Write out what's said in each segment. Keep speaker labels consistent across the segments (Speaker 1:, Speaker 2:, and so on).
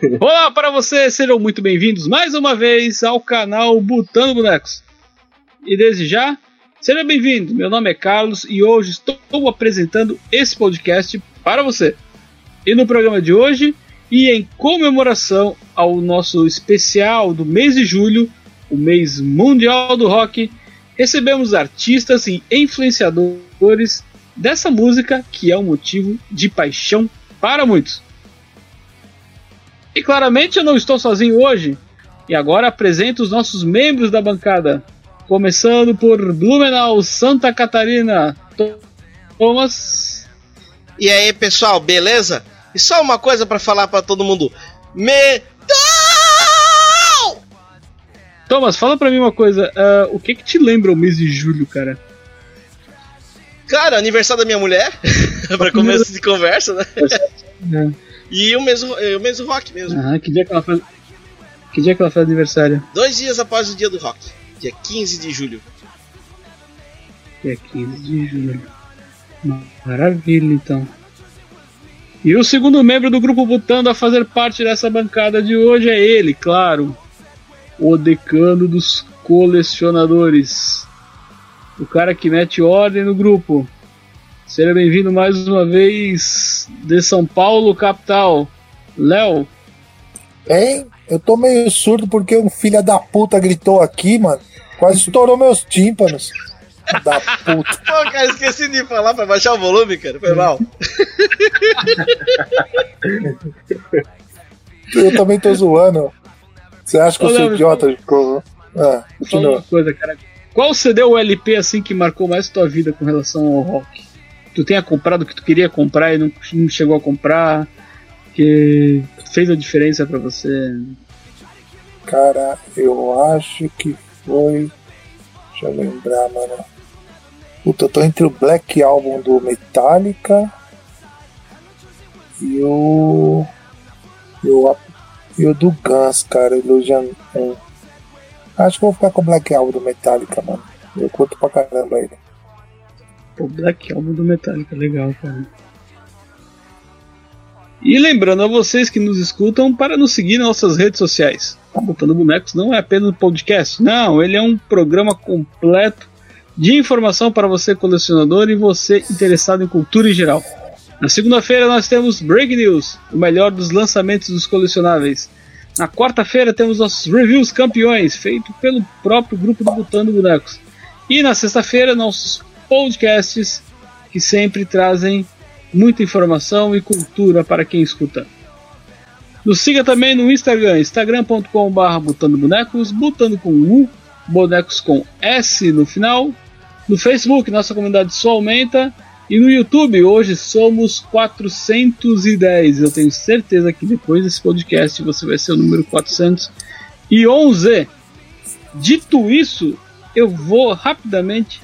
Speaker 1: Olá para você, sejam muito bem-vindos mais uma vez ao canal Butando Bonecos. E desde já, seja bem-vindo. Meu nome é Carlos e hoje estou apresentando esse podcast para você. E no programa de hoje, e em comemoração ao nosso especial do mês de julho, o mês mundial do rock, recebemos artistas e influenciadores dessa música que é um motivo de paixão para muitos. E claramente eu não estou sozinho hoje. E agora apresento os nossos membros da bancada. Começando por Blumenau, Santa Catarina. Thomas.
Speaker 2: E aí, pessoal, beleza? E só uma coisa para falar para todo mundo. Metal!
Speaker 1: Thomas, fala pra mim uma coisa. Uh, o que que te lembra o mês de julho, cara?
Speaker 2: Cara, aniversário da minha mulher. pra começo de conversa, né? É. E o mesmo, o mesmo rock mesmo.
Speaker 1: Ah, que dia que ela faz. Que dia que ela faz aniversário?
Speaker 2: Dois dias após o dia do rock. Dia 15 de julho.
Speaker 1: Dia 15 de julho. Maravilha, então. E o segundo membro do grupo Butando a fazer parte dessa bancada de hoje é ele, claro. O decano dos colecionadores. O cara que mete ordem no grupo. Seja bem-vindo mais uma vez de São Paulo, capital. Léo.
Speaker 3: Hein? Eu tô meio surdo porque um filho da puta gritou aqui, mano. Quase estourou meus tímpanos. Da puta.
Speaker 2: Pô, cara, esqueci de falar pra baixar o volume, cara. Foi mal.
Speaker 3: Eu também tô zoando. Você acha que Ô, eu sou Léo, idiota? Fala...
Speaker 1: Ah, continua. uma coisa, cara. Qual CD ou LP assim que marcou mais tua vida com relação ao rock? Tu tenha comprado o que tu queria comprar e não, não chegou a comprar, que fez a diferença para você?
Speaker 3: Cara, eu acho que foi. Deixa eu lembrar, mano. Puta, eu tô entre o Black Album do Metallica e o. E o, e o do Guns, cara, Illusion. É. Acho que eu vou ficar com o Black Album do Metallica, mano. Eu curto pra caramba ele.
Speaker 1: Pô, Black Album do Metallica, legal, cara. E lembrando a vocês que nos escutam para nos seguir nas nossas redes sociais. Tá Botando Bonecos não é apenas um podcast, não, ele é um programa completo de informação para você colecionador e você interessado em cultura em geral. Na segunda-feira nós temos Break News, o melhor dos lançamentos dos colecionáveis. Na quarta-feira temos nossos reviews campeões, feito pelo próprio grupo do Botando Bonecos. E na sexta-feira nossos podcasts que sempre trazem muita informação e cultura para quem escuta. Nos siga também no Instagram, instagram.com.br botando bonecos, botando com U, bonecos com S no final. No Facebook, nossa comunidade só aumenta. E no YouTube, hoje somos 410. Eu tenho certeza que depois desse podcast você vai ser o número 411. Dito isso, eu vou rapidamente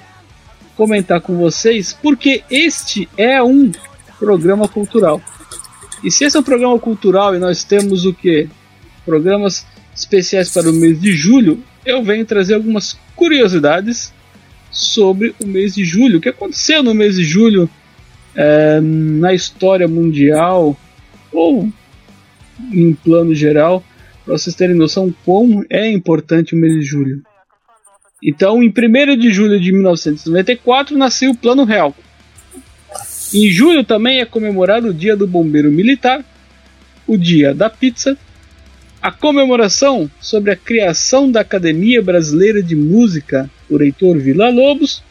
Speaker 1: comentar com vocês, porque este é um programa cultural. E se esse é um programa cultural e nós temos o que? Programas especiais para o mês de julho, eu venho trazer algumas curiosidades sobre o mês de julho. O que aconteceu no mês de julho é, na história mundial ou em plano geral, para vocês terem noção quão é importante o mês de julho. Então, em 1 de julho de 1994, nasceu o Plano Real. Em julho também é comemorado o Dia do Bombeiro Militar, o Dia da Pizza, a comemoração sobre a criação da Academia Brasileira de Música por Heitor Villa-Lobos.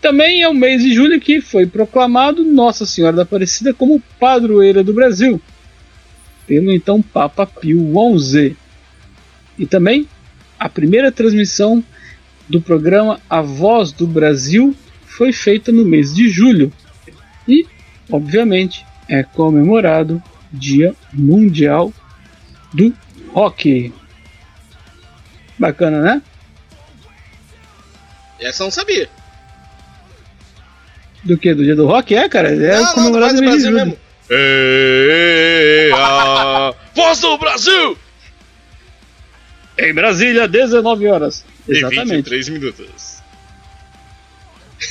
Speaker 1: Também é o mês de julho que foi proclamado Nossa Senhora da Aparecida como padroeira do Brasil, pelo então Papa Pio XI. E também a primeira transmissão do programa A Voz do Brasil foi feita no mês de julho e, obviamente, é comemorado Dia Mundial do Rock. Bacana, né?
Speaker 2: Essa eu não sabia.
Speaker 1: Do que? Do dia do rock? É, cara. É não, comemorado não, no mês de julho. Mesmo.
Speaker 2: É a voz do Brasil!
Speaker 1: Em Brasília, 19 horas.
Speaker 2: Exatamente. E 23 minutos.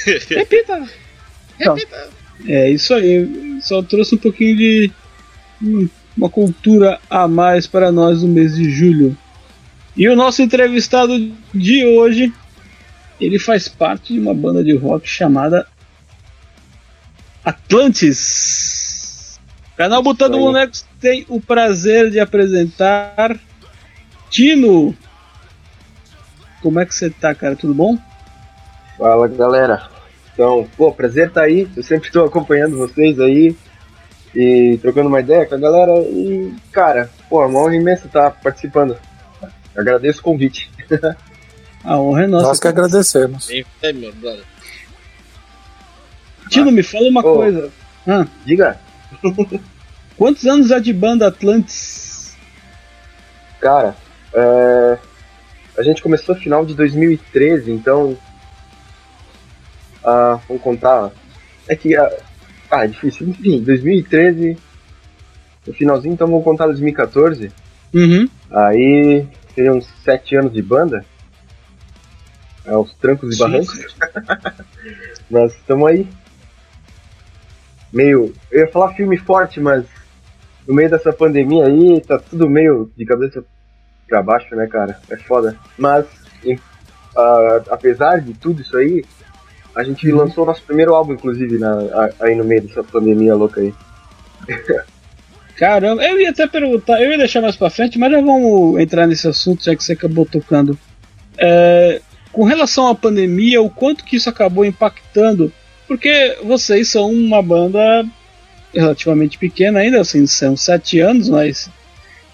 Speaker 1: Repita! Então, Repita! É isso aí. Só trouxe um pouquinho de. Um uma cultura a mais para nós no mês de julho. E o nosso entrevistado de hoje, ele faz parte de uma banda de rock chamada Atlantis. O canal Botando Bonecos tem o prazer de apresentar Tino. Como é que você tá, cara? Tudo bom?
Speaker 4: Fala, galera. Então, pô, prazer estar tá aí. Eu sempre estou acompanhando vocês aí e trocando uma ideia com a galera. E, cara, pô, é uma honra imensa estar tá participando. Agradeço o convite.
Speaker 1: A honra é nossa.
Speaker 3: Nós que agradecemos.
Speaker 2: É, meu, brother.
Speaker 1: Tino, me fala uma oh, coisa.
Speaker 4: Ah. Diga.
Speaker 1: Quantos anos já de banda Atlantis?
Speaker 4: Cara, é... a gente começou final de 2013, então. Ah, vamos contar. É que. Ah, é difícil. Enfim, 2013. No finalzinho, então vamos contar 2014.
Speaker 1: Uhum.
Speaker 4: Aí seriam sete anos de banda. É, os trancos e barrancos. Mas estamos aí meio. Eu ia falar filme forte, mas no meio dessa pandemia aí, tá tudo meio de cabeça pra baixo, né, cara? É foda. Mas, uh, apesar de tudo isso aí, a gente uhum. lançou nosso primeiro álbum, inclusive, na, aí no meio dessa pandemia louca aí.
Speaker 1: Caramba, eu ia até perguntar, eu ia deixar mais pra frente, mas já vamos entrar nesse assunto, já que você acabou tocando. É, com relação à pandemia, o quanto que isso acabou impactando porque vocês são uma banda relativamente pequena ainda, assim, são sete anos, mas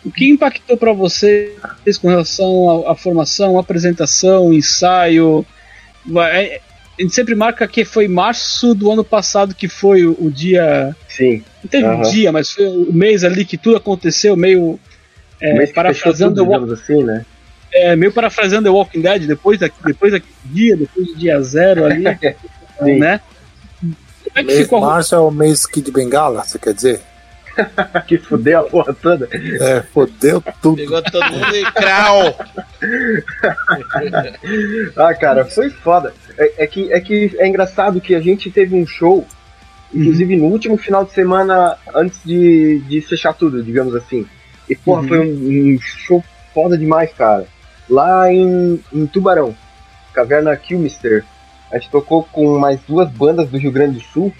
Speaker 1: o que impactou para vocês com relação à, à, formação, apresentação, ensaio? É, a gente sempre marca que foi março do ano passado que foi o, o dia.
Speaker 4: Sim.
Speaker 1: Não teve uhum. um dia, mas foi o mês ali que tudo aconteceu, meio.
Speaker 4: É, mês parafraseando tudo, digamos assim, né?
Speaker 1: É, meio parafraseando The Walking Dead, depois, da, depois daquele dia, depois do dia zero ali. né?
Speaker 3: Como é que mês ficou? Março é o mês Kid Bengala, você quer dizer?
Speaker 4: que fudeu a porra toda.
Speaker 3: É, fudeu tudo.
Speaker 2: Pegou todo mundo em crau.
Speaker 4: ah, cara, foi foda. É, é, que, é que é engraçado que a gente teve um show, inclusive no último final de semana antes de, de fechar tudo, digamos assim. E, porra, uhum. foi um, um, show foda demais, cara. Lá em, em Tubarão, Caverna Kilmister. A gente tocou com mais duas bandas do Rio Grande do Sul.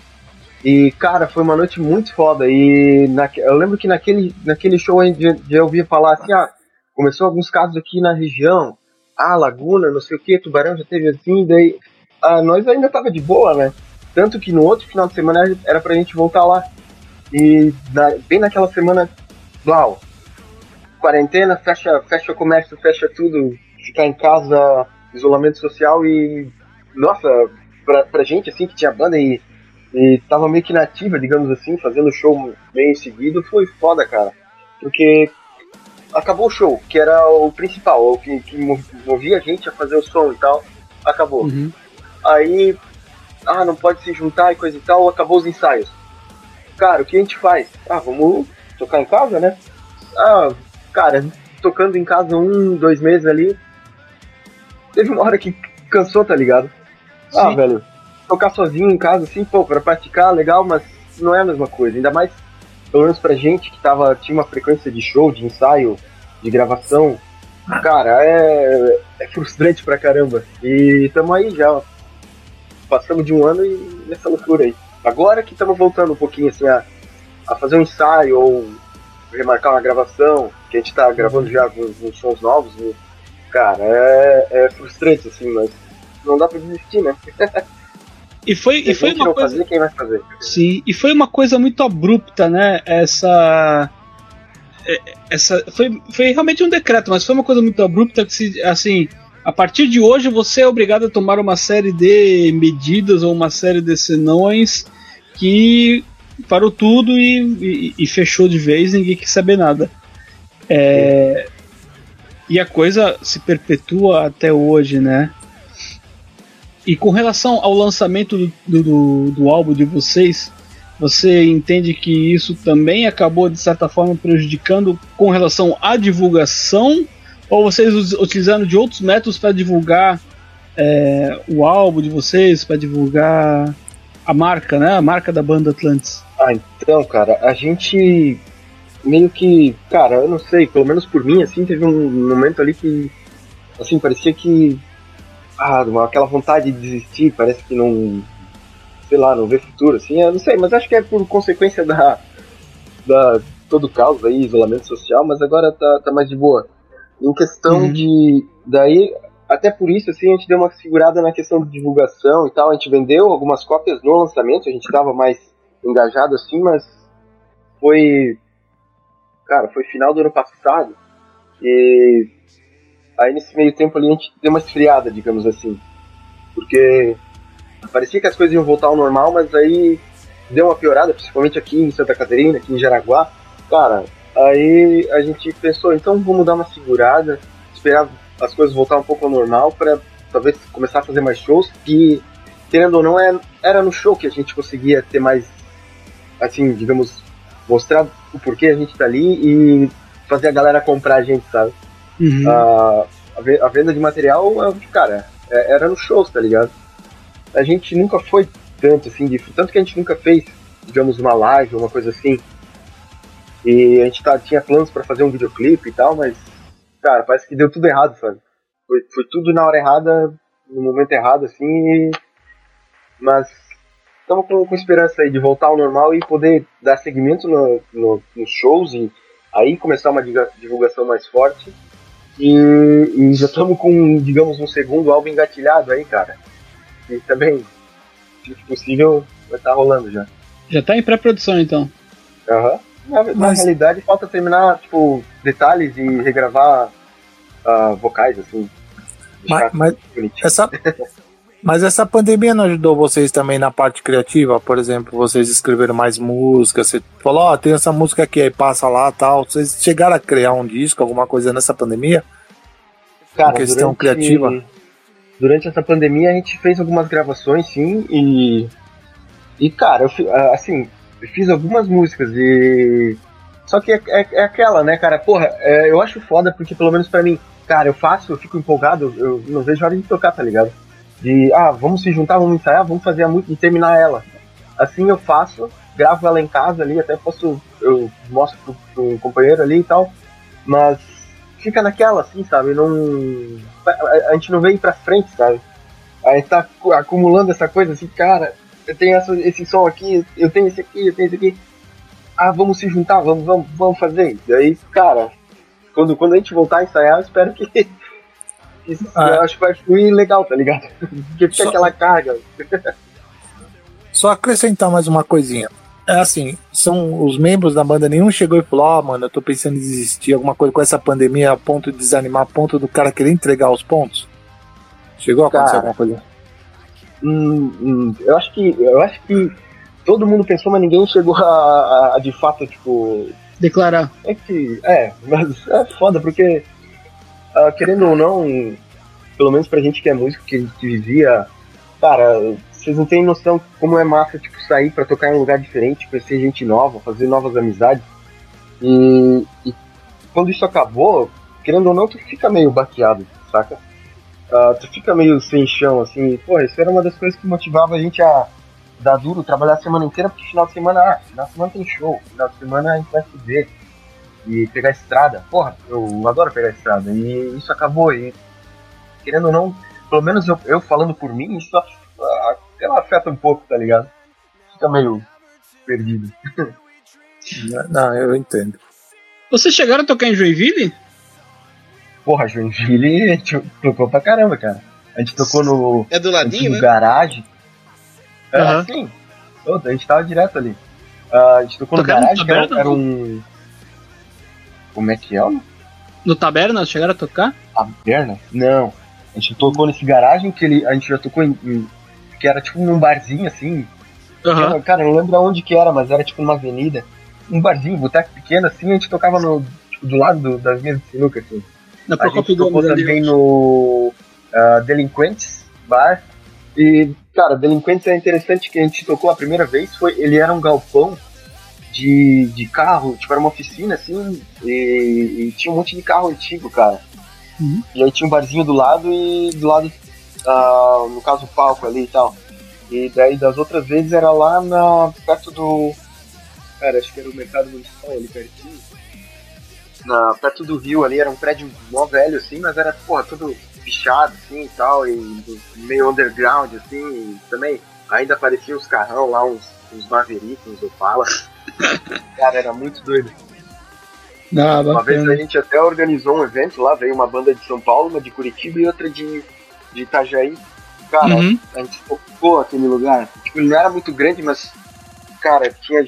Speaker 4: E, cara, foi uma noite muito foda. E na, eu lembro que naquele, naquele show a gente já ouvia falar assim: ah, começou alguns casos aqui na região. Ah, Laguna, não sei o que, Tubarão já teve assim. Daí ah, nós ainda tava de boa, né? Tanto que no outro final de semana era pra gente voltar lá. E na, bem naquela semana, blau, quarentena, fecha, fecha o comércio, fecha tudo, ficar em casa, isolamento social e nossa, pra, pra gente, assim, que tinha banda e, e tava meio que nativa, digamos assim, fazendo show meio em seguido, foi foda, cara. Porque acabou o show, que era o principal, o que, que movia a gente a fazer o som e tal, acabou. Uhum. Aí, ah, não pode se juntar e coisa e tal, acabou os ensaios. Cara, o que a gente faz? Ah, vamos tocar em casa, né? Ah, cara, tocando em casa um, dois meses ali, teve uma hora que cansou, tá ligado? Ah, Sim. velho, tocar sozinho em casa, assim, pô, pra praticar, legal, mas não é a mesma coisa. Ainda mais, pelo menos pra gente que tava, tinha uma frequência de show, de ensaio, de gravação. Cara, é, é frustrante pra caramba. E tamo aí já. Passamos de um ano e nessa loucura aí. Agora que estamos voltando um pouquinho assim a, a fazer um ensaio ou remarcar uma gravação, que a gente tá gravando já uns, sons novos, e, cara, é, é frustrante assim, mas não dá pra desistir, né?
Speaker 1: E foi, e foi uma coisa.
Speaker 4: Fazer, quem vai fazer?
Speaker 1: Sim, e foi uma coisa muito abrupta, né? Essa. É, essa foi, foi realmente um decreto, mas foi uma coisa muito abrupta que, se, assim, a partir de hoje você é obrigado a tomar uma série de medidas ou uma série de senões que parou tudo e, e, e fechou de vez, ninguém quer saber nada. É, e a coisa se perpetua até hoje, né? E com relação ao lançamento do, do, do, álbum de vocês, você entende que isso também acabou de certa forma prejudicando com relação à divulgação? Ou vocês utilizaram de outros métodos para divulgar é, o álbum de vocês, para divulgar a marca, né? A marca da banda Atlantis?
Speaker 4: Ah, então, cara, a gente meio que, cara, eu não sei, pelo menos por mim, assim, teve um momento ali que, assim, parecia que, aquela vontade de desistir, parece que não, sei lá, não vê futuro, assim, eu não sei, mas acho que é por consequência da, da todo o caos aí, isolamento social, mas agora tá, tá mais de boa. Em questão uhum. de, daí, até por isso, assim, a gente deu uma segurada na questão de divulgação e tal, a gente vendeu algumas cópias no lançamento, a gente tava mais engajado assim, mas foi cara, foi final do ano passado. E aí nesse meio tempo ali a gente deu uma esfriada, digamos assim. Porque parecia que as coisas iam voltar ao normal, mas aí deu uma piorada, principalmente aqui em Santa Catarina, aqui em Jaraguá. Cara, aí a gente pensou, então vamos dar uma segurada, esperar as coisas voltar um pouco ao normal para talvez começar a fazer mais shows. E querendo ou não, é, era no show que a gente conseguia ter mais, assim, digamos, mostrar o porquê a gente tá ali e fazer a galera comprar a gente, sabe? Uhum. A, a, venda de material, cara, é, era no shows, tá ligado? A gente nunca foi tanto assim, de, tanto que a gente nunca fez, digamos, uma live, uma coisa assim. E a gente tá, tinha planos para fazer um videoclipe e tal, mas, cara, parece que deu tudo errado, sabe? Foi, foi tudo na hora errada, no momento errado, assim, e... mas estamos com, com, esperança aí de voltar ao normal e poder dar seguimento no, no, nos shows e aí começar uma divulgação mais forte. E, e já estamos com, digamos, um segundo álbum engatilhado aí, cara. E também, se possível, vai estar tá rolando já.
Speaker 1: Já está em pré-produção então.
Speaker 4: Aham. Uhum. Na, Mas... na, realidade, falta terminar, tipo, detalhes e regravar uh, vocais, assim.
Speaker 3: Mas, mas essa, Mas essa pandemia não ajudou vocês também na parte criativa? Por exemplo, vocês escreveram mais músicas, você falou, ó, oh, tem essa música aqui, aí passa lá tal. Vocês chegaram a criar um disco, alguma coisa nessa pandemia?
Speaker 4: Cara, questão durante, criativa? Durante essa pandemia a gente fez algumas gravações, sim, e. E, cara, eu, assim, eu fiz algumas músicas e. Só que é, é, é aquela, né, cara? Porra, é, eu acho foda porque, pelo menos para mim, cara, eu faço, eu fico empolgado, eu não vejo a hora de tocar, tá ligado? De ah, vamos se juntar, vamos ensaiar, vamos fazer a música e terminar ela. Assim eu faço, gravo ela em casa ali, até posso, eu mostro pro, pro companheiro ali e tal, mas fica naquela, assim, sabe? Não, a, a gente não vem pra frente, sabe? A gente tá acumulando essa coisa assim, cara, eu tenho essa, esse som aqui, eu tenho esse aqui, eu tenho esse aqui. Ah, vamos se juntar, vamos, vamos, vamos fazer. E aí, cara, quando, quando a gente voltar a ensaiar, eu espero que isso ah. eu acho que vai fluir legal, tá ligado? Porque fica Só... aquela carga.
Speaker 3: Só acrescentar mais uma coisinha. É assim, são os membros da banda, nenhum chegou e falou, ó, oh, mano, eu tô pensando em desistir, alguma coisa com essa pandemia a ponto de desanimar, a ponto do cara querer entregar os pontos. Chegou a acontecer cara, alguma coisa?
Speaker 4: Hum, hum, eu acho que. Eu acho que todo mundo pensou, mas ninguém chegou a, a, a de fato, tipo.
Speaker 1: Declarar.
Speaker 4: É que. É, mas é foda, porque uh, querendo ou não, pelo menos pra gente que é músico, que, que vivia, cara, vocês não têm noção como é massa, tipo, sair pra tocar em um lugar diferente, conhecer gente nova, fazer novas amizades. E, e quando isso acabou, querendo ou não, tu fica meio baqueado, saca? Uh, tu fica meio sem chão, assim, pô, isso era uma das coisas que motivava a gente a dar duro, trabalhar a semana inteira, porque final de semana, ah, final de semana tem show, final de semana a gente vai se ver e pegar a estrada. Porra, eu adoro pegar a estrada. E isso acabou. E querendo ou não, pelo menos eu, eu falando por mim, isso ela afeta um pouco, tá ligado? Fica meio perdido.
Speaker 3: não, eu entendo.
Speaker 1: Vocês chegaram a tocar em Joinville?
Speaker 4: Porra, Joinville a gente tocou pra caramba, cara. A gente tocou no.
Speaker 2: É do ladinho,
Speaker 4: no né? garagem. É, uhum. sim. a gente tava direto ali. Uh, a gente tocou Tocaram no garagem, que era, era um como é que é?
Speaker 1: No Taberna, chegaram a tocar?
Speaker 4: Taberna? Não. A gente tocou nesse garagem que ele, a gente já tocou em, em que era tipo num barzinho assim. Uhum. Era, cara, não lembro aonde que era, mas era tipo numa avenida. Um barzinho, um boteco pequeno assim, a gente tocava no, tipo, do lado do, das mesas de sinuca assim. Na a gente tocou também no uh, Delinquentes Bar. E, cara, Delinquentes é interessante que a gente tocou a primeira vez, foi ele era um galpão de, de carro, tipo, era uma oficina assim, e, e tinha um monte de carro antigo, cara. Uhum. E aí tinha um barzinho do lado e do lado, uh, no caso, o palco ali e tal. E daí das outras vezes era lá na, perto do. Cara, acho que era o mercado municipal ali pertinho. Na, perto do rio ali, era um prédio mó velho, assim, mas era, porra, tudo pichado, assim, e tal, e meio underground, assim, e também ainda apareciam os carrão lá, uns, uns Maverick, uns Opala. Cara, era muito doido.
Speaker 1: Ah,
Speaker 4: Uma vez a gente até organizou um evento lá, veio uma banda de São Paulo, uma de Curitiba e outra de, de Itajaí. Cara,
Speaker 1: Uhum.
Speaker 4: a gente tocou aquele lugar. Tipo, ele não era muito grande, mas, cara, tinha.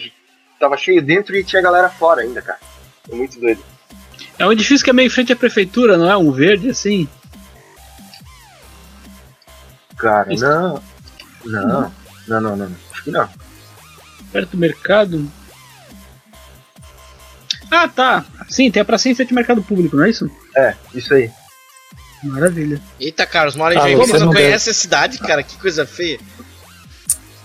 Speaker 4: Tava cheio dentro e tinha galera fora ainda, cara. Foi muito doido.
Speaker 1: É um edifício que é meio em frente à prefeitura, não é? Um verde assim?
Speaker 4: Cara,
Speaker 1: Isso.
Speaker 4: não. Não. Não, não, não. Acho que não.
Speaker 1: Perto do mercado. Ah, tá. Sim, tem a praça em frente ao mercado público, não é isso?
Speaker 4: É, isso aí.
Speaker 1: Maravilha.
Speaker 5: Eita, Carlos, mora em
Speaker 3: Ah,
Speaker 5: Joinville, não
Speaker 3: não
Speaker 5: conhece a cidade, cara, que coisa feia.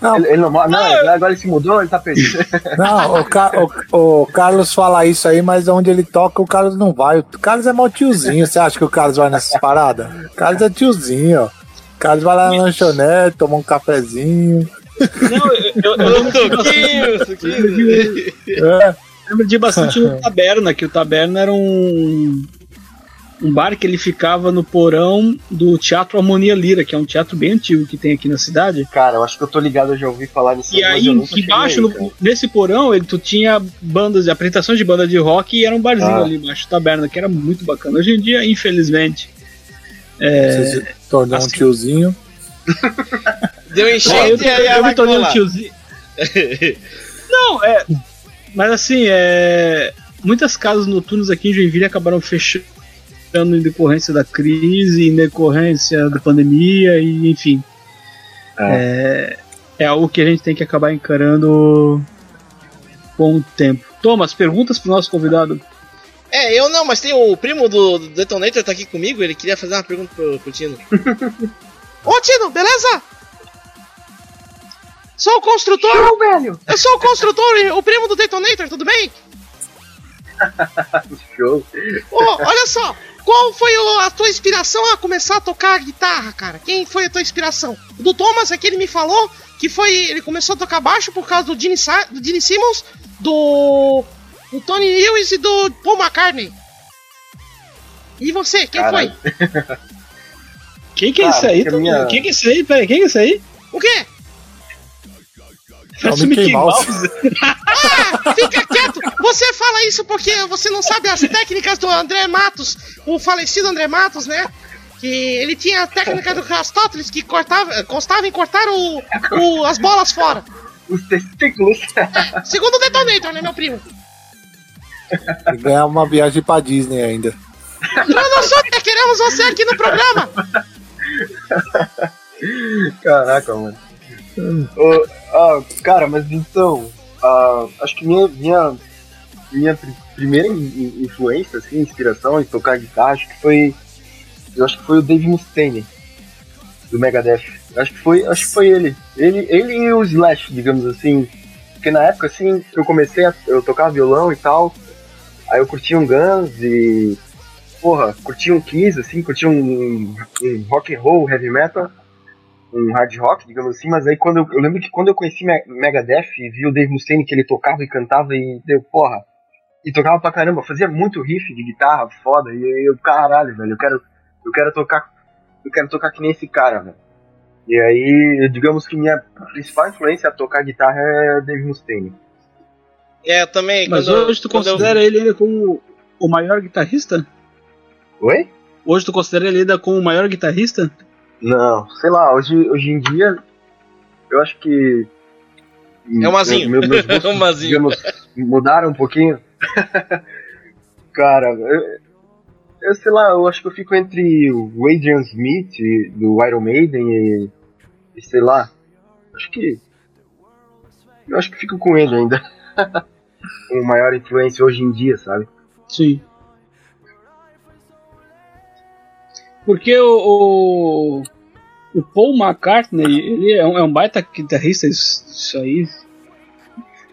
Speaker 3: Não,
Speaker 4: Ele, ele não mora. Não, agora ele se mudou, ele tá perdido.
Speaker 3: não o, Ca- o- o Carlos fala isso aí, mas onde ele toca, o Carlos não vai. O Carlos é mó tiozinho. Você acha que o Carlos vai nessas paradas? O Carlos é tiozinho, ó. O Carlos vai lá na lanchonete, tomar um cafezinho.
Speaker 1: Não, eu, eu, eu.
Speaker 3: É,
Speaker 1: lembro de bastante no Taberna, que o Taberna era um. Um bar que ele ficava no porão do Teatro Harmonia Lira, que é um teatro bem antigo que tem aqui na cidade.
Speaker 4: Cara, eu acho que eu tô ligado, eu já ouvi falar nisso.
Speaker 1: E aí, embaixo,
Speaker 4: aí,
Speaker 1: no- nesse porão, ele, tu tinha bandas, apresentações de banda de rock e era um barzinho
Speaker 4: Ah.
Speaker 1: ali embaixo taberna, que era muito bacana. Hoje em dia, infelizmente.
Speaker 3: você se tornou um
Speaker 1: assim.
Speaker 3: tiozinho.
Speaker 5: Deu
Speaker 1: É, eu,
Speaker 5: enchente e aí
Speaker 1: eu
Speaker 5: ela
Speaker 1: me tornei um tiozinho. Não, é. Mas assim, é. Muitas casas noturnas aqui em Joinville acabaram fechando em decorrência da crise, em decorrência da pandemia, e enfim. É, é algo que a gente tem que acabar encarando com o tempo. Thomas, perguntas pro nosso convidado.
Speaker 5: É, eu não, mas tem o primo do do Detonator tá aqui comigo, ele queria fazer uma pergunta pro, pro Tino. Ô Tino, beleza? Sou o construtor.
Speaker 4: velho!
Speaker 5: Eu sou o construtor e o primo do Detonator, tudo bem?
Speaker 4: Show.
Speaker 5: Ô, olha só, qual foi a tua inspiração a começar a tocar guitarra, cara? Quem foi a tua inspiração? O do Thomas aqui ele me falou que foi. Ele começou a tocar baixo por causa do Gene, Sa- do Gene Simmons, do. do Tony Lewis e do Paul McCartney. E você, quem
Speaker 4: Caralho.
Speaker 5: foi?
Speaker 1: Quem que é esse aí? Thomas?
Speaker 4: minha-
Speaker 1: Quem que é esse aí? Peraí, quem que é esse aí?
Speaker 5: O quê?
Speaker 3: É Mickey
Speaker 1: Mickey
Speaker 3: Mouse.
Speaker 1: Mouse.
Speaker 5: Ah, fica quieto! Você fala isso porque você não sabe as técnicas do André Matos, o falecido André Matos, né? Que ele tinha a técnica do Aristóteles que cortava, constava em cortar o, o- as bolas fora.
Speaker 4: Os testículos.
Speaker 5: Segundo o Detonator, né, meu primo?
Speaker 3: E ganhar uma viagem pra Disney ainda.
Speaker 5: Nós não somos, queremos você aqui no programa.
Speaker 4: Caraca, mano. Ah, cara, mas então, ah, acho que minha, minha, minha pri- primeira in- in- influência, assim, inspiração em tocar guitarra, acho que foi, eu acho que foi o Dave Mustaine, do Megadeth. Acho que foi, acho que foi ele. Ele, ele e o Slash, digamos assim. Porque na época, assim, eu comecei a, eu tocava violão e tal, aí eu curtia um Guns e, porra, curtia um Kiss, assim, curtia um, um rock and roll, heavy metal um hard rock, digamos assim, mas aí quando eu, eu lembro que quando eu conheci Me- Megadeth e vi o Dave Mustaine que ele tocava e cantava e deu, porra, e tocava pra caramba, fazia muito riff de guitarra foda, e eu, caralho, velho, eu quero, eu quero tocar, eu quero tocar que nem esse cara, velho. E aí, digamos que minha principal influência a tocar guitarra é Dave Mustaine.
Speaker 5: É, eu também.
Speaker 1: Mas hoje tu
Speaker 5: quando eu-
Speaker 1: considera ele ainda como o maior guitarrista?
Speaker 4: Oi?
Speaker 1: Hoje tu considera ele ainda como o maior guitarrista?
Speaker 4: Não, sei lá, hoje, hoje em dia, eu acho que.
Speaker 5: É o Mazinho.
Speaker 4: Meu- meus gostos,
Speaker 5: É o Mazinho.
Speaker 4: digamos, mudaram um pouquinho. Cara, eu, eu sei lá, eu acho que eu fico entre o Adrian Smith do Iron Maiden e, e sei lá. Acho que. Eu acho que fico com ele ainda. Como maior influência hoje em dia, sabe?
Speaker 1: Sim. Porque o, o, o Paul McCartney, ele é um, é um baita guitarrista, isso, isso aí,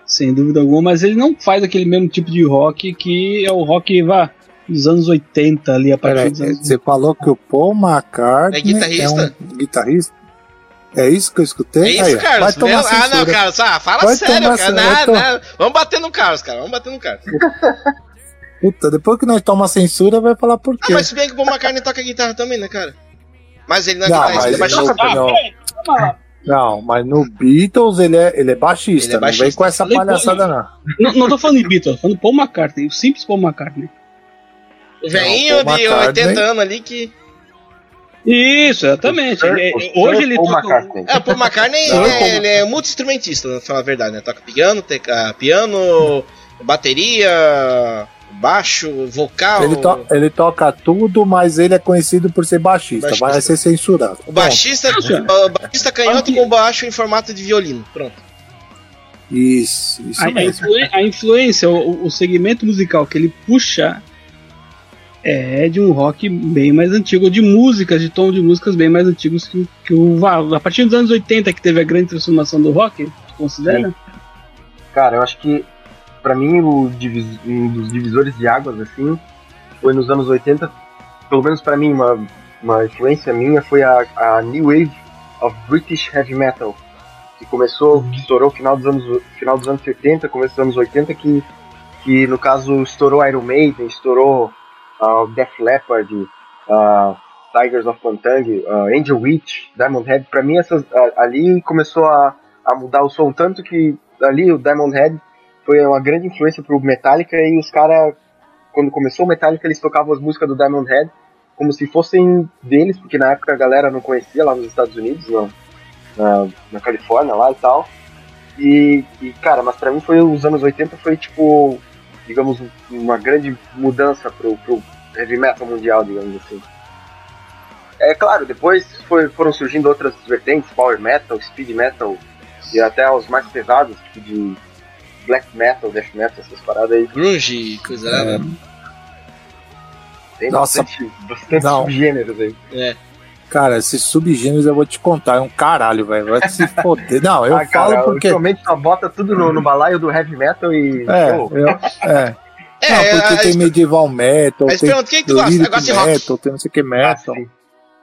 Speaker 1: sem dúvida alguma, mas ele não faz aquele mesmo tipo de rock que é o rock vá, dos anos 80 ali, a partir
Speaker 3: Peraí,
Speaker 1: dos anos
Speaker 3: você falou que o Paul McCartney
Speaker 5: É guitarrista?
Speaker 3: um guitarrista? É isso que eu escutei?
Speaker 5: É isso,
Speaker 3: Aí,
Speaker 5: Carlos.
Speaker 3: vai tomar
Speaker 5: ah, não. Carlos. Ah, fala
Speaker 3: Vai
Speaker 5: sério,
Speaker 3: tomar
Speaker 5: cara. Não, não. Vamos bater no Carlos, cara. Vamos bater no Carlos.
Speaker 3: Puta, depois que nós tomamos censura, vai falar por
Speaker 5: Ah,
Speaker 3: quê.
Speaker 5: mas se bem que o Paul McCartney toca guitarra também, né, cara? Mas ele não é
Speaker 3: Não,
Speaker 5: guitarrista,
Speaker 3: mas
Speaker 5: ele é baixista.
Speaker 3: não-
Speaker 1: Ah,
Speaker 3: não. mas no Beatles ele é, ele é baixista.
Speaker 5: Ele é
Speaker 3: Não vem
Speaker 5: baixista.
Speaker 3: com essa
Speaker 1: Falei,
Speaker 3: palhaçada, não.
Speaker 1: Não, não tô falando de Beatles, tô falando Paul McCartney, o simples Paul McCartney.
Speaker 5: O
Speaker 3: Paul
Speaker 5: de
Speaker 3: McCartney.
Speaker 5: 80 anos ali que.
Speaker 1: Isso, exatamente.
Speaker 4: O Sir-
Speaker 1: Ele-
Speaker 4: o Sir
Speaker 1: hoje ele
Speaker 4: Paul
Speaker 1: toca.
Speaker 4: McCartney.
Speaker 5: É, o Paul McCartney
Speaker 3: Não,
Speaker 5: ele, é, ele é multi-instrumentista, pra falar a verdade, né? Toca piano, teca, piano, bateria, baixo, vocal.
Speaker 3: Ele, to- ele toca tudo, mas ele é conhecido por ser baixista.
Speaker 5: Baixista.
Speaker 3: Vai ser censurado.
Speaker 5: O baixista, o baixista canhoto com baixo em formato de violino. Pronto.
Speaker 3: Isso, isso
Speaker 1: A,
Speaker 3: mesmo.
Speaker 1: a influência, o, o segmento musical que ele puxa é de um rock bem mais antigo, de músicas, de tom de músicas bem mais antigos que, o- que o Val. A partir dos anos 80 que teve a grande transformação do rock, tu considera?
Speaker 4: Cara, eu acho que pra mim o divis- um dos divisores de águas assim foi nos anos 80, pelo menos pra mim uma, uma influência minha foi a, a New Wave of British Heavy Metal, que começou, que estourou final dos anos final dos anos 70, começo dos anos 80 que que no caso estourou Iron Maiden, estourou uh, Def Leppard, uh, Tigers of Pantang, uh, Angel Witch, Diamond Head. Pra mim essas ali começou a, a mudar o som tanto que ali o Diamond Head foi uma grande influência pro Metallica e os caras, quando começou o Metallica, eles tocavam as músicas do Diamond Head como se fossem deles, porque na época a galera não conhecia lá nos Estados Unidos, na, na, na Califórnia lá e tal. E, e, cara, mas pra mim foi os anos 80 foi tipo, digamos, uma grande mudança pro, pro heavy metal mundial, digamos assim. É claro, depois foi- foram surgindo outras vertentes, power metal, speed metal e até os mais pesados, tipo de black metal, death metal, essas paradas aí.
Speaker 5: Grunge, coisa.
Speaker 3: É.
Speaker 5: né?
Speaker 4: Tem
Speaker 3: Nossa.
Speaker 4: bastante, bastante
Speaker 3: Não.
Speaker 4: subgêneros aí.
Speaker 5: É.
Speaker 3: Cara, esses subgêneros eu vou te contar, é um caralho, velho. Vai se foder. Não, eu
Speaker 4: ah, cara,
Speaker 3: falo porque.
Speaker 4: ultimamente só bota tudo no, no balaio do heavy metal e.
Speaker 3: É,
Speaker 4: show.
Speaker 3: eu, é.
Speaker 5: É,
Speaker 3: Não, porque
Speaker 5: a-
Speaker 3: tem
Speaker 5: a-
Speaker 3: medieval metal,
Speaker 5: Mas
Speaker 3: tem
Speaker 5: pergunta, quem que tu gosta? gosto de rock.
Speaker 3: metal, tem não sei o que metal,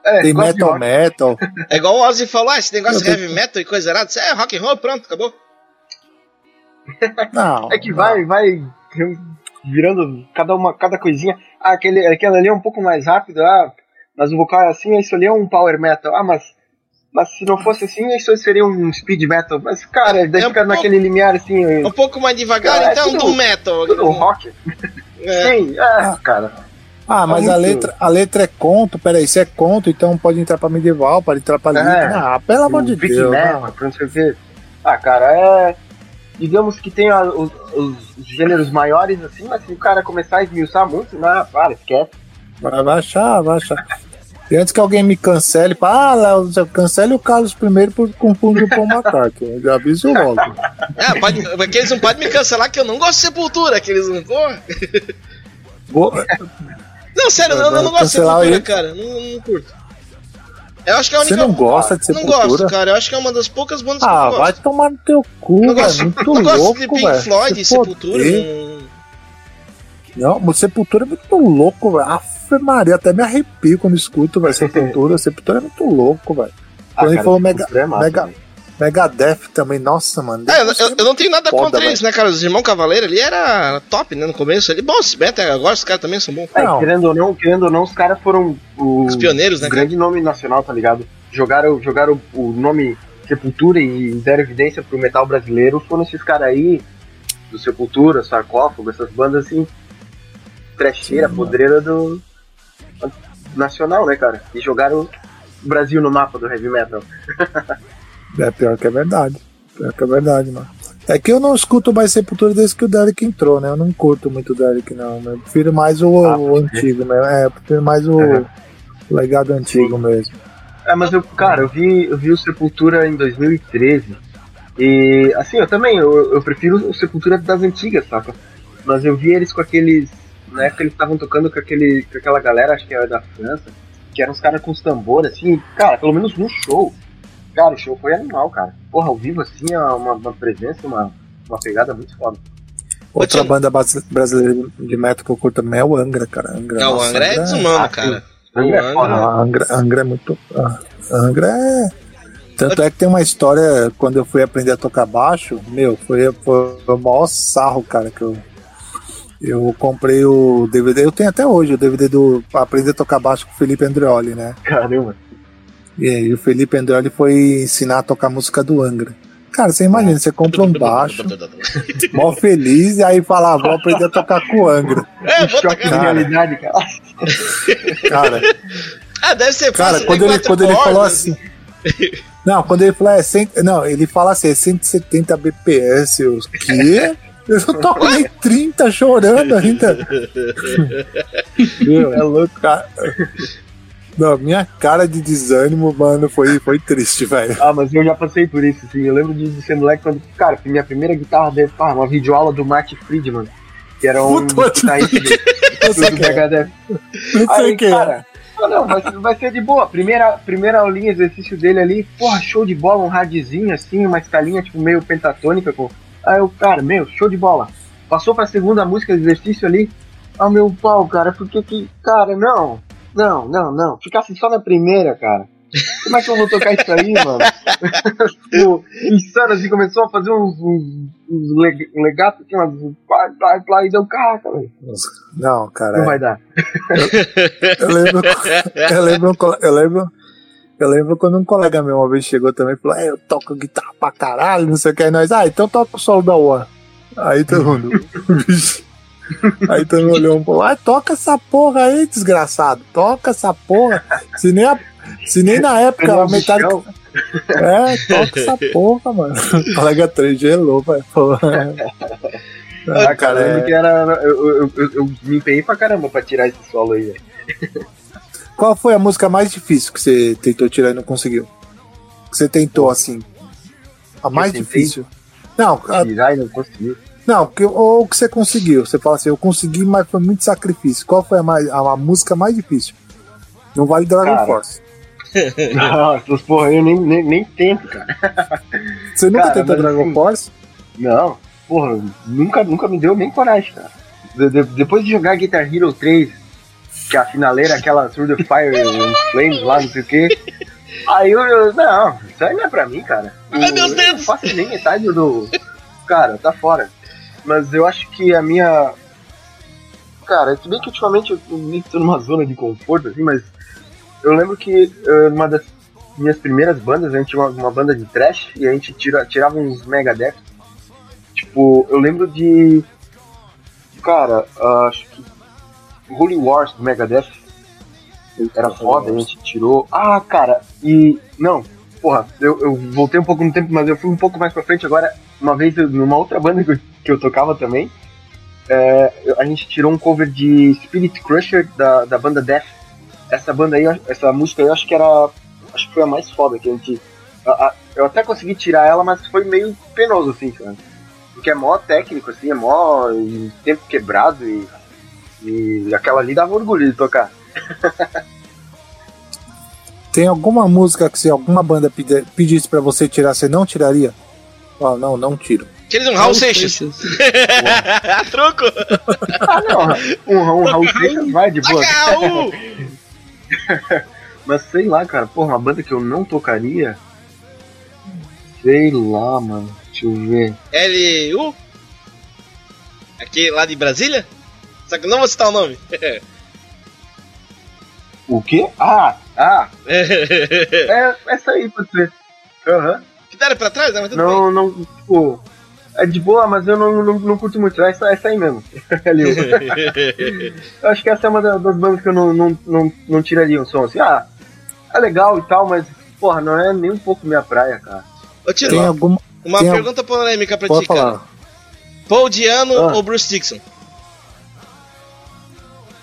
Speaker 4: Ah. É,
Speaker 3: tem metal metal.
Speaker 5: É igual o Ozzy falou, ah, esse negócio de
Speaker 3: Eu
Speaker 5: heavy metal e coisa errada. Isso é rock and roll, pronto, acabou.
Speaker 3: Não.
Speaker 4: É que vai, vai virando cada uma, cada coisinha. Ah, aquele, aquele ali é um pouco mais rápido, ah, mas o vocal é assim, isso ali é um power metal. Ah, mas, mas se não fosse assim, isso seria um speed metal. Mas, cara, daí
Speaker 5: É um
Speaker 4: fica
Speaker 5: pouco-
Speaker 4: naquele limiar assim,
Speaker 5: Um pouco mais devagar,
Speaker 4: Ah, é
Speaker 5: então,
Speaker 4: tudo-
Speaker 5: do metal.
Speaker 4: tudo rock.
Speaker 5: É.
Speaker 4: Sim, é, cara.
Speaker 3: Ah, mas
Speaker 4: Tá
Speaker 3: a
Speaker 4: muito-
Speaker 3: letra, a letra é conto, peraí, se é conto, então pode entrar pra medieval, pode entrar pra lyric.
Speaker 4: É.
Speaker 3: Ah, pelo amor de Deus.
Speaker 4: Metal,
Speaker 3: não.
Speaker 4: não sei o. Ah, cara, é. Digamos que tem a- os, os gêneros maiores assim, mas se o cara começar a esmiuçar muito, não, para, esquece.
Speaker 3: Vai, vai achar, vai achar. E antes que alguém me cancele, fala, ah, cancele o Carlos primeiro por confundir o Paul McCartney. Eu já aviso logo.
Speaker 5: É, pode, porque eles não podem me cancelar que eu não gosto de sepultura, que eles não.
Speaker 3: Vou,
Speaker 5: Não, sério, eu, eu não gosto de sepultura,
Speaker 3: ele.
Speaker 5: cara. Não, não curto. Eu acho que é a única.
Speaker 3: você não gosta de
Speaker 5: Não
Speaker 3: sepultura?
Speaker 5: gosto, cara. Eu acho que é uma das poucas bandas que
Speaker 3: Ah,
Speaker 5: eu
Speaker 3: vai
Speaker 5: gosto.
Speaker 3: tomar no teu cu,
Speaker 5: Não
Speaker 3: velho.
Speaker 5: gosto,
Speaker 3: Muito
Speaker 5: não gosto
Speaker 3: louco,
Speaker 5: de Pink
Speaker 3: velho.
Speaker 5: Floyd,
Speaker 3: Se
Speaker 5: Sepultura. não-
Speaker 3: Não, mas Sepultura é muito louco, velho. Afe Maria, até me arrepio quando escuto, velho. Sepultura. Sepultura é muito louco, velho. Quando ele falou mega,
Speaker 4: é massa,
Speaker 3: mega,
Speaker 4: velho.
Speaker 3: Megadeth também, nossa, mano.
Speaker 5: É, eu, eu- eu não tenho nada
Speaker 3: Foda,
Speaker 5: contra
Speaker 3: velho.
Speaker 5: eles, né, cara? Os irmãos Cavaleiro ali era top, né? No começo ali. Bom, se bem até agora, os caras também são bons.
Speaker 4: É,
Speaker 3: Não.
Speaker 4: querendo ou não, querendo ou não, os caras foram o
Speaker 5: Os pioneiros, né,
Speaker 4: grande nome nacional, tá ligado? Jogaram, jogaram o nome Sepultura e deram evidência pro metal brasileiro, foram esses caras aí, do Sepultura, Sarcófago, essas bandas assim, trecheira,
Speaker 3: Sim,
Speaker 4: podreira do nacional, né, cara? E jogaram o Brasil no mapa do heavy metal.
Speaker 3: É pior que é verdade. Pior que é verdade, mano. É que eu não escuto mais Sepultura desde que o Derek entrou, né? Eu não curto muito o Derek, não. Eu prefiro mais o,
Speaker 4: Ah,
Speaker 3: o antigo, né? É, eu prefiro mais o, o legado antigo mesmo.
Speaker 4: É, mas eu, cara, eu vi, eu vi o Sepultura em 2013. E, assim, eu também, eu, eu prefiro o Sepultura das antigas, saca? Mas eu vi eles com aqueles. Na época eles estavam tocando com, aquele, com aquela galera, acho que era da França, que eram os caras com os tambores, assim, cara, pelo menos no show. Cara, o show foi animal, cara. Porra, ao vivo, assim, é uma, uma presença, uma, uma pegada muito foda.
Speaker 3: Outra
Speaker 5: Tio-
Speaker 3: banda brasileira de metal que eu curto também é o Angra, cara. Angra,
Speaker 5: Não, o
Speaker 3: nossa,
Speaker 5: Angra é desumano,
Speaker 4: Ah,
Speaker 5: cara.
Speaker 4: Angra é
Speaker 5: O
Speaker 4: foda,
Speaker 5: Angra-
Speaker 3: Angra, Angra é muito. ah, Angra é. Tanto é que tem uma história, quando eu fui aprender a tocar baixo, meu, foi, foi o maior sarro, cara, que eu. Eu comprei o DVD, eu tenho até hoje o DVD do pra Aprender a Tocar Baixo com o Felipe Andreoli, né?
Speaker 4: Caramba.
Speaker 3: E aí o Felipe Andreoli foi ensinar a tocar música do Angra. Cara, você imagina, você compra um baixo, mó feliz, e aí fala, ah, vou aprender a tocar com o Angra.
Speaker 5: É,
Speaker 4: choque de realidade, cara.
Speaker 3: Cara,
Speaker 5: Ah, deve ser
Speaker 3: Cara,
Speaker 5: fácil.
Speaker 3: quando
Speaker 5: tem
Speaker 3: ele, quando ele falou assim. Não, quando ele falou, é, cento, não, ele fala assim, é 170 BPS, eu, quê? Eu toco nem 30 chorando ainda. Meu, é louco, cara. Não, minha cara de desânimo, mano, foi, foi triste, velho.
Speaker 4: Ah, mas eu já passei por isso, assim. Eu lembro de, ser moleque quando. Cara, minha primeira guitarra deve pá, uma videoaula do Marty Friedman. Que era um
Speaker 3: Puta,
Speaker 4: guitarrista do,
Speaker 3: Eu sei
Speaker 4: do
Speaker 3: quem é. Não sei é.
Speaker 4: cara, ah, não, vai, vai ser de boa. Primeira, primeira aulinha, exercício dele ali, porra, show de bola, um radzinho assim, uma escalinha tipo meio pentatônica. Com... Aí eu, cara, meu, show de bola. Passou pra segunda música exercício ali. Ah, meu pau, cara, porque que. Cara, não, não, não, não. Ficasse só na primeira, cara. Como é que eu vou tocar isso aí, mano? o insano assim começou a fazer uns, uns, uns leg- legato aqui, umas. Plá, plá, plá, e deu, caraca, velho.
Speaker 3: Não, cara.
Speaker 4: Não
Speaker 3: é.
Speaker 4: vai dar.
Speaker 3: Eu lembro, eu lembro, um cole- eu lembro, eu lembro quando um colega meu uma vez chegou também e falou: é, eu toco guitarra pra caralho, não sei o que. Aí nós, ah, então toca o solo da One. Aí todo mundo. Aí todo mundo olhou um pouco, ah, toca essa porra aí, desgraçado, toca essa porra. Se nem, a- se nem na época a metade. É, toca essa porra, mano. Colega 3 gelou, velho. Pô.
Speaker 4: Ah, cara, eu
Speaker 3: é-
Speaker 4: lembro que era. Eu, eu, eu, eu me empenhei pra caramba pra tirar esse solo aí, velho.
Speaker 3: Qual foi a música mais difícil que você tentou tirar e não conseguiu? Que você tentou, assim. A mais difícil. Não, a-
Speaker 4: Tirar e não conseguiu.
Speaker 3: Não, que, ou que você conseguiu. Você fala assim, eu consegui, mas foi muito sacrifício. Qual foi a, mais, a, a música mais difícil? Não vale Dragon
Speaker 4: Cara.
Speaker 3: Force.
Speaker 4: Nossa, porra eu nem, nem, nem tento, cara.
Speaker 3: Você nunca
Speaker 4: Cara,
Speaker 3: tentou Dragon
Speaker 4: assim-
Speaker 3: Force?
Speaker 4: Não, porra, nunca, nunca me deu nem coragem, cara. De- de- depois de jogar Guitar Hero 3, que a finaleira, aquela Through the Fire and Flames lá, não sei o quê. Aí eu, eu- não, isso aí não é pra mim, cara.
Speaker 5: Meus
Speaker 4: eu
Speaker 5: dedos!
Speaker 4: Não faço nem metade do. Cara, tá fora. Mas eu acho que a minha. Cara, se bem que ultimamente eu meio que tô numa zona de conforto, assim, mas eu lembro que eh, uma das minhas primeiras bandas, a gente tinha uma, uma banda de trash e a gente tira, tirava uns Megadeth. Tipo, eu lembro de. Cara, ah, acho que. Holy Wars do Megadeth. Era foda, a gente tirou. Ah, cara, e. Não, porra, eu, eu voltei um pouco no tempo, mas eu fui um pouco mais pra frente agora. Uma vez, numa outra banda que eu, que eu tocava também, é, a gente tirou um cover de Spirit Crusher da, da banda Death. Essa banda aí, essa música aí, eu acho que era. Acho que foi a mais foda que a gente. a- a- eu até consegui tirar ela, mas foi meio penoso, assim, cara. Porque é mó técnico, assim, é mó em tempo quebrado e. E aquela ali dava orgulho de tocar.
Speaker 3: Tem alguma música que se alguma banda pedi- pedisse pra você tirar, você não tiraria? Ah, não, não tiro.
Speaker 5: Querido um Raul Seixas. Truco!
Speaker 4: Ah, não, um, um Raul Seixas vai de boa.
Speaker 5: Raul!
Speaker 4: Mas sei lá, cara, porra, uma banda que eu não tocaria. Sei lá, mano. Deixa eu ver.
Speaker 5: L.U. Aqui lá de Brasília? Só que eu não vou citar o nome.
Speaker 4: O quê? Ah, ah, é essa aí pode ser. Aham.
Speaker 5: que deram pra trás, né? Mas tudo bem.
Speaker 4: Não, não, tipo. É de boa, mas eu não, não, não curto muito. É essa, essa aí mesmo. Eu acho que essa é uma da- das bandas que eu não, não, não, não tiraria um som assim. Ah, é legal e tal, mas, porra, não é nem um pouco minha praia, cara.
Speaker 5: Ô, Tiro,
Speaker 3: Tem alguma.
Speaker 5: uma
Speaker 3: tem al-
Speaker 5: pergunta polêmica pra
Speaker 3: Pode
Speaker 5: ti, cara.
Speaker 3: falar.
Speaker 5: Paul Diano
Speaker 4: Ah.
Speaker 5: ou Bruce Dixon?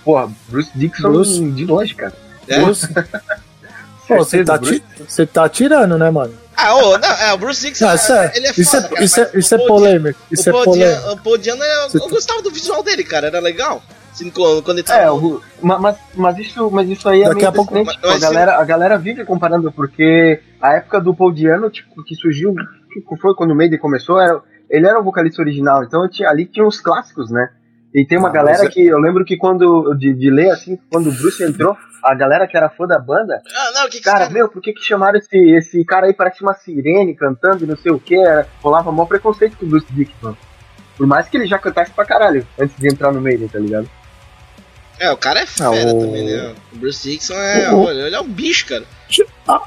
Speaker 4: Porra, Bruce Dixon
Speaker 3: Bruce?
Speaker 4: de longe, cara.
Speaker 5: É?
Speaker 3: Bruce? Pô, você tá, ti- você tá tirando, né, mano?
Speaker 5: Ah, ô, não, é, o Bruce Dixon,
Speaker 3: Não, isso é,
Speaker 5: ele é
Speaker 3: isso
Speaker 5: foda,
Speaker 3: é,
Speaker 5: cara,
Speaker 3: isso é,
Speaker 5: mas
Speaker 3: isso é polêmico. Isso é
Speaker 5: o Paul
Speaker 3: polêmico.
Speaker 5: Diano, o Paul Diano, eu,
Speaker 3: Você-
Speaker 5: eu gostava do visual dele, cara, era legal. Assim, quando, quando ele tava...
Speaker 4: É, o, ma- mas, mas, isso, mas isso aí é
Speaker 3: Daqui
Speaker 4: meio
Speaker 3: a pouco-
Speaker 5: mas-
Speaker 4: tipo, a,
Speaker 5: mas
Speaker 4: galera, a galera vive comparando, porque a época do Paul Diano, tipo, que surgiu, que foi quando o Maiden começou, era, ele era o vocalista original, então tinha, ali tinha os clássicos, né? E tem uma
Speaker 3: Ah,
Speaker 4: galera
Speaker 3: mas é-
Speaker 4: que, eu lembro que quando, de, de ler assim, quando o Bruce entrou, a galera que era fã da banda,
Speaker 5: Ah, não, o que que
Speaker 4: cara, meu, por que que chamaram esse, esse cara aí, parece uma sirene cantando e não sei o que, rolava mó preconceito com o Bruce Dickinson. Por mais que ele já cantasse pra caralho, antes de entrar no meio, tá ligado?
Speaker 5: É, o cara é fera
Speaker 3: Ah, o-
Speaker 5: também, né? O Bruce Dixon é.
Speaker 3: O-
Speaker 5: Olha, ele é um bicho, cara.
Speaker 3: Ah,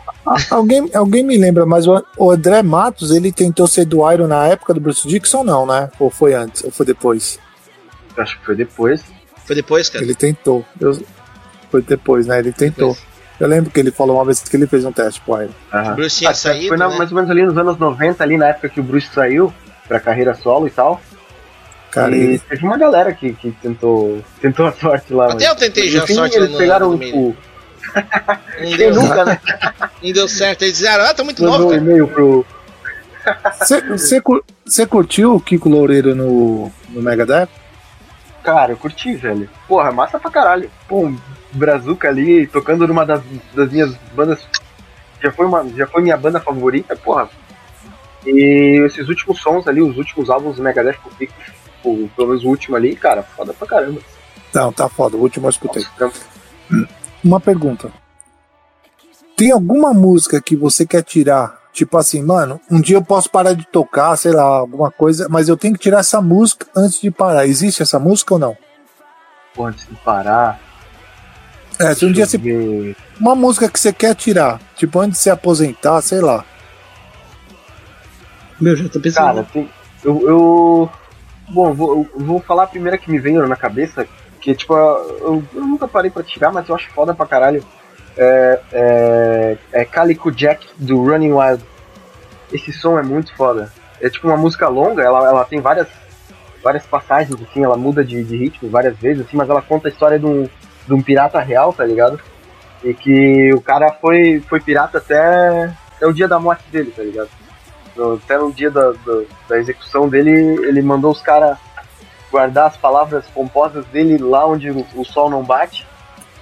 Speaker 3: alguém, alguém me lembra, mas o, André Matos, ele tentou ser do Iron na época do Bruce Dixon, não, né? Ou foi antes, ou foi depois?
Speaker 4: Acho que foi depois.
Speaker 5: Foi depois, cara.
Speaker 3: Ele tentou. Eu- foi depois, né? Ele tentou. Eu lembro que ele falou uma vez que ele fez um teste Iron.
Speaker 4: Aham.
Speaker 5: O Bruce tinha
Speaker 4: Ah,
Speaker 5: saído.
Speaker 4: foi na-
Speaker 5: né?
Speaker 4: mais ou menos ali nos anos 90, ali na época que o Bruce saiu pra carreira solo e tal.
Speaker 3: Cara,
Speaker 4: e
Speaker 3: ele,
Speaker 4: teve uma galera que, que tentou, tentou a sorte lá.
Speaker 5: Até
Speaker 4: mas-
Speaker 5: eu tentei já a
Speaker 4: no
Speaker 5: sorte
Speaker 4: eles
Speaker 5: no-
Speaker 4: pegaram,
Speaker 5: no
Speaker 4: tipo,
Speaker 5: Não deu,
Speaker 4: nunca, né?
Speaker 5: não deu certo. Eles disseram, ah, tá muito
Speaker 4: Mandou
Speaker 5: novo,
Speaker 4: um
Speaker 5: cara.
Speaker 4: e-mail pro.
Speaker 3: Você curtiu o Kiko Loureiro no, no Megadeth?
Speaker 4: Cara, eu curti, velho. Porra, massa pra caralho. Pô, um Brazuca ali tocando numa das, das minhas bandas. Já foi, uma, já foi minha banda favorita, porra. E esses últimos sons ali, os últimos álbuns do Megadeth, que eu fico, pelo menos o último ali, cara, foda pra caramba.
Speaker 3: Não, tá foda. O último eu escutei.
Speaker 4: Nossa, trampo.
Speaker 3: Uma pergunta. Tem alguma música que você quer tirar? Tipo assim, mano, um dia eu posso parar de tocar, sei lá, alguma coisa, mas eu tenho que tirar essa música antes de parar. Existe essa música ou não?
Speaker 4: Antes de parar.
Speaker 3: É, se um dia você. Uma música que você quer tirar, tipo antes de se aposentar, sei lá.
Speaker 1: Meu, já tô pensando.
Speaker 4: Cara, tem, eu, eu. Bom, vou, eu vou falar a primeira que me veio na cabeça, que tipo, eu, eu nunca parei pra tirar, mas eu acho foda pra caralho. É, é, é Calico Jack do Running Wild. Esse som é muito foda. É tipo uma música longa, ela, ela tem várias, várias passagens, assim, ela muda de, de ritmo várias vezes, assim, mas ela conta a história de um, de um pirata real, tá ligado? E que o cara foi, foi pirata até, até o dia da morte dele, tá ligado? No- até no dia da, da, da execução dele, ele mandou os caras guardar as palavras compostas dele lá onde o, o sol não bate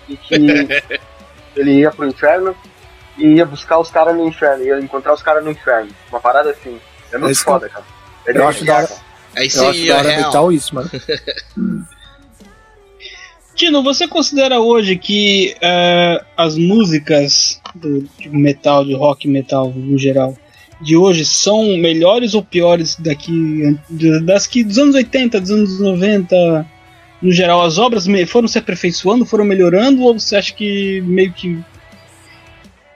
Speaker 4: e que ele ia pro inferno e ia buscar os caras no inferno, ia encontrar os caras no inferno. Uma parada assim. É muito
Speaker 3: eu-
Speaker 4: foda, cara. É
Speaker 3: eu
Speaker 4: de
Speaker 3: acho da hora.
Speaker 4: arrepiar, cara.
Speaker 5: Aí é
Speaker 3: hora
Speaker 5: real.
Speaker 3: isso, mano.
Speaker 1: Tino, você considera hoje que eh, as músicas do de metal, de rock metal no geral, de hoje são melhores ou piores daqui das que dos anos 80, dos anos 90, no geral, as obras foram se aperfeiçoando, foram melhorando, ou você acha que meio que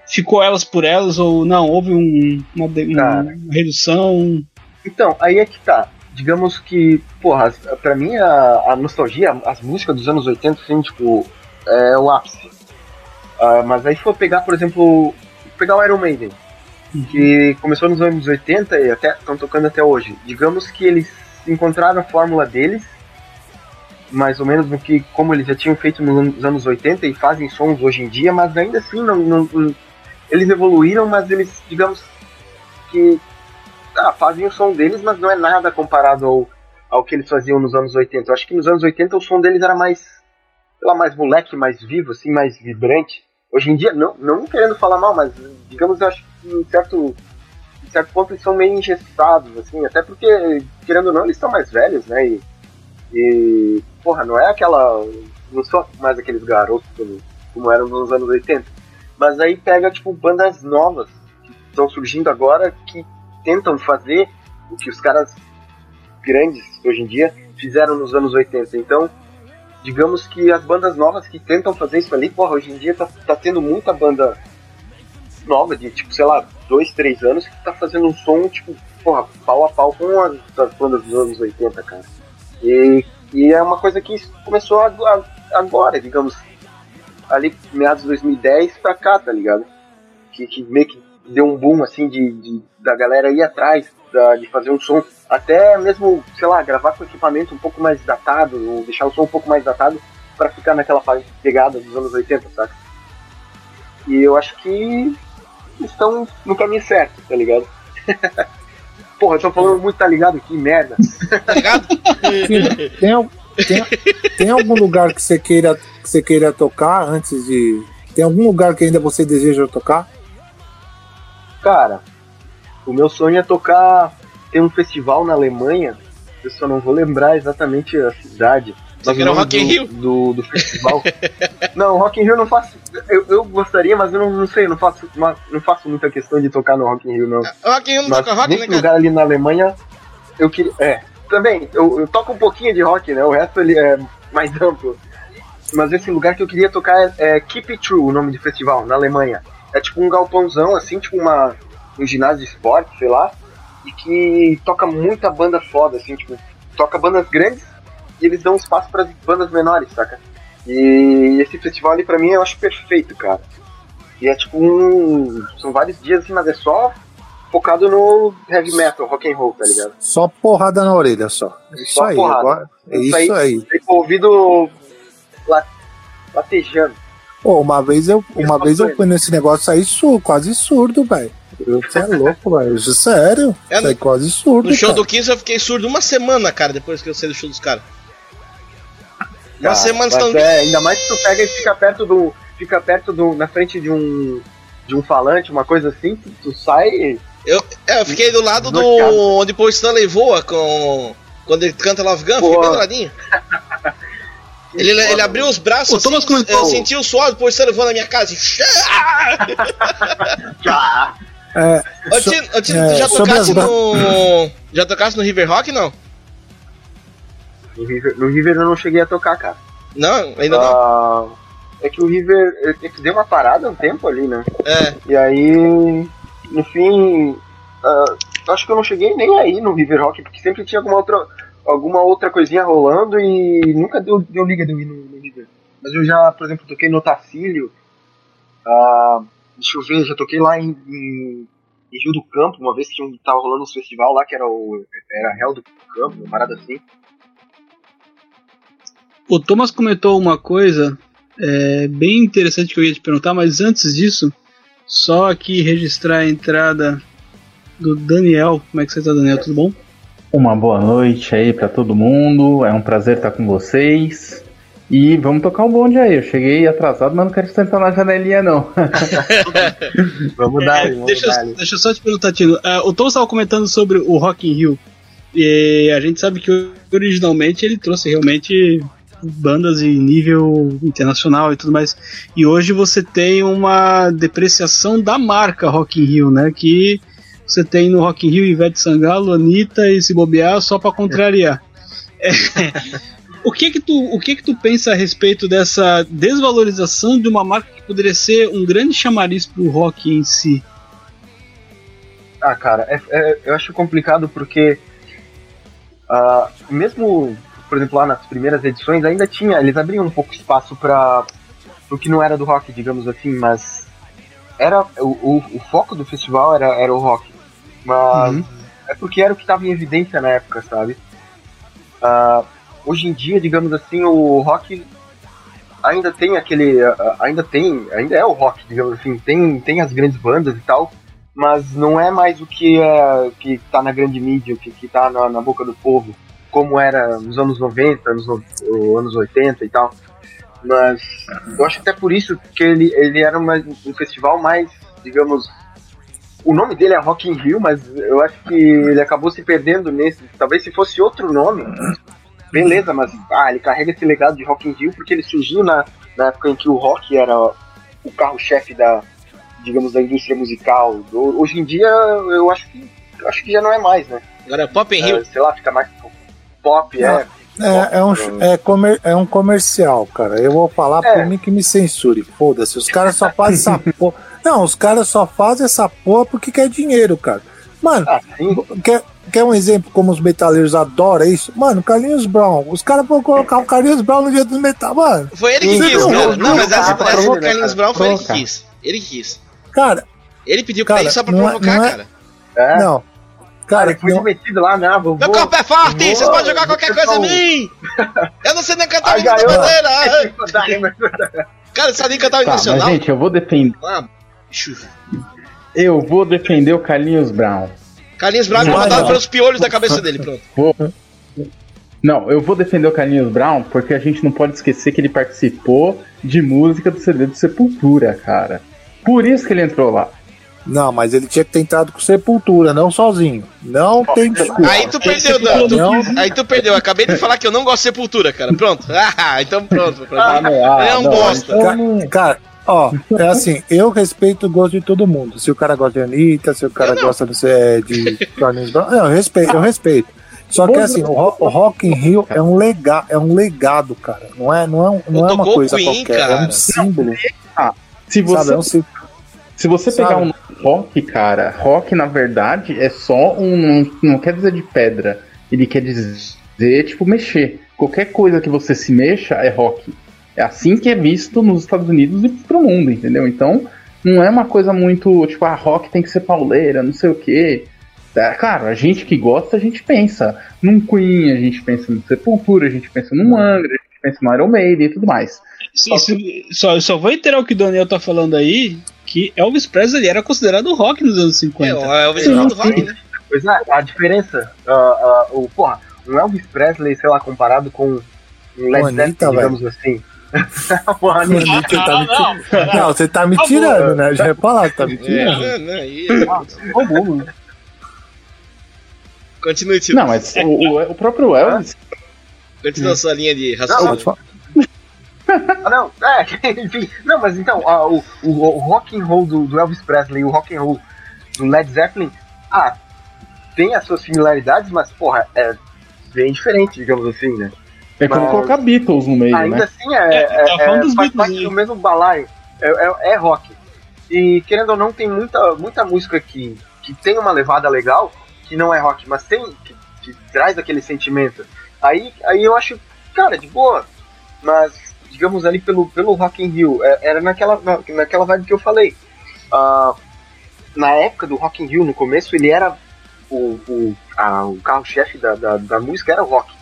Speaker 1: ficou elas por elas, ou não, houve um- uma, uma redução?
Speaker 4: Então, aí é que tá. Digamos que, porra, pra mim a, a nostalgia, as músicas dos anos 80, assim, tipo, é o ápice. Ah, mas aí se for pegar, por exemplo, pegar o Iron Maiden, que começou nos anos 80 e até estão tocando até hoje. Digamos que eles encontraram a fórmula deles, mais ou menos no que como eles já tinham feito nos anos 80 e fazem sons hoje em dia, mas ainda assim não- não- eles evoluíram, mas eles, digamos que ah, fazem o som deles, mas não é nada comparado ao, ao que eles faziam nos anos 80. Eu acho que nos anos 80 o som deles era mais, sei lá, mais moleque, mais vivo, assim, mais vibrante. Hoje em dia, não, não querendo falar mal, mas digamos, eu acho que em certo, em certo ponto eles são meio engessados, assim, até porque, querendo ou não, eles estão mais velhos, né? E, e, porra, não é aquela. Não são mais aqueles garotos como, como eram nos anos 80. Mas aí pega, tipo, bandas novas que estão surgindo agora que tentam fazer o que os caras grandes hoje em dia fizeram nos anos 80. Então, digamos que as bandas novas que tentam fazer isso ali, porra, hoje em dia tá, tá tendo muita banda nova, de tipo, sei lá, dois, três anos, que tá fazendo um som, tipo, porra, pau a pau com as, as bandas dos anos 80, cara. E, e é uma coisa que começou agora, agora, digamos, ali meados de 2010 pra cá, tá ligado? Que, que meio que deu um boom, assim, de, de- da galera ir atrás da- de fazer um som, até mesmo, sei lá, gravar com equipamento um pouco mais datado, ou deixar o som um pouco mais datado, pra ficar naquela pa- pegada dos anos 80, saca? E eu acho que estão no caminho certo, tá ligado? Porra, eu tô falando muito, tá ligado? Que merda.
Speaker 5: Tá ligado?
Speaker 3: Filho, tem, tem, tem algum lugar que você queira que você queira tocar antes de. Tem algum lugar que ainda você deseja tocar?
Speaker 4: Cara, o meu sonho é tocar. Tem um festival na Alemanha, eu só não vou lembrar exatamente a cidade. Mas
Speaker 5: que
Speaker 4: o nome
Speaker 5: Rock in Rio?
Speaker 4: Do, do festival. não, Rock in Rio eu não faço. Eu, eu gostaria, mas eu não, não sei, não faço, não faço muita questão de tocar no Rock in Rio, não.
Speaker 5: O Rock in Rio não
Speaker 4: Mas
Speaker 5: toca rock,
Speaker 4: nesse
Speaker 5: né,
Speaker 4: lugar ali na Alemanha, eu queria. É, também, eu, eu toco um pouquinho de rock, né? O resto ele é mais amplo. Mas esse lugar que eu queria tocar é, é Keep It True, o nome do festival, na Alemanha. É tipo um galpãozão, assim, tipo uma, um ginásio de esporte, sei lá, e que toca muita banda foda, assim, tipo, toca bandas grandes e eles dão espaço para bandas menores, saca? E esse festival ali pra mim eu acho perfeito, cara. E é tipo um. São vários dias assim, mas é só focado no heavy metal, rock and roll, tá ligado?
Speaker 3: Só porrada na orelha, só. Isso
Speaker 4: Só
Speaker 3: aí.
Speaker 4: porrada.
Speaker 3: agora- É
Speaker 4: Isso aí.
Speaker 3: aí.
Speaker 4: O ouvido la- latejando.
Speaker 3: Pô, uma vez eu, uma vez eu fui nesse negócio aí su, quase surdo, velho. Você é louco, velho. Isso é Sério?
Speaker 5: É,
Speaker 3: Isso aí
Speaker 5: no-
Speaker 3: quase surdo.
Speaker 5: No show
Speaker 3: cara.
Speaker 5: do Kiss eu fiquei surdo uma semana, cara, depois que eu saí do show dos caras. Uma
Speaker 4: Ah,
Speaker 5: semana estão.
Speaker 4: é, ainda mais que tu pega e fica perto do. Fica perto do. na frente de um. de um falante, uma coisa assim, tu, tu sai.
Speaker 5: Eu, é, eu fiquei do lado do. Onde o Stanley voa com. Quando ele canta Love Gun, fiquei
Speaker 4: Pô.
Speaker 5: bem do ladinho. Ele, ele abriu os braços
Speaker 1: O Thomas
Speaker 5: assim,
Speaker 1: comentou-
Speaker 5: eu senti o suor do voando na minha casa.
Speaker 4: Já!
Speaker 3: É,
Speaker 5: Ô,
Speaker 3: so- é,
Speaker 5: tu já tocasse
Speaker 3: as
Speaker 5: no. Já tocasse no River Rock, não?
Speaker 4: No River, no River eu não cheguei a tocar, cara.
Speaker 5: Não, ainda não.
Speaker 4: Ah, é que o River. É que deu uma parada um tempo ali, né?
Speaker 5: É.
Speaker 4: E aí. No fim. ah, acho que eu não cheguei nem aí no River Rock, porque sempre tinha alguma outra. Alguma outra coisinha rolando e nunca deu, deu liga de eu ir no, no River. Mas eu já, por exemplo, toquei no Tacílio. ah, deixa eu ver, já toquei lá em, em, em Rio do Campo, uma vez que um, tava rolando um festival lá que era o. Era Real do Campo, uma parada assim.
Speaker 1: O Thomas comentou uma coisa é, bem interessante que eu ia te perguntar, mas antes disso, só aqui registrar a entrada do Daniel. Como é que você tá, Daniel? Tudo bom?
Speaker 6: Uma boa noite aí pra todo mundo. É um prazer estar com vocês. E vamos tocar um bonde aí. Eu cheguei atrasado, mas não quero sentar na janelinha, não.
Speaker 4: Vamos dar, vamos
Speaker 1: deixa,
Speaker 4: dar.
Speaker 1: deixa eu só te perguntar, Tino. Ah, o Thomas estava comentando sobre o Rock in Rio. E a gente sabe que originalmente ele trouxe realmente bandas em nível internacional e tudo mais. E hoje você tem uma depreciação da marca Rock in Rio, né? Que você tem no Rock in Rio Ivete Sangalo, Anitta e se bobear só para contrariar. É. O que que tu, o que que tu pensa a respeito dessa desvalorização de uma marca que poderia ser um grande chamariz pro rock em si?
Speaker 4: Ah, cara, é- é- eu acho complicado porque ah, mesmo, por exemplo, lá nas primeiras edições ainda tinha, eles abriam um pouco espaço para o que não era do rock, digamos assim, mas era o, o, o foco do festival era, era o rock, mas
Speaker 1: Uhum.
Speaker 4: é porque era o que estava em evidência na época, sabe? Ah, hoje em dia, digamos assim, o rock ainda tem aquele, ah, ainda tem, ainda é o rock, digamos assim, tem, tem as grandes bandas e tal, mas não é mais o que é que tá na grande mídia, o que, que tá na, na boca do povo, como era nos anos 90, anos, no- ou anos 80 e tal. Mas eu acho até por isso que ele, ele era uma, um festival mais, digamos. O nome dele é Rock in Rio, mas eu acho que ele acabou se perdendo nesse. Talvez se fosse outro nome, beleza, mas ah, ele carrega esse legado de Rock in Rio porque ele surgiu na, na época em que o rock era o carro-chefe da, digamos, da indústria musical. Ho- Hoje em dia, eu acho que eu acho que já não é mais, né?
Speaker 5: Agora é Pop in Rio.
Speaker 4: É, sei lá, fica mais pop,
Speaker 3: Não.
Speaker 4: é.
Speaker 3: É, é, um, é, comer, é um comercial, cara. Eu vou falar
Speaker 4: É.
Speaker 3: por mim que me censure. Foda-se, os caras só fazem essa porra. Não, os caras só fazem essa porra porque quer dinheiro, cara. Mano,
Speaker 4: Ah,
Speaker 3: quer, quer um exemplo como os metaleiros adoram isso? Mano, Carlinhos Brown. Os caras vão colocar o Carlinhos Brown no dia dos metal. Mano,
Speaker 5: Foi ele que quis,
Speaker 4: não,
Speaker 5: cara.
Speaker 4: não,
Speaker 5: Não, mas essa,
Speaker 4: não,
Speaker 5: essa
Speaker 4: não,
Speaker 5: do
Speaker 4: né,
Speaker 5: Carlinhos
Speaker 4: cara?
Speaker 5: Brown foi ele que quis. Ele que quis.
Speaker 3: cara,
Speaker 5: Ele pediu pra
Speaker 3: Cara,
Speaker 5: ir só pra
Speaker 3: não é-
Speaker 5: provocar,
Speaker 3: não é-
Speaker 5: cara.
Speaker 4: É.
Speaker 3: não.
Speaker 4: Cara,
Speaker 3: Cara,
Speaker 4: foi
Speaker 3: não,
Speaker 4: demitido lá, né? Vou,
Speaker 5: Meu corpo é forte,
Speaker 4: vou-
Speaker 5: vocês podem jogar qualquer coisa em mim! Eu não sei nem cantar o
Speaker 4: Ai,
Speaker 5: hino da bandeira! Cara, você sabe nem cantar o hino
Speaker 6: Tá,
Speaker 5: nacional?
Speaker 6: gente, eu vou defender. Eu vou defender o Carlinhos Brown.
Speaker 5: Carlinhos Brown é
Speaker 3: Não,
Speaker 5: comandado
Speaker 3: não.
Speaker 5: pelos piolhos da cabeça dele, pronto.
Speaker 6: Vou- Não, eu vou defender o Carlinhos Brown porque a gente não pode esquecer que ele participou de música do CD do Sepultura, cara. Por isso que ele entrou lá.
Speaker 3: Não, mas ele tinha que ter entrado com Sepultura, não sozinho. Não tem desculpa.
Speaker 5: Aí tu perdeu, Dan. Aí tu perdeu. Eu acabei de falar que eu não gosto de sepultura, cara. Pronto. Ah, então pronto.
Speaker 6: Ah, não, ah,
Speaker 5: é um
Speaker 6: não,
Speaker 5: bosta.
Speaker 3: Ca- Cara, ó, é assim, eu respeito o gosto de todo mundo. Se o cara gosta de Anitta, se o cara
Speaker 5: Eu não.
Speaker 3: gosta de, é, de Carlinhos Brown, eu respeito, eu respeito. Só que assim, o, Ro- o Rock in Rio é um, lega, é um legado, cara. Não é, não é, um- não é uma coisa
Speaker 5: Queen,
Speaker 3: qualquer, é
Speaker 5: cara.
Speaker 3: um símbolo.
Speaker 6: Se você,
Speaker 3: Sabe? É um símbolo.
Speaker 6: se você
Speaker 3: Sabe?
Speaker 6: pegar um rock, cara, rock na verdade é só um. Não quer dizer de pedra. Ele quer dizer, tipo, mexer. Qualquer coisa que você se mexa é rock. É assim que é visto nos Estados Unidos e pro mundo, entendeu? Então, não é uma coisa muito, tipo, ah, rock tem que ser pauleira, não sei o quê. É, claro, a gente que gosta, a gente pensa num Queen, a gente pensa no Sepultura, a gente pensa num Angra, a gente pensa no Iron Maiden e tudo mais.
Speaker 1: Sim, sim, só, eu só vou entender o que o Daniel tá falando aí, que Elvis Presley era considerado rock nos anos 50.
Speaker 5: É, visual do rock, né?
Speaker 4: Pois é, a diferença, ah, ah, o, porra, um Elvis Presley, sei lá, comparado com um Led
Speaker 3: a
Speaker 4: Zeppelin, digamos assim.
Speaker 3: Mano,
Speaker 4: Anitta.
Speaker 3: você tá me
Speaker 1: não,
Speaker 3: tirando. Não, você tá me tirando, né? Já ia falar, tá me tirando.
Speaker 5: É, né, aí-
Speaker 3: Roubou,
Speaker 5: Continue, tio.
Speaker 6: Não, mas o, o- o próprio Elvis,
Speaker 5: Continua a sua linha de
Speaker 3: Pode
Speaker 5: raciocínio.
Speaker 4: Ah, não, é, enfim, não, mas então, ah, o, o, o rock and roll do, do Elvis Presley e o rock and roll do Led Zeppelin, ah, tem as suas similaridades, mas, porra, é bem diferente, digamos assim, né?
Speaker 6: É como
Speaker 4: Mas-
Speaker 6: colocar Beatles no meio,
Speaker 4: Ainda
Speaker 6: né?
Speaker 4: assim, é,
Speaker 1: É,
Speaker 4: é,
Speaker 1: tá falando
Speaker 4: é-
Speaker 1: dos
Speaker 4: faz
Speaker 1: Beatles
Speaker 4: parte do mesmo balaio, é, é, é rock. E, querendo ou não, tem muita, muita música que, que tem uma levada legal, que não é rock, mas tem, que, que traz aquele sentimento. Aí, aí eu acho, cara, de boa, mas, digamos ali pelo, pelo Rock in Rio, é- era naquela, na, naquela vibe que eu falei. Ah, na época do Rock in Rio, no começo, ele era o, o, a- o carro-chefe da, da, da música, era o rock,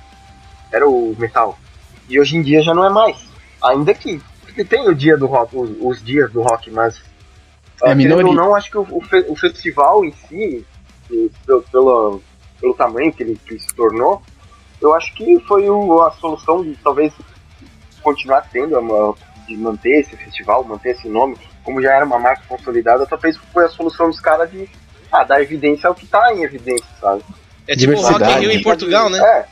Speaker 4: era o metal. E hoje em dia já não é mais. Ainda que tem o dia do rock, os, os dias do rock, mas
Speaker 6: É a
Speaker 4: ah,
Speaker 6: minoria.
Speaker 4: ou não, acho que o, o, fe- o festival em si, pelo, pelo, pelo tamanho que ele, que ele se tornou, eu acho que foi o- a solução de talvez continuar tendo, uma, de manter esse festival, manter esse nome, como já era uma marca consolidada, talvez foi a solução dos caras de ah, dar evidência ao que tá em evidência, sabe?
Speaker 5: É tipo o Rock in
Speaker 6: Diversidade.
Speaker 5: Rio em Portugal, né?
Speaker 4: É,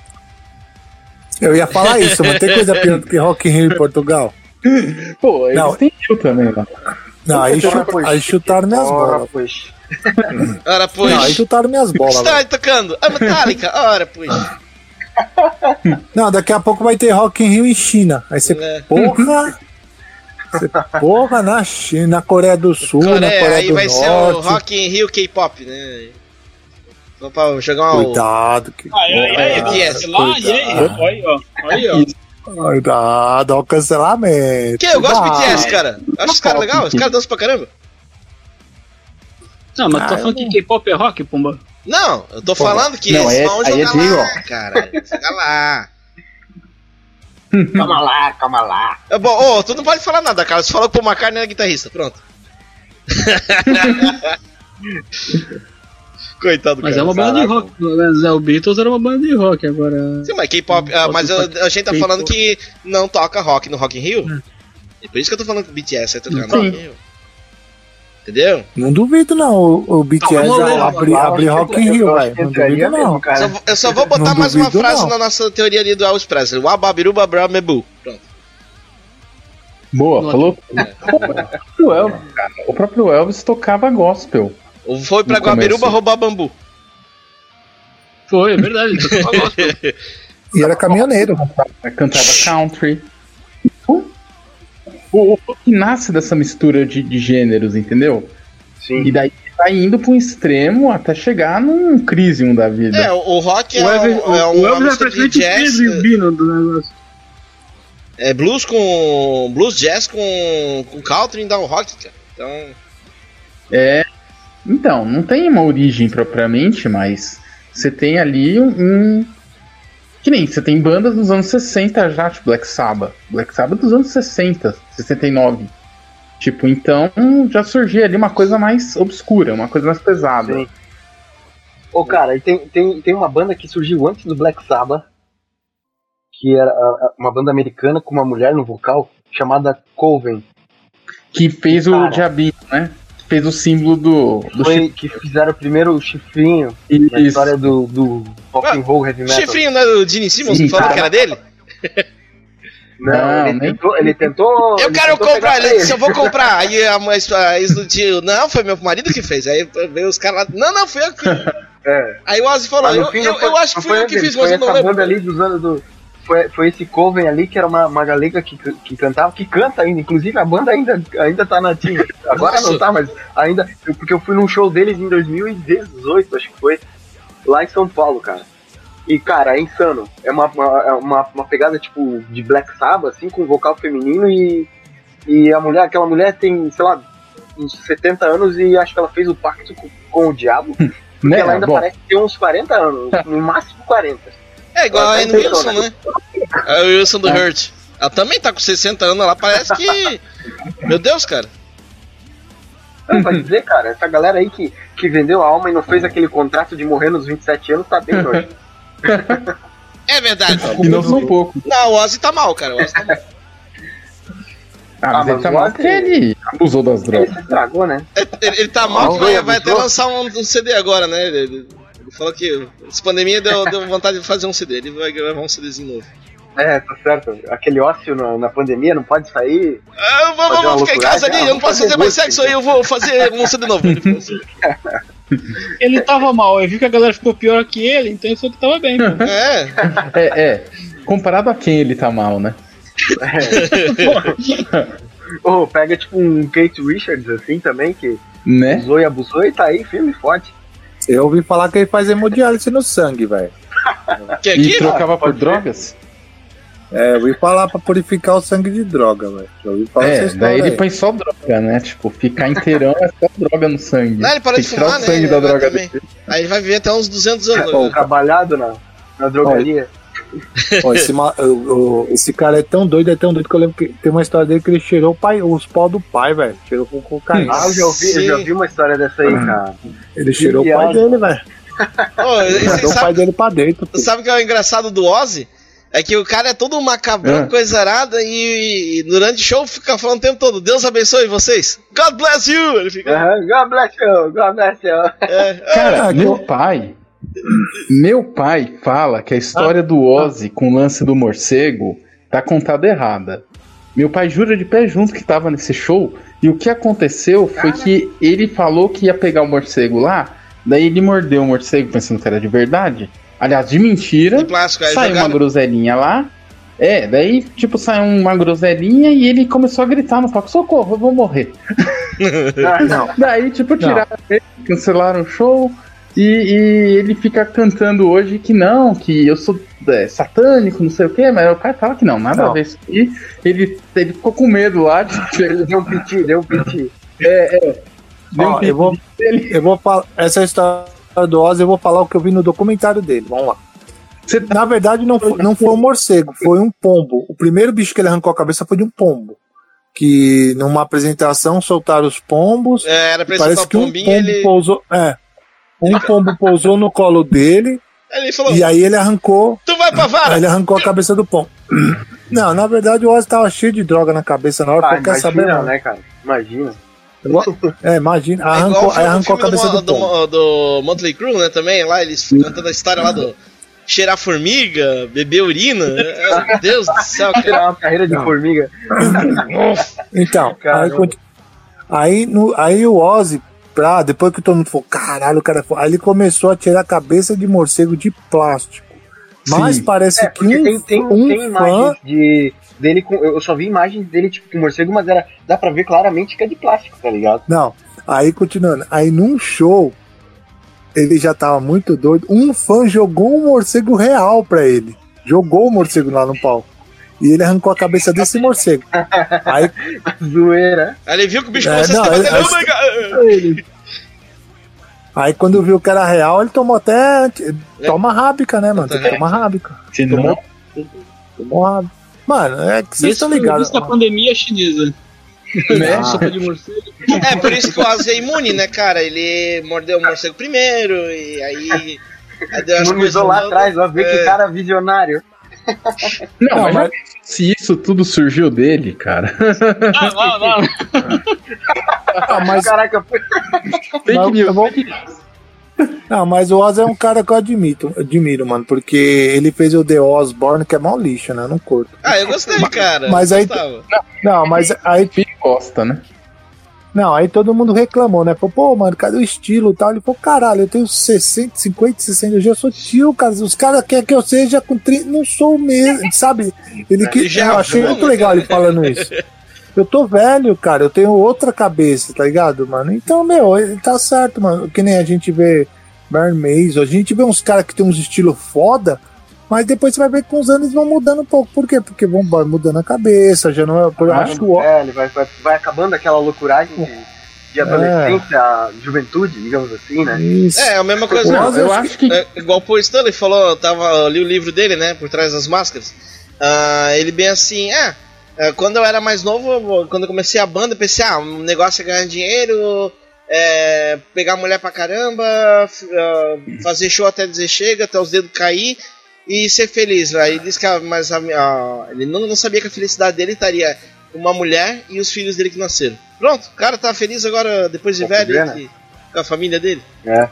Speaker 3: Eu ia falar isso, mas tem coisa pior do que Rock in Rio em Portugal?
Speaker 6: Pô, eles
Speaker 3: Não.
Speaker 6: têm Rio também, né?
Speaker 3: Não, aí,
Speaker 4: Ora,
Speaker 3: chu-
Speaker 4: pois.
Speaker 3: aí chutaram minhas
Speaker 4: ora,
Speaker 3: bolas.
Speaker 4: pois.
Speaker 5: Ora, pois.
Speaker 3: Não, aí chutaram minhas
Speaker 5: O que
Speaker 3: bolas.
Speaker 5: está tocando? A Metallica. Ora, pois.
Speaker 3: Não, daqui a pouco vai ter Rock in Rio em China. Aí você,
Speaker 5: É.
Speaker 3: porra... Você, porra, na China, na Coreia do Sul, na
Speaker 5: Coreia,
Speaker 3: Coreia
Speaker 5: aí
Speaker 3: do
Speaker 5: vai ser
Speaker 3: Norte.
Speaker 5: o Rock in Rio K-pop, né? Pra jogar um.
Speaker 3: Cuidado, que...
Speaker 1: Aí, aí, aí,
Speaker 5: É,
Speaker 1: BTS lá, e aí? Aí, ó. Aí, ó.
Speaker 3: Cuidado, ó o cancelamento.
Speaker 5: Que? Eu gosto de. BTS, cara. Acho os caras legais, os caras dançam pra caramba.
Speaker 1: Não, mas tu tá
Speaker 3: Ah,
Speaker 1: falando
Speaker 3: eu
Speaker 1: que K-pop é rock, Pumba?
Speaker 5: Não, eu tô
Speaker 6: Pô,
Speaker 5: falando que
Speaker 6: não,
Speaker 5: eles
Speaker 6: é-
Speaker 5: vão
Speaker 6: aí é
Speaker 5: jogar lá,
Speaker 6: J-Rock.
Speaker 5: cara. Joga lá.
Speaker 4: Calma lá, calma lá.
Speaker 5: É bom, ô, tu não pode falar nada, cara. Você falou que o Paul McCartney era guitarrista, pronto. Coitado do
Speaker 1: Mas
Speaker 5: cara.
Speaker 1: é uma banda de rock. Mas é, o Beatles era uma banda de rock, agora.
Speaker 5: Sim, mas K-pop. ah, mas eu- a gente tá falando que não toca rock no Rock in Rio. E por isso que eu tô falando que o BTS vai tocar no. Rock in Rio. Entendeu?
Speaker 3: Não duvido, não. O, o BTS
Speaker 4: Eu
Speaker 3: abrir
Speaker 4: acho
Speaker 3: Rock in Rio, velho. Não duvido, não.
Speaker 4: cara.
Speaker 5: Só vou- eu só vou botar
Speaker 3: Não
Speaker 5: mais uma frase
Speaker 3: não.
Speaker 5: na nossa teoria ali do Elvis Presley. Wababiruba Bramebu. Pronto.
Speaker 6: Boa, falou. Pô, o Elvis, cara, o próprio Elvis tocava gospel.
Speaker 5: Ou foi pra. Guabiruba roubar bambu.
Speaker 1: Foi, é verdade.
Speaker 3: E era caminhoneiro.
Speaker 6: Cantava country. O, o, o que nasce dessa mistura de, de gêneros, entendeu?
Speaker 4: Sim.
Speaker 6: E daí vai indo pra um extremo até chegar num crisium da vida.
Speaker 5: É, o, o rock é,
Speaker 1: O Elvis,
Speaker 5: um, é
Speaker 1: o Elvis é
Speaker 5: de jazz.
Speaker 1: E Bino do negócio.
Speaker 5: É blues com. blues jazz com, com country e dá um rock, cara. Então.
Speaker 6: É. Então, não tem uma origem propriamente, mas você tem ali um. um- Que nem você tem bandas dos anos 60 já, tipo Black Sabbath. Black Sabbath dos anos 60, 69. Tipo, então já surgia ali uma coisa mais obscura, uma coisa mais pesada.
Speaker 4: Sim. Ô, cara, e tem, tem, tem uma banda que surgiu antes do Black Sabbath, que era uma banda americana com uma mulher no vocal, chamada Coven.
Speaker 6: Que fez o
Speaker 4: Cara.
Speaker 6: Diabinho, né? Fez o símbolo do, do
Speaker 4: Foi que fizeram primeiro o chifrinho na
Speaker 6: Isso.
Speaker 4: história do, do rock and roll heavy metal.
Speaker 5: Chifrinho, né? Do Gene Simmons
Speaker 6: Sim,
Speaker 5: falou
Speaker 6: cara.
Speaker 5: que era dele?
Speaker 4: Não,
Speaker 6: Não,
Speaker 4: ele,
Speaker 6: nem-
Speaker 4: tentou, ele tentou.
Speaker 5: Eu
Speaker 4: ele
Speaker 5: quero
Speaker 4: tentou
Speaker 5: comprar, ele disse, eu vou comprar. Aí a mãe a ex do tio, não, foi meu marido que fez. Aí veio os caras lá, não, não, fui eu que.
Speaker 4: É.
Speaker 5: Aí o Ozzy falou, eu, eu,
Speaker 4: foi-
Speaker 5: eu acho que fui
Speaker 4: foi
Speaker 5: eu que fiz, mas
Speaker 4: foi
Speaker 5: eu não lembro.
Speaker 4: ali dos anos do. Foi, foi esse Coven ali, que era uma, uma galega que, que cantava, que canta ainda. Inclusive a banda ainda, ainda tá nativa. Agora
Speaker 5: Nossa.
Speaker 4: não tá, mas ainda. Porque eu fui num show deles em 2018, acho que foi. Lá em São Paulo, cara. E, cara, é insano. É uma, uma, é uma, uma pegada tipo de Black Sabbath, assim, com vocal feminino e. E a mulher, aquela mulher tem, sei lá, uns 70 anos e acho que ela fez o pacto com, com o diabo. Porque
Speaker 6: Né?
Speaker 4: ela ainda
Speaker 6: Bom,
Speaker 4: parece ter uns 40 anos, no máximo 40.
Speaker 5: É igual a
Speaker 4: tá
Speaker 5: Anne Wilson, né? A Wilson do Hurt. Ela também tá com 60 anos, ela parece que. Meu Deus, cara.
Speaker 4: Não, vai dizer, cara, essa galera aí que, que vendeu a alma e não fez aquele contrato de morrer nos 27 anos tá bem hoje.
Speaker 5: É verdade.
Speaker 6: e não são poucos.
Speaker 5: Não, o Ozzy tá mal, cara. O Ozzy tá mal.
Speaker 6: Ah, mas
Speaker 4: Ah,
Speaker 6: ele
Speaker 4: mas
Speaker 6: tá
Speaker 4: o
Speaker 6: mal porque ele abusou das
Speaker 4: Ele
Speaker 6: drogas.
Speaker 4: se estragou, né?
Speaker 5: Ele, ele tá mal,
Speaker 4: Ah,
Speaker 5: vai,
Speaker 4: foi,
Speaker 5: vai até lançar um, um CD agora, né? Ele, ele falou que essa pandemia deu, deu vontade de fazer um CD. Ele vai gravar um CDzinho novo.
Speaker 4: É, tá certo. Aquele ócio na, na pandemia não pode sair.
Speaker 5: Ah, eu vou,
Speaker 4: Fazer
Speaker 5: vou
Speaker 4: uma
Speaker 5: ficar em casa ali,
Speaker 4: Ah,
Speaker 5: eu não posso
Speaker 4: vamos
Speaker 5: fazer mais sexo aí, eu vou fazer um CD novo. Ele
Speaker 1: tava mal, eu vi que a galera ficou pior que ele, então ele falou que tava bem.
Speaker 5: É,
Speaker 6: É, é. Comparado a quem ele tá mal, né?
Speaker 4: Ou pega tipo um Kate Richards assim também, que
Speaker 6: Né?
Speaker 4: usou e abusou e tá aí, firme e forte.
Speaker 3: Eu ouvi falar que ele faz hemodiálise no sangue, velho.
Speaker 5: que
Speaker 6: E trocava por drogas?
Speaker 3: É, eu ouvi falar pra purificar o sangue de droga, velho.
Speaker 6: É, daí ele
Speaker 3: aí.
Speaker 6: põe só droga, né? Tipo, ficar inteirão é só droga no sangue.
Speaker 5: Não, ele parou de fumar,
Speaker 6: o
Speaker 5: né?
Speaker 6: sangue da droga dele.
Speaker 5: Aí ele vai viver até uns 200 anos.
Speaker 3: Pô,
Speaker 5: né?
Speaker 4: Trabalhado na, na drogaria.
Speaker 3: Ó, esse, o- o- esse cara é tão doido, é tão doido que eu lembro que tem uma história dele que ele cheirou o pai, os pau do pai, velho. Cheirou com cocaína.
Speaker 4: Ah, eu já ouvi, eu já
Speaker 5: Sim.
Speaker 4: vi uma história dessa aí, cara.
Speaker 3: Ele cheirou o pai dele, velho. Mandou o pai
Speaker 5: sabe,
Speaker 3: dele pra dentro. pô.
Speaker 5: sabe o que é o engraçado do Ozzy? É que o cara é todo macabrão,
Speaker 6: É.
Speaker 5: coisa arada, e, e durante o show fica falando o tempo todo: Deus abençoe vocês. God bless you! Ele fica.
Speaker 4: Aham, God bless you, God bless you.
Speaker 5: É,
Speaker 6: Cara,
Speaker 3: Ah,
Speaker 6: meu pai. Meu pai fala que a história do Ozzy com o lance do morcego tá contada errada. Meu pai jura de pé junto que tava nesse show. E o que aconteceu foi que ele falou que ia pegar o morcego lá. Daí ele mordeu o morcego pensando que era de verdade. Aliás, de mentira.
Speaker 5: de plástico, aí
Speaker 6: Saiu uma groselinha lá. É, daí, tipo, saiu uma groselinha e ele começou a gritar no palco: socorro, eu vou morrer.
Speaker 3: Não,
Speaker 6: Daí, tipo, tiraram ele, cancelaram o show. E, e ele fica cantando hoje que não, que eu sou é, satânico, não sei o quê, mas o cara fala que não, nada
Speaker 3: Não.
Speaker 6: a ver isso aí. Ele, ele ficou com medo lá de
Speaker 4: Deu um piti, deu um piti.
Speaker 6: Deu um
Speaker 3: ó, eu vou,
Speaker 6: dele.
Speaker 3: eu vou falar. Essa história do Ozzy, eu vou falar o que eu vi no documentário dele. Vamos lá.
Speaker 6: Você
Speaker 3: Na verdade, não foi, não foi um morcego, foi um pombo. O primeiro bicho que ele arrancou a cabeça foi de um pombo. Que numa apresentação soltaram os pombos.
Speaker 5: É, era pra
Speaker 3: Parece que
Speaker 5: o
Speaker 3: um
Speaker 5: pombinho
Speaker 3: pombo
Speaker 5: ele.
Speaker 3: pousou. É. Um pombo pousou no colo dele
Speaker 5: Aí ele falou:
Speaker 3: e aí ele arrancou.
Speaker 5: Tu vai pra
Speaker 3: Aí
Speaker 5: vara!
Speaker 3: ele arrancou a cabeça do pombo. Não, na verdade o Ozzy tava cheio de droga na cabeça na hora,
Speaker 4: Ah,
Speaker 3: porque quer saber não.
Speaker 4: né, cara? Imagina.
Speaker 3: É, imagina.
Speaker 5: É
Speaker 3: Arrancou, aí
Speaker 5: o
Speaker 3: arrancou a cabeça do,
Speaker 5: do,
Speaker 3: pombo.
Speaker 5: do, do Motley Crue, né? Também, lá eles contando a história lá do cheirar formiga, beber urina. É, Meu Deus do céu, cara.
Speaker 4: Tirar uma carreira de
Speaker 3: Não.
Speaker 4: formiga.
Speaker 3: Então, aí,
Speaker 4: Caramba.
Speaker 3: conti- aí, no, aí o Ozzy, pra, depois que todo mundo falou, caralho, o cara é foda", Aí ele começou a tirar a cabeça de morcego de plástico. Mas
Speaker 6: Sim.
Speaker 3: parece
Speaker 4: É,
Speaker 3: que um,
Speaker 4: tem, tem,
Speaker 3: um
Speaker 4: tem
Speaker 3: fã.
Speaker 4: imagens de, dele com. Eu só vi imagens dele tipo com morcego, mas era, dá pra ver claramente que é de plástico, tá ligado?
Speaker 3: Não, aí continuando. Aí num show, ele já tava muito doido. Um fã jogou um morcego real pra ele. Jogou o morcego lá no palco. E ele arrancou a cabeça desse morcego. Aí
Speaker 4: Zoeira.
Speaker 5: Aí ele viu que o bicho
Speaker 3: É,
Speaker 5: começou
Speaker 3: não,
Speaker 5: a se
Speaker 3: ele-.
Speaker 5: Oh my God!
Speaker 3: Aí quando viu que era real, ele tomou até. Toma rábica, né, mano? Tem que tomar rábica.
Speaker 6: Se não,
Speaker 3: Tomou, tomou rábica. Mano, é que vocês
Speaker 1: Isso
Speaker 3: estão ligados.
Speaker 1: visto na pandemia chinesa.
Speaker 6: né?
Speaker 1: Sopa de morcego.
Speaker 5: É, por isso que o Ozzy é imune, né, cara? Ele mordeu o morcego primeiro, e aí. aí deu as
Speaker 4: Imunizou lá atrás, ó, ver que
Speaker 5: É.
Speaker 4: cara visionário.
Speaker 6: Não,
Speaker 3: Não,
Speaker 6: mas,
Speaker 3: mas-
Speaker 6: se isso tudo surgiu dele, cara.
Speaker 1: Não, não, não.
Speaker 3: Ah, mas,
Speaker 4: Caraca, foi.
Speaker 6: Fake
Speaker 3: Não,
Speaker 6: news, fake news.
Speaker 3: não, mas o Oz é um cara que eu admito, admiro, mano, porque ele fez o The Osborne, que é mal lixo, né? Eu não curto.
Speaker 5: Ah, eu gostei, cara.
Speaker 3: mas aí-
Speaker 5: gostava.
Speaker 3: Não, mas aí,
Speaker 6: Filho gosta, né?
Speaker 3: Não, aí todo mundo reclamou, né? Falou, pô, mano, cadê o estilo e tal? Ele falou, caralho, eu tenho 60, 50, 60, eu já sou tio, cara. Os caras querem que eu seja com 30, não sou o mesmo, sabe? Ele que,
Speaker 5: Já
Speaker 3: eu achei
Speaker 5: vou,
Speaker 3: muito legal ele falando isso. Eu tô velho, cara, eu tenho outra cabeça, tá ligado, mano? Então, meu, ele tá certo, mano. Que nem a gente vê Mason, a gente vê uns caras que tem uns estilos foda, mas depois você vai ver que com os anos vão mudando um pouco. Por quê? Porque vão vai mudando a cabeça, já não é. Eu acho que o
Speaker 4: É, ele vai, vai, vai acabando aquela loucuragem de, de adolescência, juventude, digamos assim, né?
Speaker 3: Isso.
Speaker 5: É, a mesma coisa.
Speaker 3: Não,
Speaker 6: eu acho que.
Speaker 5: É, igual o Paul Stanley falou, eu tava, eu li o livro dele, né? Por trás das máscaras. Ah, ele bem assim, ah, é, quando eu era mais novo, quando eu comecei a banda, eu pensei, ah, um negócio é ganhar dinheiro, é, pegar mulher pra caramba, ah, fazer show até dizer chega, até os dedos cair e ser feliz. Aí ele disse que a, mas a- a- ele não, não sabia que a felicidade dele estaria com uma mulher e os filhos dele que nasceram. Pronto, o cara tá feliz agora, depois de velho, e- com a família dele.
Speaker 4: É.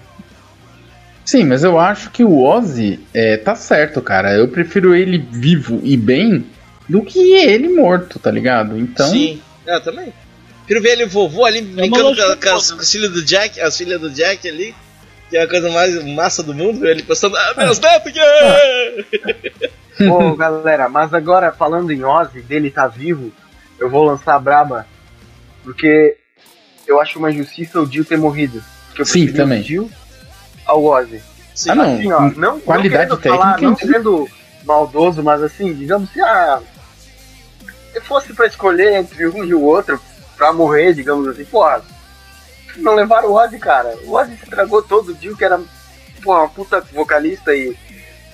Speaker 6: Sim, mas eu acho que o Ozzy é, tá certo, cara. Eu prefiro ele vivo e bem do que ele morto, tá ligado? Então.
Speaker 5: Sim, eu também. Prefiro ver ele vovô ali brincando com, com as, com as filhas do Jack, as filhas do Jack ali, que é a coisa mais massa do mundo, ele postando, ah, meus netos, que
Speaker 4: Ô, galera, mas agora falando em Ozzy, dele tá vivo, eu vou lançar a braba, porque eu acho uma injustiça o Dio ter morrido. Porque eu
Speaker 6: Sim, também.
Speaker 4: o Dio ao Ozzy.
Speaker 5: Sim,
Speaker 6: Ah, não.
Speaker 4: Assim, ó, não,
Speaker 6: Qualidade
Speaker 4: não querendo falar,
Speaker 6: técnica,
Speaker 4: não sendo maldoso, mas assim, digamos que ah, se fosse pra escolher entre um e o outro pra morrer, digamos assim, porra, não levaram o Ozzy, cara. O Ozzy estragou todo o Dio, que era porra, uma puta vocalista e,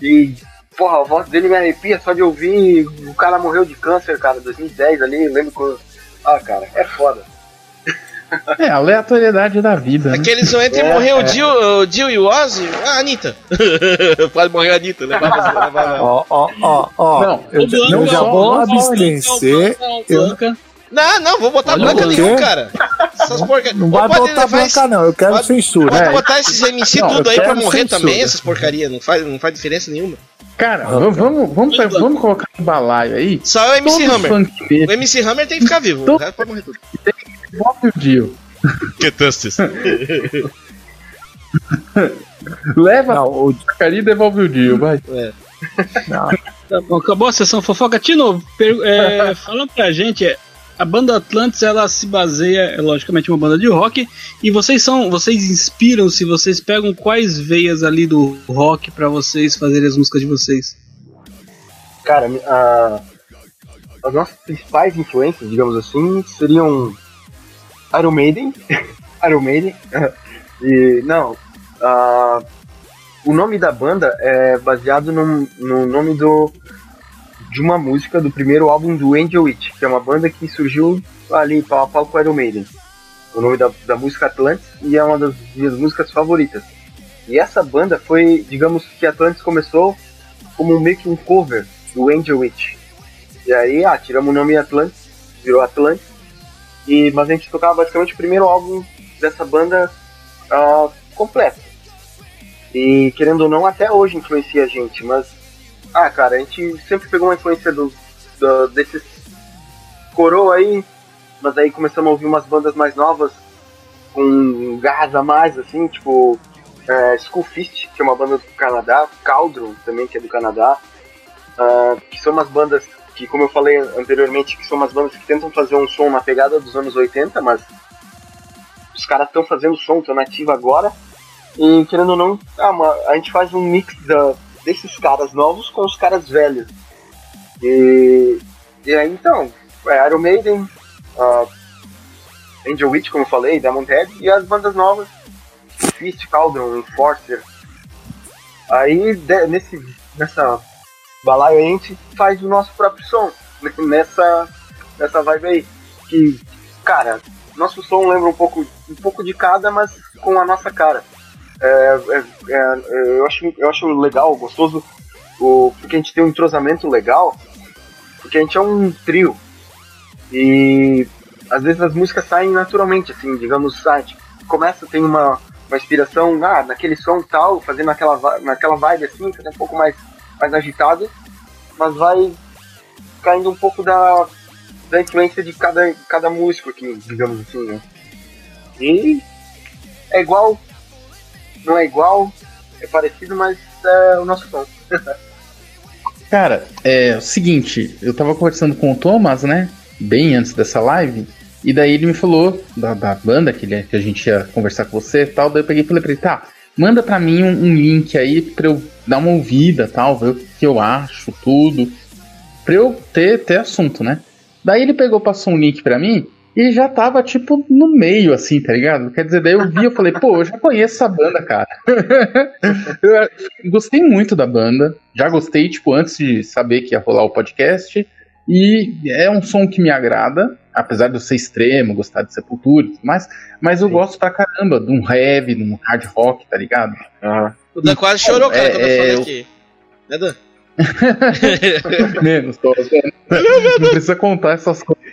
Speaker 4: e porra, a voz dele me arrepia só de ouvir. O cara morreu de câncer, cara, 2010 ali, eu lembro quando. Ah, cara, é foda.
Speaker 6: É, aleatoriedade da vida. Né?
Speaker 5: Aqueles entre
Speaker 4: É,
Speaker 5: morrer
Speaker 4: é.
Speaker 5: o Dio, o Dio e o Ozzy, ah, Anitta. Pode morrer a Anitta, né?
Speaker 3: Ó, ó, ó, ó.
Speaker 6: Não,
Speaker 3: eu, já- eu já vou abstencer. Eu.
Speaker 5: Não, não, vou botar
Speaker 3: Olha
Speaker 5: branca
Speaker 3: o
Speaker 5: nenhum, cara. Essas.
Speaker 3: Não vai botar branca, não. Eu quero
Speaker 5: pode-
Speaker 3: censura.
Speaker 5: Pode
Speaker 6: É.
Speaker 5: botar esses MC
Speaker 6: Não,
Speaker 5: tudo aí pra morrer
Speaker 3: censura.
Speaker 5: também, essas porcarias. Não faz, não faz diferença nenhuma.
Speaker 6: Cara, vamos, vamos, vamos, pe- vamos colocar um balaio aí.
Speaker 5: Só é o MC
Speaker 6: Todo
Speaker 5: Hammer.
Speaker 6: funk
Speaker 5: O MC Hammer tem que ficar vivo. O
Speaker 6: Todo-
Speaker 5: resto pode morrer tudo.
Speaker 6: devolve o Dio.
Speaker 5: Que testes.
Speaker 6: Leva a
Speaker 3: Não, o,
Speaker 6: porcaria e devolve o Dio, vai.
Speaker 3: não,
Speaker 1: Tá bom, acabou a sessão fofoca. Tino, per- é, fala pra gente, é, a banda Atlantis ela se baseia, é logicamente uma banda de rock, e vocês são, vocês inspiram-se, vocês pegam quais veias ali do rock pra vocês fazerem as músicas de vocês?
Speaker 4: Cara, a- as nossas principais influências, digamos assim, seriam Iron Maiden, Iron Maiden, e não, ah, o nome da banda é baseado no, no nome do de uma música do primeiro álbum do Angel Witch, que é uma banda que surgiu ali pau a pau com Iron Maiden. O nome da, da música Atlantis e é uma das minhas músicas favoritas. E essa banda foi, digamos que Atlantis começou como meio que um cover do Angel Witch. E aí, ah, tiramos o nome Atlantis, virou Atlantis. E, mas a gente tocava basicamente o primeiro álbum dessa banda ah, completo. E querendo ou não, até hoje influencia a gente, mas. Ah, cara, a gente sempre pegou uma influência do, do- desses coroa aí, mas aí começamos a ouvir umas bandas mais novas, com gás a mais, assim, tipo é, que é uma banda do Canadá, Cauldron também, que é do Canadá, ah, que são umas bandas que, como eu falei anteriormente, que são umas bandas que tentam fazer um som na pegada dos anos 80, mas os caras estão fazendo som, estão agora, e querendo ou não, ah, uma- a gente faz um mix da- desses caras novos com os caras velhos. E, e aí então, é, Iron Maiden, ah, Angel Witch, como eu falei, Diamond Head, e as bandas novas, Fist, Cauldron, Enforcer. Aí de- nesse, nessa balaio a gente faz o nosso próprio som, nessa, nessa vibe aí. Que, cara, nosso som lembra um pouco, um pouco de cada, mas com a nossa cara. É, é, é, eu, acho, eu acho legal, gostoso, o, porque a gente tem um entrosamento legal, porque a gente é um trio. E às vezes as músicas saem naturalmente, assim, digamos, ah, tipo, começa, tem uma, uma inspiração, ah, naquele som tal, fazendo aquela, naquela vibe assim, é um pouco mais, mais agitado, mas vai caindo um pouco da, da influência de cada, cada músico aqui, digamos assim, né? E é igual, não é igual, é parecido, mas é o nosso som.
Speaker 6: Cara, é o seguinte, eu tava conversando com o Thomas, né? Bem antes dessa live. E daí ele me falou da, da banda que, ele, que a gente ia conversar com você e tal. Daí eu peguei e falei pra ele, tá, manda pra mim um, um link aí pra eu dar uma ouvida tal, ver o que eu acho, tudo. Pra eu ter, ter assunto, né? Daí ele pegou, passou um link pra mim e já tava, tipo, no meio, assim, tá ligado? Quer dizer, daí eu vi, eu falei, pô, eu já conheço essa banda, cara. eu gostei muito da banda. Já gostei, tipo, antes de saber que ia rolar o podcast. E é um som que me agrada, apesar de eu ser extremo, gostar de Sepultura e tudo mais. Mas eu gosto pra caramba de um heavy, de um hard rock, tá ligado?
Speaker 5: O Dan quase chorou, cara,
Speaker 6: É,
Speaker 5: quando eu
Speaker 6: é,
Speaker 5: falei
Speaker 6: eu-
Speaker 5: aqui. Né, Dan?
Speaker 6: Menos, tô Não precisa contar essas coisas.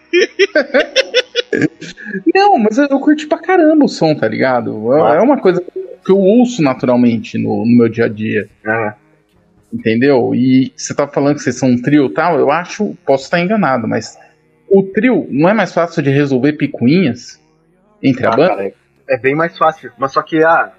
Speaker 6: Não, mas eu, eu curti pra caramba o som, tá ligado? É, é uma coisa que eu ouço naturalmente no, no meu dia a dia.
Speaker 4: Ah,
Speaker 6: Entendeu? E você tá falando que vocês são um trio e tal, eu acho, posso estar enganado, mas o trio não é mais fácil de resolver picuinhas entre a
Speaker 4: ah,
Speaker 6: banda?
Speaker 4: cara, é, é bem mais fácil, mas só que, ah,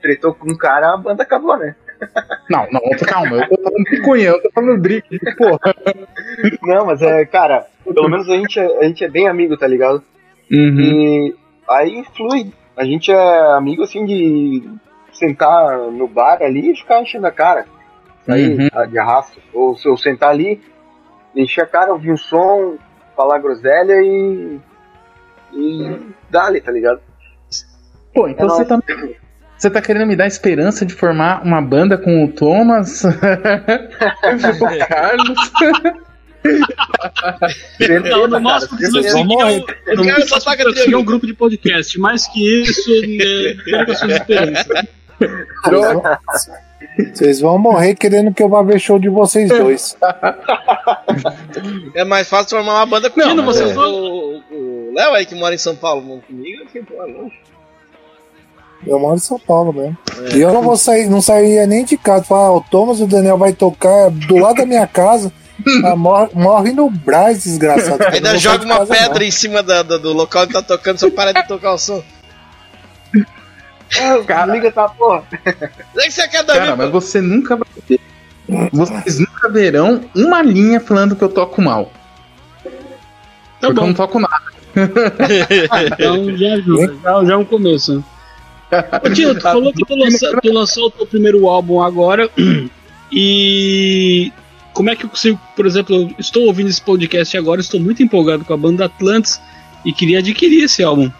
Speaker 4: tretou com um cara, a banda acabou, né?
Speaker 6: Não, não, calma, eu tô falando picuinha, eu tô falando drink, porra.
Speaker 4: Não, mas é, cara, pelo menos a gente, é, a gente é bem amigo, tá ligado?
Speaker 6: Uhum.
Speaker 4: E aí flui. A gente é amigo assim de sentar no bar ali e ficar enchendo a cara. Sair
Speaker 6: Uhum.
Speaker 4: de arrasto. Ou se eu sentar ali, encher a cara, ouvir um som, falar groselha e. E dali, tá ligado?
Speaker 6: Pô, então
Speaker 4: É
Speaker 6: você tá, você tá querendo me dar esperança de formar uma banda com o Thomas, o Carlos.
Speaker 1: Não, no nosso
Speaker 4: cara,
Speaker 3: Vocês vão morrer.
Speaker 1: no
Speaker 5: Cara,
Speaker 1: nosso
Speaker 5: só paga
Speaker 1: conseguir
Speaker 5: triângulo.
Speaker 1: um grupo de podcast. Mais que isso, né, perca suas esperanças.
Speaker 3: Vocês vão, vocês vão morrer querendo que eu vá ver show de vocês dois.
Speaker 5: É mais fácil formar uma banda com
Speaker 1: Não, é.
Speaker 5: o o Léo aí que mora em São Paulo mano, comigo, eu fico longe.
Speaker 3: Eu moro em São Paulo mesmo. E eu não vou sair, não sairia nem de casa. Falar, ah, o Thomas e o Daniel vai tocar do lado da minha casa. Ah, morre, morre no Braz, desgraçado. Eu
Speaker 5: Ainda joga
Speaker 3: de
Speaker 5: uma pedra
Speaker 3: não.
Speaker 5: em cima da- da- do local onde tá tocando, só para de tocar o som.
Speaker 4: Ah, liga essa porra.
Speaker 5: O que você quer dar
Speaker 6: Cara, mas você nunca vai ver. Vocês nunca verão uma linha falando que eu toco mal.
Speaker 1: Tá
Speaker 6: porque eu
Speaker 1: bom.
Speaker 6: não toco nada.
Speaker 1: Então já ajuda. Já, já é um começo. Ô, Tio, tu falou que tu lançou, tu lançou o teu primeiro álbum agora. E como é que eu consigo, por exemplo, eu estou ouvindo esse podcast agora, estou muito empolgado com a banda Atlantis e queria adquirir esse álbum.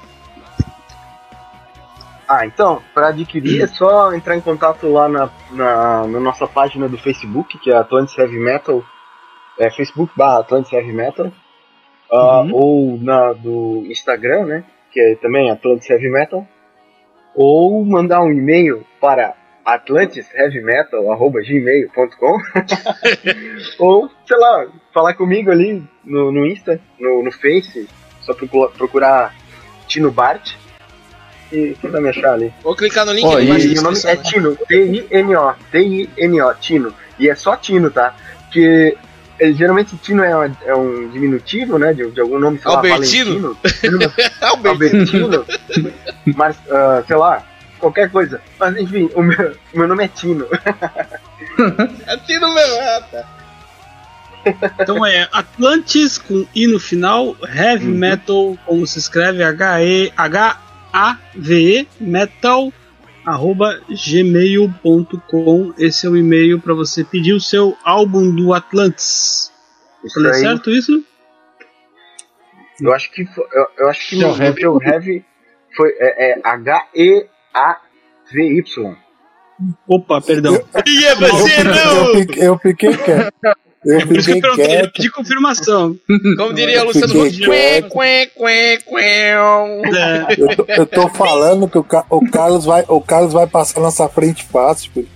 Speaker 4: Ah, então, para adquirir é só entrar em contato lá na, na, na nossa página do Facebook, que é Atlantis Heavy Metal, é Facebook barra Atlantis Heavy Metal, ah,
Speaker 1: Uhum.
Speaker 4: ou na do Instagram, né, que é também Atlantis Heavy Metal, ou mandar um e-mail para atlantisheavymetal.gmail.com ou, sei lá, falar comigo ali no, no Insta, no, no Face, só procura- procurar Tino Bart e você vai me achar ali.
Speaker 5: Vou clicar no link ali
Speaker 6: e-
Speaker 4: E o nome é Tino, T-I-N-O, T-I-N-O, Tino. E é só Tino, tá? Porque é, geralmente Tino é, uma- é um diminutivo, né? De, de algum nome, sei lá,
Speaker 5: Albertino?
Speaker 4: Valentino, Albertino, mas, ah, sei lá, qualquer coisa. Mas enfim, o meu, o meu nome é Tino.
Speaker 5: É Tino mesmo, ah, tá.
Speaker 1: Então é Atlantis com I no final, Heavy Metal, como se escreve H-E, H-A-V-E, metal, arroba gmail.com. Esse é o e-mail para você pedir o seu álbum do Atlantis.
Speaker 4: Isso
Speaker 1: Falei
Speaker 4: aí,
Speaker 1: certo isso?
Speaker 4: eu acho que eu, eu acho que no
Speaker 6: heavy.
Speaker 4: foi é, é H-E-A-V-Y.
Speaker 1: Opa, perdão.
Speaker 5: E é
Speaker 3: Eu,
Speaker 5: você não!
Speaker 3: fiquei, eu fiquei quieto. Eu
Speaker 1: É por isso que eu perguntei, eu
Speaker 3: quieto.
Speaker 1: pedi confirmação.
Speaker 5: Como diria o Luciano.
Speaker 1: É,
Speaker 3: Eu tô, eu tô falando que o, o Carlos vai, o Carlos vai passar nossa frente fácil. filho.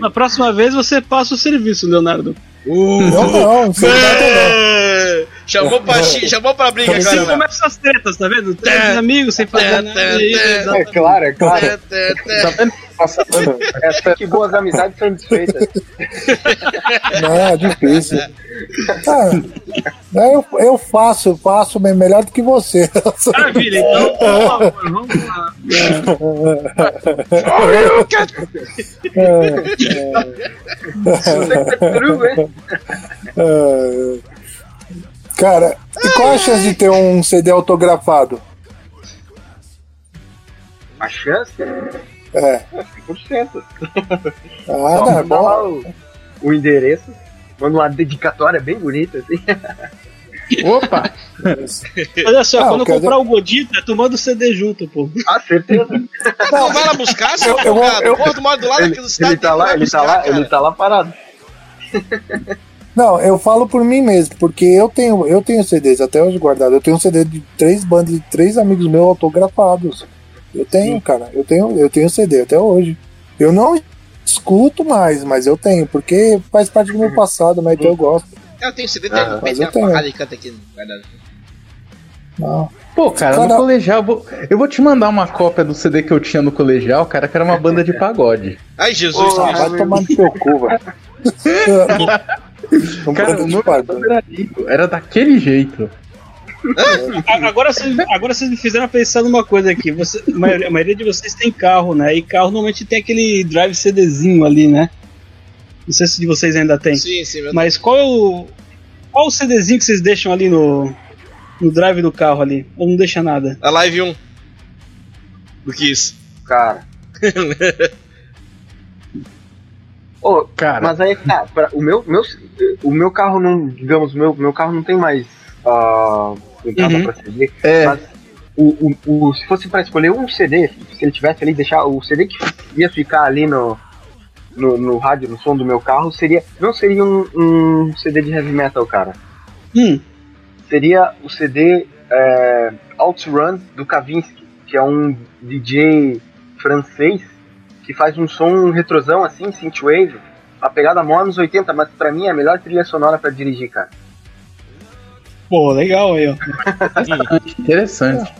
Speaker 1: na próxima vez você passa o serviço, Leonardo.
Speaker 3: Não, não, não sei nada não.
Speaker 5: Chamou pra, chi- chamou pra briga
Speaker 1: Assim
Speaker 5: agora, Léo.
Speaker 1: começam as tretas, tá vendo? Três amigos sem fazer nada.
Speaker 4: É claro, é claro.
Speaker 6: Tá vendo? Nossa,
Speaker 4: É assim que boas amizades são desfeitas.
Speaker 3: Não, é difícil. Cara, eu, eu faço, eu faço bem melhor do que você.
Speaker 1: Maravilha, então, por favor, vamos lá.
Speaker 4: True, hein?
Speaker 3: É, Cara, e qual a chance de ter um CD autografado?
Speaker 4: A chance
Speaker 3: É.
Speaker 4: é 100%.
Speaker 3: Ah, é bom.
Speaker 4: o, o endereço, manda uma dedicatória bem bonita, assim.
Speaker 6: Opa!
Speaker 1: Olha só,
Speaker 3: Não,
Speaker 1: quando eu comprar o Godita, tu manda o CD junto, pô.
Speaker 4: Ah, certeza.
Speaker 5: Não vai lá buscar, seu
Speaker 3: Eu- eu eu-
Speaker 5: Porra, tu mora do lado
Speaker 4: Ele,
Speaker 5: aqui do cidade.
Speaker 4: ele tá lá, ele tá lá, ele tá lá parado.
Speaker 3: Não, eu falo por mim mesmo, porque eu tenho, eu tenho CDs até hoje guardado. Eu tenho um CD de três bandas de três amigos meus autografados. Eu tenho, cara. Eu tenho, eu tenho CD até hoje. Eu não escuto mais, mas eu tenho, porque faz parte do meu passado, né? Então eu gosto.
Speaker 5: Eu tenho CD,
Speaker 4: Ah,
Speaker 5: tem,
Speaker 3: mas
Speaker 5: tem
Speaker 3: eu
Speaker 5: uma
Speaker 3: tenho.
Speaker 5: porrada de canta aqui. guardado.
Speaker 3: Não.
Speaker 6: Pô, cara,
Speaker 3: Cara-
Speaker 6: no colegial, eu vou te mandar uma cópia do CD que eu tinha no colegial, cara, que era uma banda de pagode.
Speaker 5: Ai, Jesus
Speaker 3: Ah,
Speaker 5: Cristo.
Speaker 3: vai tomar no teu cu, velho. Um
Speaker 6: Cara, o banda era lindo, era daquele jeito.
Speaker 1: A- Agora vocês, agora vocês me fizeram pensar numa coisa aqui. Você, a, maioria, a maioria de vocês tem carro, né? E carro normalmente tem aquele drive CDzinho ali, né? Não sei se de vocês ainda tem.
Speaker 5: Sim, sim, meu
Speaker 1: Mas qual é o. Qual o CDzinho que vocês deixam ali no. No drive do carro ali? Ou não deixa nada?
Speaker 5: A live 1. Do que isso?
Speaker 4: Cara. Ô,
Speaker 6: Cara,
Speaker 4: mas aí, tá, pra- o meu, meu, o meu carro não, digamos, meu, meu carro não tem mais entrada
Speaker 1: Uhum.
Speaker 4: pra CD,
Speaker 6: é,
Speaker 4: mas o, o, o- se fosse pra escolher um CD, se ele tivesse ali, deixar o CD que ia ficar ali no, no, no rádio, no som do meu carro, seria, não seria um, um CD de heavy metal, cara.
Speaker 1: Hum,
Speaker 4: Seria o CD é, Outrun do Kavinsky, que é um DJ francês que faz um som retrosão assim, synthwave, a pegada mó anos 80, mas pra mim é a melhor trilha sonora pra dirigir, cara.
Speaker 1: pô, legal aí, ó.
Speaker 6: interessante.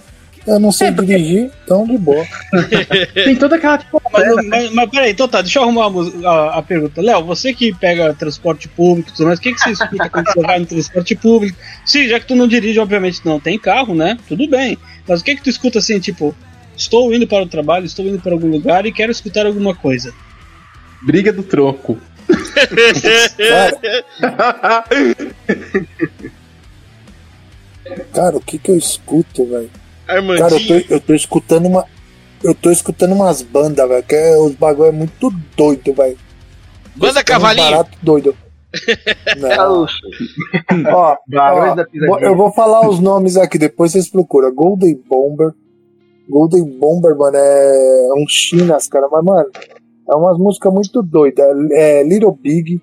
Speaker 3: Eu não sei dirigir, então de boa.
Speaker 6: Tem toda aquela tipo.
Speaker 1: Mas, mas, mas peraí, então tá, deixa eu arrumar a, a- a pergunta. Léo, você que pega transporte público tudo mais, o que, que você escuta quando você vai no transporte público? Sim, já que tu não dirige, obviamente não tem carro, né? Tudo bem. Mas o que que tu escuta assim, tipo, estou indo para o trabalho, estou indo para algum lugar e quero escutar alguma coisa.
Speaker 6: Briga do troco.
Speaker 3: Cara, cara, o que que eu escuto, velho? Cara, eu tô, eu tô escutando uma. Eu tô escutando umas bandas, velho, que é, os bagulho é muito doido, velho.
Speaker 5: Banda
Speaker 3: É um
Speaker 5: Cavalinho.
Speaker 3: barato doido. Não. Ó, ó, eu vou falar os nomes aqui, depois vocês procuram. Golden Bomber. Golden Bomber, mano, é um chinas, cara, mas, mano, é umas músicas muito doidas. É Little Big,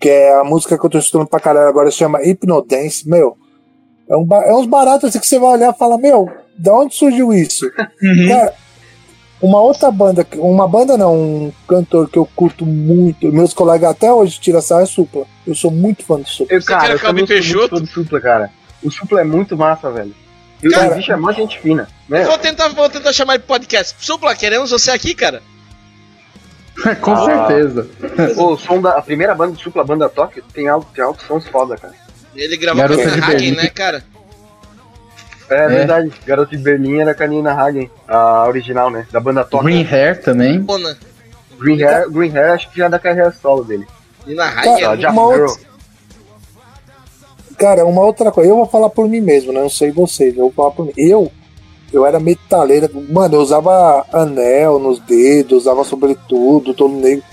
Speaker 3: que é a música que eu tô escutando pra caralho agora, chama Hypnodance, meu. É, um, é uns baratos assim que você vai olhar e fala, meu, da onde surgiu isso?
Speaker 1: Uhum.
Speaker 3: Cara, uma outra banda, uma banda não, um cantor que eu curto muito, meus colegas até hoje tiram essa é Supla. Eu sou muito fã do Supla.
Speaker 4: Eu, cara, eu também sou muito fã do Supla, cara. O Supla é muito massa, velho. E
Speaker 3: Cara,
Speaker 4: o bicho é mó gente fina, né?
Speaker 5: Vou tentar, vou tentar chamar ele pro podcast. Supla, queremos você aqui, cara.
Speaker 6: Com
Speaker 4: Ah.
Speaker 6: certeza.
Speaker 4: O som da a primeira banda do Supla, banda Toque, tem alto, tem altos sons foda, cara.
Speaker 5: Ele gravou
Speaker 6: Garota
Speaker 5: com a
Speaker 6: de
Speaker 5: Hagen, né, cara?
Speaker 4: É, verdade. Garoto de Berlim era com a Nina Hagen, a original, né? Da banda Toque.
Speaker 6: Green Hair também.
Speaker 5: Mona.
Speaker 4: Green Hair, Green Hair acho que já é da carreira solo dele.
Speaker 5: E na
Speaker 3: Cara,
Speaker 5: Hagen.
Speaker 4: Ah,
Speaker 5: é
Speaker 3: uma outra- Cara, uma outra coisa, eu vou falar por mim mesmo, né? Não sei vocês, eu vou falar por mim. Eu, eu era metaleira, mano, eu usava anel nos dedos, usava sobretudo, todo negro.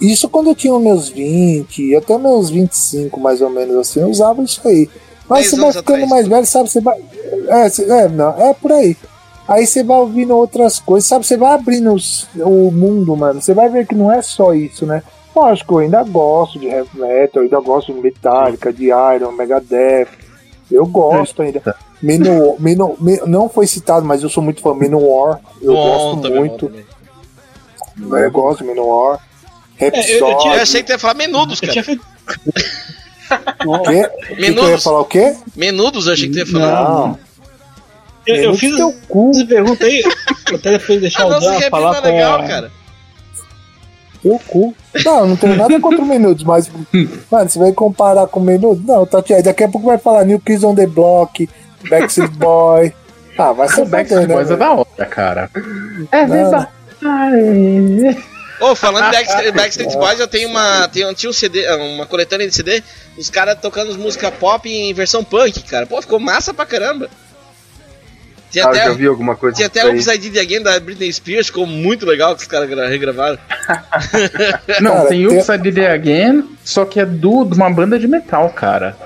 Speaker 3: Isso quando eu tinha meus 20, até meus 25 mais ou menos assim, eu usava isso aí. Mas você vai ficando
Speaker 5: atrás.
Speaker 3: mais velho, sabe? Você vai. É, é, não, é por aí. Aí você vai ouvindo outras coisas, sabe? Você vai abrindo os- o mundo, mano. Você vai ver que não é só isso, né? Lógico, eu ainda gosto de heavy metal, eu ainda gosto de Metallica, de Iron, Megadeth. Eu gosto ainda. Manowar- Man- não foi citado, mas eu sou muito fã. Manowar, eu
Speaker 5: Bom,
Speaker 3: gosto muito.
Speaker 5: bom.
Speaker 3: Eu gosto de Manowar.
Speaker 1: eu- eu
Speaker 3: Rhapsody.
Speaker 1: tinha-
Speaker 5: Eu achei que ia falar menudos,
Speaker 1: Eu
Speaker 5: cara.
Speaker 1: tinha feito. Nossa.
Speaker 3: Quê? Que que eu ia
Speaker 5: Menudos.
Speaker 3: falar o quê?
Speaker 5: Menudos, eu achei que ia falar.
Speaker 3: Não.
Speaker 1: Eu, eu
Speaker 3: Menudos
Speaker 1: fiz
Speaker 3: teu cu.
Speaker 1: pergunta aí, até depois deixar
Speaker 5: Ah,
Speaker 1: o Dan
Speaker 5: é
Speaker 1: falar
Speaker 5: bem legal,
Speaker 1: pra...
Speaker 5: cara.
Speaker 3: Teu cu. Não, não tenho nada contra o Menudos, mas, mano, você vai comparar com o Menudos? Não, tá aí daqui a pouco vai falar New Kids on the Block, Backstreet Boy. Ah, vai
Speaker 6: O
Speaker 3: ser
Speaker 6: Backstreet
Speaker 3: bacana,
Speaker 6: Boys é
Speaker 3: né?
Speaker 6: da hora, cara. É verdade.
Speaker 5: Ô, falando de Backstreet, Backstreet Boys, eu tenho uma. Tenho, tinha um CD, uma coletânea de CD, os caras tocando música pop em versão punk, cara. Pô, ficou massa pra caramba. Tinha
Speaker 4: Ah, eu
Speaker 5: até,
Speaker 4: já vi alguma coisa
Speaker 5: tinha até o. Upside Down Again da Britney Spears, ficou muito legal que os caras gra- regravaram.
Speaker 6: Não,
Speaker 3: Cara,
Speaker 6: tem Upside Down Again, só que é do, de uma banda de metal, cara.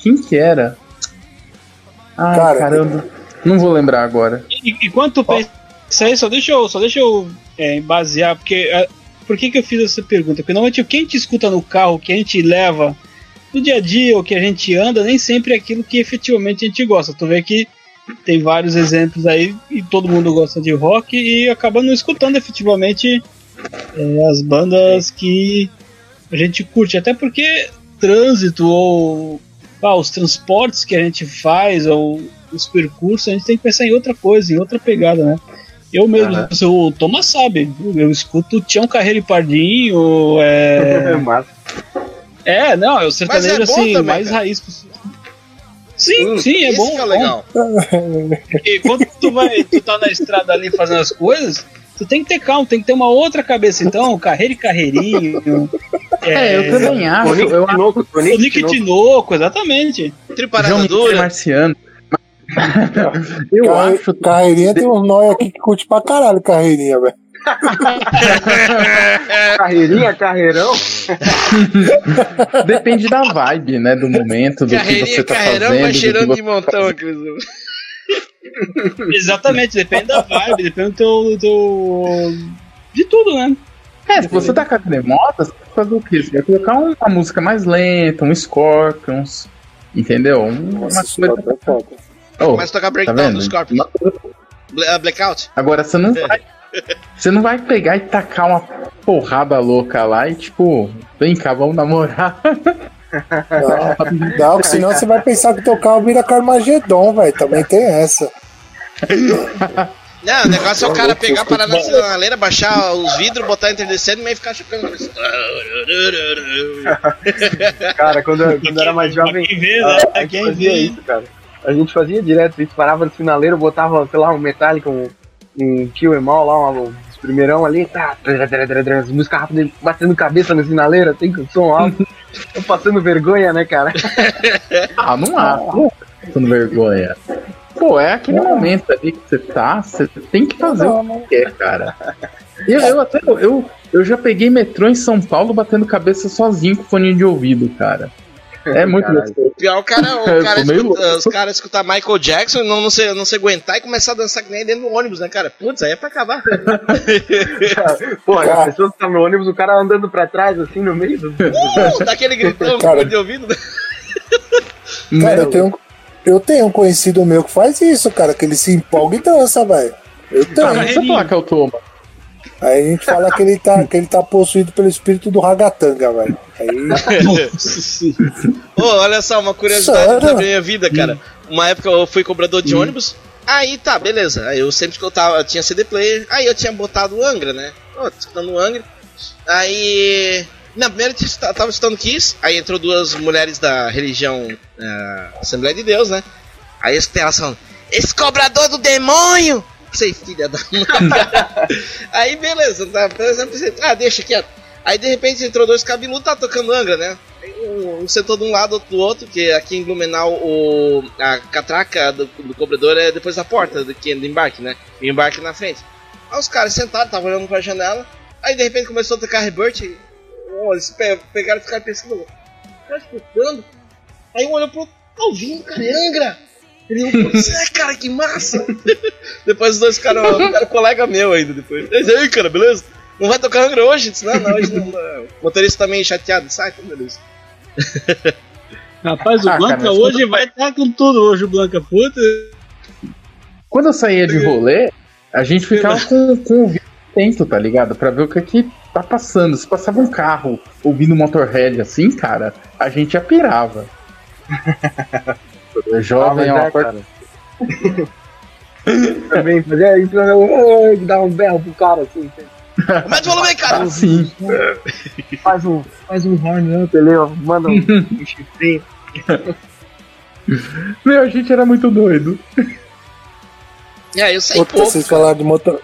Speaker 6: Quem que era? Ai,
Speaker 3: Cara,
Speaker 6: caramba. Não vou lembrar agora.
Speaker 1: E, enquanto tu pensa isso aí, só deixa eu, só deixa eu é, basear, porque. é, por que, que eu fiz essa pergunta? Porque normalmente o que a gente escuta no carro, o que a gente leva no dia a dia, o que a gente anda, nem sempre é aquilo que efetivamente a gente gosta. Tu vê que tem vários exemplos aí e todo mundo gosta de rock e acaba não escutando efetivamente é, as bandas que a gente curte. Até porque trânsito ou ah, os transportes que a gente faz ou os percursos, a gente tem que pensar em outra coisa, em outra pegada, né? Eu mesmo,
Speaker 4: Aham.
Speaker 1: o Thomas sabe, eu escuto Tião Carreiro e Pardinho,
Speaker 4: É
Speaker 1: é, é, não, é o sertanejo
Speaker 5: é
Speaker 1: assim,
Speaker 5: também,
Speaker 1: mais
Speaker 5: cara.
Speaker 1: raiz possível. Sim,
Speaker 4: Hum,
Speaker 1: sim, é bom.
Speaker 5: é
Speaker 1: é bom.
Speaker 5: legal.
Speaker 1: Porque quando tu vai, tu tá na estrada ali fazendo as coisas, tu tem que ter calma, tem que ter uma outra cabeça. Então, carreira e carreirinho.
Speaker 6: É, eu também acho.
Speaker 4: Tonico
Speaker 6: Eu
Speaker 4: Tinoco,
Speaker 1: O
Speaker 4: Tonico Tinoco.
Speaker 1: Tinoco, exatamente.
Speaker 5: Dura.
Speaker 6: Marciano. eu
Speaker 3: Carre-
Speaker 6: acho
Speaker 3: Carreirinha tem uns nóia aqui que curte pra caralho, carreirinha, velho.
Speaker 4: Carreirinha, carreirão.
Speaker 6: Depende da vibe, né? Do momento, do que
Speaker 5: Carreirinha,
Speaker 6: você tá
Speaker 5: carreirão,
Speaker 6: fazendo. que
Speaker 5: cheirando
Speaker 6: você
Speaker 5: de montão aqueles.
Speaker 1: Exatamente, depende da vibe, depende do teu, de tudo, né?
Speaker 6: É, se você tá com a demota, você vai fazer o quê? Você vai colocar um- uma música mais lenta, um Scorpions, entendeu? Um- Uma
Speaker 3: Nossa,
Speaker 6: coisa...
Speaker 3: foda, foda.
Speaker 6: Oh,
Speaker 5: Começa a tocar
Speaker 6: tá
Speaker 5: breakdown dos Scorpions.
Speaker 6: Uma coisa-
Speaker 5: Bla- Blackout.
Speaker 6: Agora, você não vai... Você não vai pegar e tacar uma porrada louca lá e tipo, vem cá, vamos namorar.
Speaker 3: Não, não, senão você vai pensar que teu carro vira Carmageddon, velho. Também tem essa.
Speaker 5: Não, o negócio é o cara pegar, parar na sinaleira, baixar os vidros, botar enterdecendo e ficar chocando.
Speaker 4: Cara, quando, eu- quando eu era mais jovem,
Speaker 1: Quem vê,
Speaker 4: a,
Speaker 1: né?
Speaker 4: a gente
Speaker 1: Quem
Speaker 4: fazia
Speaker 1: vê.
Speaker 4: isso, cara. A gente fazia direto isso, parava no sinaleiro, botava, sei lá, um Metallica, um, um Kill Em All lá, um, os primeirão ali, tá, trá, trá, trá, trá, música rápida, batendo cabeça na sinaleira, tem o som alto. Tô passando vergonha, né, cara?
Speaker 6: Ah, não há. Passando vergonha. Pô, é aquele momento ali que você tá, você tem que fazer o
Speaker 3: Não,
Speaker 6: que quer, cara. Eu, eu até eu, eu já peguei metrô em São Paulo batendo cabeça sozinho com fone de ouvido, cara. É muito
Speaker 4: Caralho.
Speaker 6: gostoso.
Speaker 5: Pior o cara, o
Speaker 6: Eu
Speaker 5: cara escuta- os caras escutar Michael Jackson e não, não, se, não se aguentar e começar a dançar que nem dentro do ônibus, né, cara? Putz, aí é pra acabar.
Speaker 4: As pessoas que estão no ônibus, o cara andando pra trás, assim, no meio do.
Speaker 5: Uh, daquele gritão
Speaker 3: Cara.
Speaker 5: de ouvido. né?
Speaker 3: Cara, eu tenho, eu tenho um conhecido meu que faz isso, cara, que ele se empolga e dança, velho. Eu tenho.
Speaker 6: falar que eu tô, mano.
Speaker 3: Aí a gente fala que ele tá, que ele tá possuído pelo espírito do ragatanga, velho. Aí.
Speaker 5: Ô, olha só, uma curiosidade
Speaker 3: Sério?
Speaker 5: da minha vida, cara. Uma época eu fui cobrador de ônibus. Aí tá, beleza. Aí eu sempre escutava, eu tinha CD player. Aí eu tinha botado o Angra, né? Ó, tô escutando o Angra. Aí. Na primeira eu tava escutando Kiss. Aí entrou duas mulheres da religião ah, Assembleia de Deus, né? Aí eu elas falando: Esse cobrador do demônio! Sei, filha da mãe. aí beleza, tá? Por exemplo, pensei, ah, deixa quieto. Aí de repente entrou dois cabeludos, tá tocando Angra, né? Um, sentou de um lado, outro do outro, que aqui em Blumenau o, a catraca do, do cobrador é depois da porta do, que, do embarque, né? O embarque na frente. Aí os caras sentados, estavam olhando pra janela, aí de repente começou a tocar Rebirth, e, oh, eles pe- pegaram e ficaram pensando, tá escutando? Aí um olhou pro outro, tá ouvindo, cara, é Angra! Ele olhou, "Putz, é, cara, que massa! depois os dois ficaram, ficaram colega meu ainda depois. E aí, cara, beleza? Não vai tocar Angra hoje? Eu Disse, não, não, hoje não. não. O motorista tá meio chateado. Sai, então beleza.
Speaker 1: Rapaz, o
Speaker 6: Ah, cara,
Speaker 1: Blanca
Speaker 6: mas
Speaker 1: hoje vai estar com tudo hoje, o Blanca. Puta.
Speaker 6: Quando eu saía de rolê, a gente ficava com, com o atento, tá ligado? Pra ver o que é que tá passando. Se passava um carro ouvindo Motorhead assim, cara, a gente já pirava. Jovem é
Speaker 4: Ah,
Speaker 6: uma
Speaker 4: mas
Speaker 6: coisa.
Speaker 4: cara. Também fazer isso, dar um berro pro cara assim.
Speaker 5: Aumenta o volume aí, cara!
Speaker 6: Sim.
Speaker 4: Faz um, faz um horn up ó, manda um, um chifrinho.
Speaker 6: Meu, a gente era muito doido.
Speaker 5: É, eu sei
Speaker 3: Outra,
Speaker 5: pouco.
Speaker 3: vocês falaram de motor.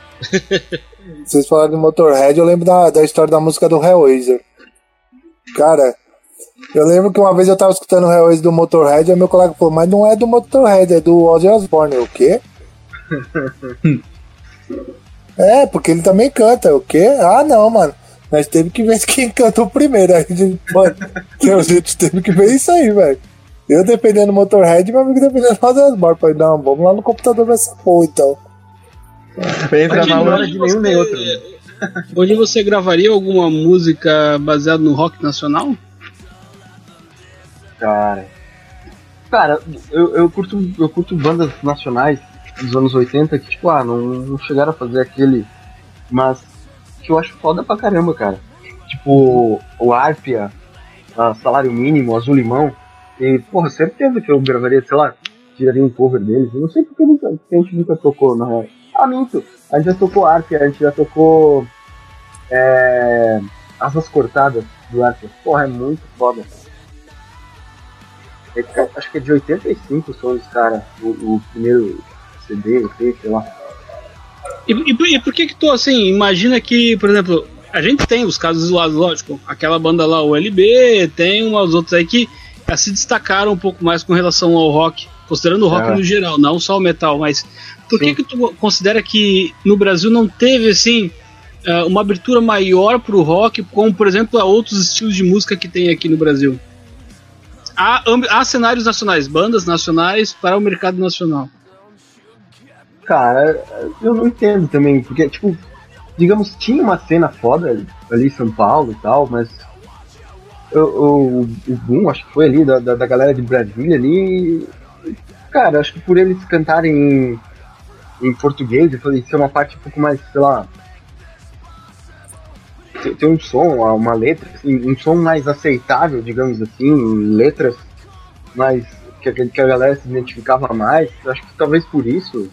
Speaker 3: vocês falaram de Motorhead, eu lembro da, da história da música do Hellraiser. Cara, eu lembro que uma vez eu tava escutando o Hellraiser do Motorhead, aí meu colega falou, mas não é do Motorhead, é do Ozzy Osbourne. Eu, O quê? é, porque ele também canta. O quê? Ah, não, mano. Nós teve que ver quem cantou primeiro. Aí, a gente, mano, a gente teve que ver isso aí, velho. Eu defendendo o Motorhead e meu amigo defendendo o Ozzy Osbourne. Falei, não, vamos lá no computador ver essa porra, então.
Speaker 6: Entra
Speaker 1: Mas
Speaker 6: na hora de
Speaker 4: nenhum nem outro.
Speaker 1: Hoje você gravaria alguma música baseada no rock nacional?
Speaker 4: Cara. Cara, eu, eu, curto, eu curto bandas nacionais dos anos 80 que, tipo, ah, não, não chegaram a fazer aquele. Mas que eu acho foda pra caramba, cara. Tipo, o Arpia, Salário Mínimo, Azul Limão. E, porra, certeza que eu gravaria, sei lá, tiraria um cover deles. Eu não sei porque nunca, a gente nunca tocou, na real. Ah, minto. A gente já tocou Arpia, a gente já tocou. É. Asas Cortadas do Arpia. Porra, é muito foda. É que, acho que é de 85 os sons, cara. O, o primeiro CD, EP, sei lá.
Speaker 1: E, e por- e por que que tu, assim, imagina que, por exemplo, a gente tem os casos isolados, lógico, aquela banda lá, o LB, tem umas outras aí que se destacaram um pouco mais com relação ao rock, considerando o rock
Speaker 4: É.
Speaker 1: no geral, não só o metal, mas por que
Speaker 4: Sim.
Speaker 1: que tu considera que no Brasil não teve, assim, eh, uma abertura maior pro rock, como, por exemplo, a outros estilos de música que tem aqui no Brasil? Há, há cenários nacionais, bandas nacionais para o mercado nacional.
Speaker 4: Cara, eu não entendo também, porque, tipo, digamos, tinha uma cena foda ali em São Paulo e tal, mas o, o, o boom, acho que foi ali, da, da, da galera de Brasília ali. Cara, acho que por eles cantarem em, em português, eu falei, isso é uma parte um pouco mais, sei lá. Tem, tem um som, uma letra, assim, um som mais aceitável, digamos assim, letras mais. que, a- que a galera se identificava mais. Acho que talvez por isso.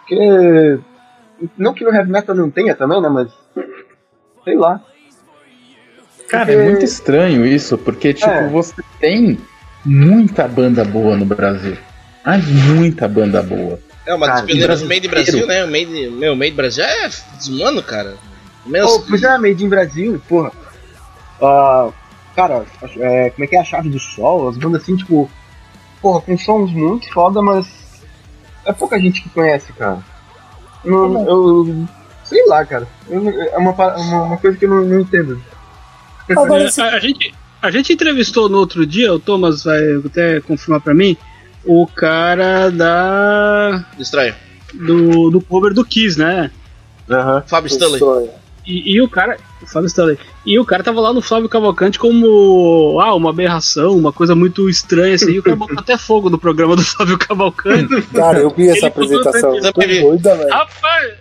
Speaker 4: Porque. Não que no heavy metal não tenha também, né? Mas. Sei lá.
Speaker 6: Cara, é
Speaker 4: Porque-
Speaker 6: muito estranho isso, porque, tipo,
Speaker 4: É.
Speaker 6: você tem muita banda boa no Brasil. Mas muita banda boa.
Speaker 5: É, mas
Speaker 4: Cara,
Speaker 5: dependendo do
Speaker 6: brasileiro.
Speaker 5: Made Brasil, né? O Made, meu, Made Brasil é desumano, cara. Menos,
Speaker 4: Oh, pois é, Made in Brasil, porra. Ah, cara, é, como é que é a chave do sol? As bandas assim, tipo. Porra, com sons muito foda, mas. É pouca gente que conhece, cara. Não, eu. Sei lá, cara. Eu- é uma, pa- uma, uma coisa que eu não, não entendo.
Speaker 3: Agora,
Speaker 1: É, a, a gente, a gente entrevistou no outro dia, o Thomas vai até confirmar pra mim, o cara da
Speaker 5: Estranho.
Speaker 1: do, do cover do Kiss, né?
Speaker 4: Aham.
Speaker 5: Fábio Stanley.
Speaker 3: sonho.
Speaker 1: E, e o cara, Fábio Stanley, e o cara tava lá no Flávio Cavalcante como ah, uma aberração, uma coisa muito estranha assim, e o cara botou até fogo no programa do Flávio Cavalcante.
Speaker 3: Cara, eu vi essa apresentação. doida, velho.
Speaker 1: Rapaz!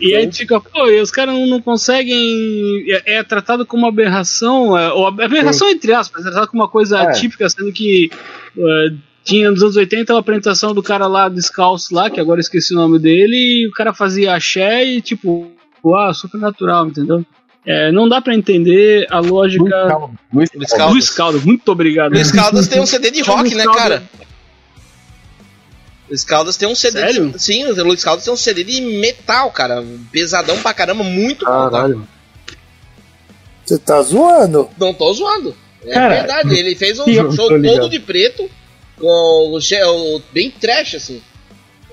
Speaker 1: E a gente fica, pô, e os caras não, não conseguem. É, é tratado como uma aberração, é, ou aberração entre aspas, é tratado como uma coisa
Speaker 4: É.
Speaker 1: atípica, sendo que é, tinha nos anos 80 a apresentação do cara lá descalço lá, que agora eu esqueci o nome dele, e o cara fazia axé e tipo, uau, super natural, entendeu? É, não dá pra entender a lógica
Speaker 6: Luiz
Speaker 5: Luiz
Speaker 1: do
Speaker 5: Caldas.
Speaker 1: Luiz Caldas. Muito obrigado.
Speaker 5: Luiz Caldas tem um CD de rock,
Speaker 1: Luiz
Speaker 5: né,
Speaker 1: Caldas-
Speaker 5: cara? Luiz Caldas tem um CD
Speaker 1: Sério?
Speaker 5: de. Sim, o Luiz Caldas tem um CD de metal, cara. Pesadão pra caramba, muito bom.
Speaker 4: Caralho.
Speaker 3: Você tá zoando?
Speaker 5: Não tô zoando. É
Speaker 6: Cara,
Speaker 5: verdade. Ele fez um show todo de preto, com o- bem trash, assim.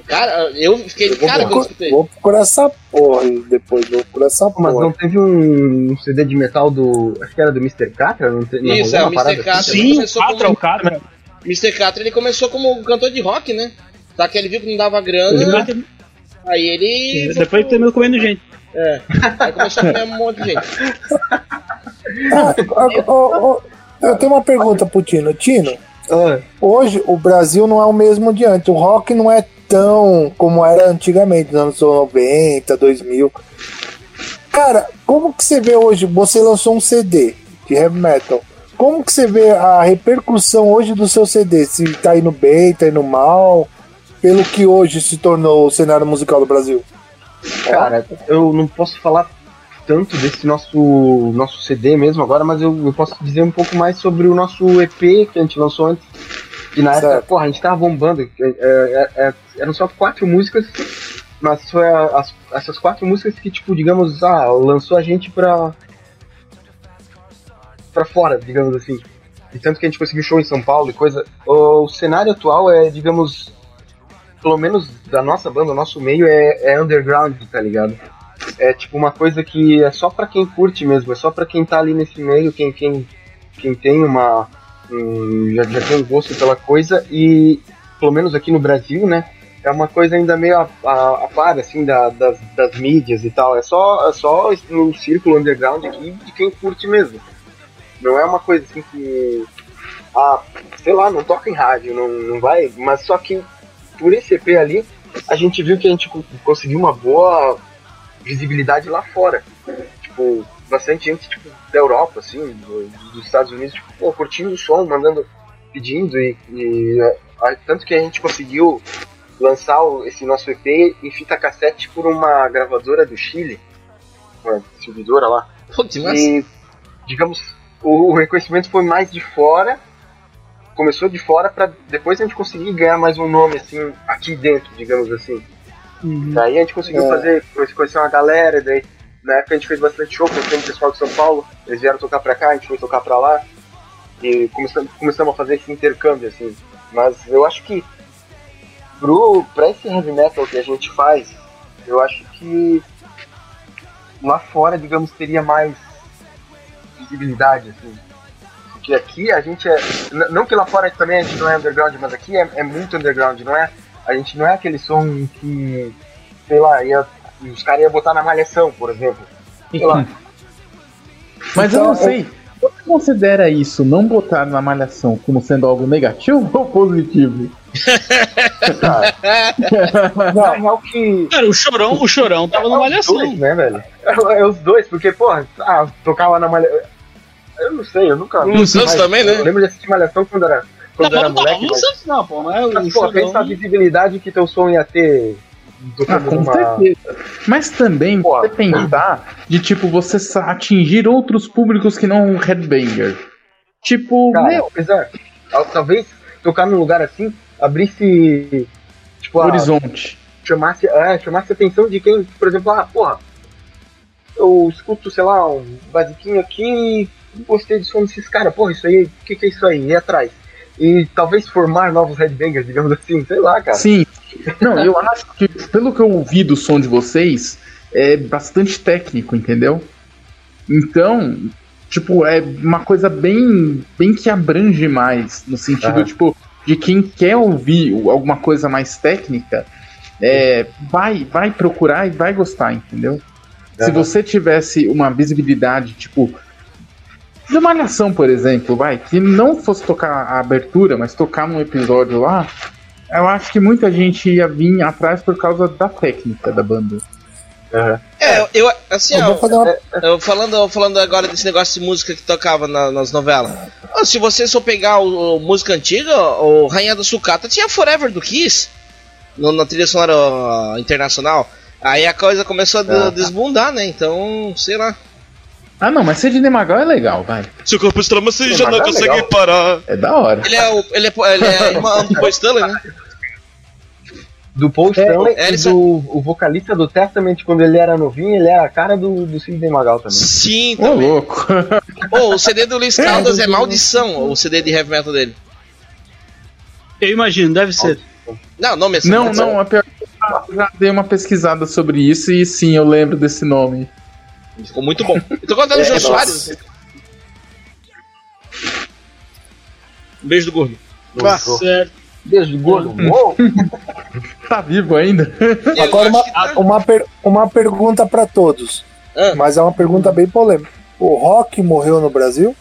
Speaker 5: Cara, eu fiquei de cara quando eu escutei.
Speaker 3: Vou procurar essa porra depois, vou procurar essa
Speaker 4: Mas
Speaker 3: porra.
Speaker 4: não teve um, um CD de metal do. Acho que era do Mr. Catra? Não, te, não
Speaker 5: Isso,
Speaker 4: rolou
Speaker 5: é, o Mr. Catra.
Speaker 4: assim?
Speaker 5: Sim.
Speaker 1: Catra,
Speaker 5: como-
Speaker 1: o Catra.
Speaker 5: Mr. Catra ele começou como cantor de rock, né? Só que ele viu que não dava grana, aí ele.
Speaker 1: Depois ele terminou comendo gente.
Speaker 5: É. Aí começou a comer um monte de gente.
Speaker 3: Ah, ó, ó, eu tenho uma pergunta pro Tino. Tino,
Speaker 4: Ah,
Speaker 3: hoje o Brasil não é o mesmo de antes. O rock não é tão como era antigamente, nos anos 90, 2000. Cara, como que você vê hoje? Você lançou um CD de heavy metal. como que você vê a repercussão hoje do seu CD? Se tá indo bem, tá indo mal, pelo que hoje se tornou o cenário musical do Brasil?
Speaker 4: Cara, eu não posso falar tanto desse nosso, nosso CD mesmo agora, mas eu, eu posso dizer um pouco mais sobre o nosso EP que a gente lançou antes. E na época, porra, a gente tava bombando. É, é, é, eram só quatro músicas, mas foi as- essas quatro músicas que, tipo, digamos, ah, lançou a gente pra. pra fora, digamos assim. E tanto que a gente conseguiu show em São Paulo e coisa. O cenário atual é, digamos, pelo menos da nossa banda, o nosso meio é, é underground, tá ligado? É tipo uma coisa que é só pra quem curte mesmo, é só pra quem tá ali nesse meio, quem, quem, quem tem uma. Um- já, já tem um gosto pela coisa e, pelo menos aqui no Brasil, né? É uma coisa ainda meio a, a, a par, assim, da, das, das mídias e tal. É só, é só no círculo underground aqui de quem curte mesmo. Não é uma coisa assim que. Ah, sei lá, não toca em rádio, não, não vai. Mas só que por esse EP ali, a gente viu que a gente co- conseguiu uma boa visibilidade lá fora. Tipo, bastante gente tipo, da Europa, assim, do- dos Estados Unidos, tipo, pô, curtindo o som, mandando, pedindo, e, e, ah, tanto que a gente conseguiu lançar o- esse nosso EP em fita cassete por uma gravadora do Chile, uma distribuidora lá.
Speaker 5: Pô.
Speaker 4: E, digamos, o, o reconhecimento foi mais de fora, começou de fora para depois a gente conseguir ganhar mais um nome, assim, aqui dentro, digamos assim. Daí a gente conseguiu
Speaker 3: É.
Speaker 4: fazer, conhecer uma galera, daí na época a gente fez bastante show, conhecemos o pessoal de São Paulo, eles vieram tocar pra cá, a gente foi tocar pra lá, e começamos, começamos a fazer esse intercâmbio, assim. Mas eu acho que pro, pra esse heavy metal que a gente faz, eu acho que lá fora, digamos, teria mais visibilidade, assim. Porque aqui a gente é. Não que lá fora também a gente não é underground, mas aqui é, é muito underground, não é? A gente não é aquele som que, sei lá, ia, os caras iam botar na malhação, por exemplo. Sei lá.
Speaker 6: Mas eu
Speaker 3: Então,
Speaker 6: não sei. Você considera isso, não botar na malhação, como sendo algo negativo ou positivo?
Speaker 4: Na real que.
Speaker 1: Cara, o chorão, o chorão tava
Speaker 4: é
Speaker 1: na
Speaker 4: os
Speaker 1: malhação.
Speaker 4: dois, né, velho? É, é os dois, porque, porra, ah, tocava na malhação. Eu não sei, eu nunca.
Speaker 5: O Santos também, né?
Speaker 4: Eu lembro de assistir malhação quando era, quando
Speaker 1: Não,
Speaker 4: era
Speaker 1: não,
Speaker 4: moleque,
Speaker 1: não,
Speaker 4: mas.
Speaker 1: Santos não, pô, mas
Speaker 4: Mas,
Speaker 1: o
Speaker 4: pô, pensa a visibilidade que teu som ia ter.
Speaker 6: Ah,
Speaker 4: Tocando
Speaker 6: com
Speaker 4: numa.
Speaker 6: certeza. Mas também
Speaker 4: Pô.
Speaker 6: você pensar de tipo você atingir outros públicos que não o headbanger. Tipo,
Speaker 4: Cara,
Speaker 6: meu,
Speaker 4: apesar, tal- talvez tocar num lugar assim abrisse. Tipo, a,
Speaker 6: horizonte.
Speaker 4: chamasse, é, chamasse a atenção de quem, por exemplo, ah, porra, eu escuto, sei lá, um basiquinho aqui e gostei do som desses caras, porra, isso aí, o que, que é isso aí? E atrás? E talvez formar novos headbangers, digamos assim, sei lá, cara.
Speaker 6: Sim. Não, eu acho que, pelo que eu ouvi do som de vocês, é bastante técnico, entendeu? Então, tipo, é uma coisa bem, bem que abrange mais, no sentido,
Speaker 4: Aham.
Speaker 6: tipo, de quem quer ouvir alguma coisa mais técnica, é, vai, vai procurar e vai gostar, entendeu? Se
Speaker 4: Aham.
Speaker 6: você tivesse uma visibilidade, tipo, de uma malhação, por exemplo, vai, que não fosse tocar a abertura, mas tocar num episódio lá, eu acho que muita gente ia vir atrás por causa da técnica da banda.
Speaker 5: É, eu, eu- assim,
Speaker 3: Eu
Speaker 5: ó,
Speaker 3: vou fazer uma
Speaker 5: eu falando, falando agora desse negócio de música que tocava na- nas novelas. Ó, se você só pegar o, o música antiga, o Rainha da Sucata tinha Forever do Kiss no- na trilha sonora internacional. Aí a coisa começou a
Speaker 4: Ah.
Speaker 5: desbundar, né? Então, sei lá.
Speaker 6: Ah, não, mas Sidney Magal é legal, vai.
Speaker 5: Se o corpo estrama, você
Speaker 4: já não consegue
Speaker 5: parar.
Speaker 6: É da hora.
Speaker 5: Ele é, o, ele é, ele é irmão do Paul Stanley, né?
Speaker 4: Do Paul Stanley
Speaker 5: é, ele
Speaker 4: do o vocalista do Testament, quando ele era novinho, ele era a cara do, do Sidney Magal também.
Speaker 5: Sim, também.
Speaker 6: louco.
Speaker 5: Ô, o CD do Luiz Caldas é maldição, o CD de heavy metal dele.
Speaker 1: Eu imagino, deve ser.
Speaker 5: Não, não me
Speaker 6: não, não, a pior eu já dei uma pesquisada sobre isso e sim, eu lembro desse nome.
Speaker 5: Ficou muito bom. Eu tô contando o Jô
Speaker 4: É,
Speaker 5: Soares. Um beijo do gordo.
Speaker 1: Tá certo.
Speaker 4: Beijo gordo. Uou!
Speaker 6: Tá vivo ainda?
Speaker 5: Eu
Speaker 3: Agora uma,
Speaker 5: tá-
Speaker 3: uma, per- uma pergunta pra todos,
Speaker 5: Ah.
Speaker 3: mas é uma pergunta bem polêmica. O rock morreu no Brasil?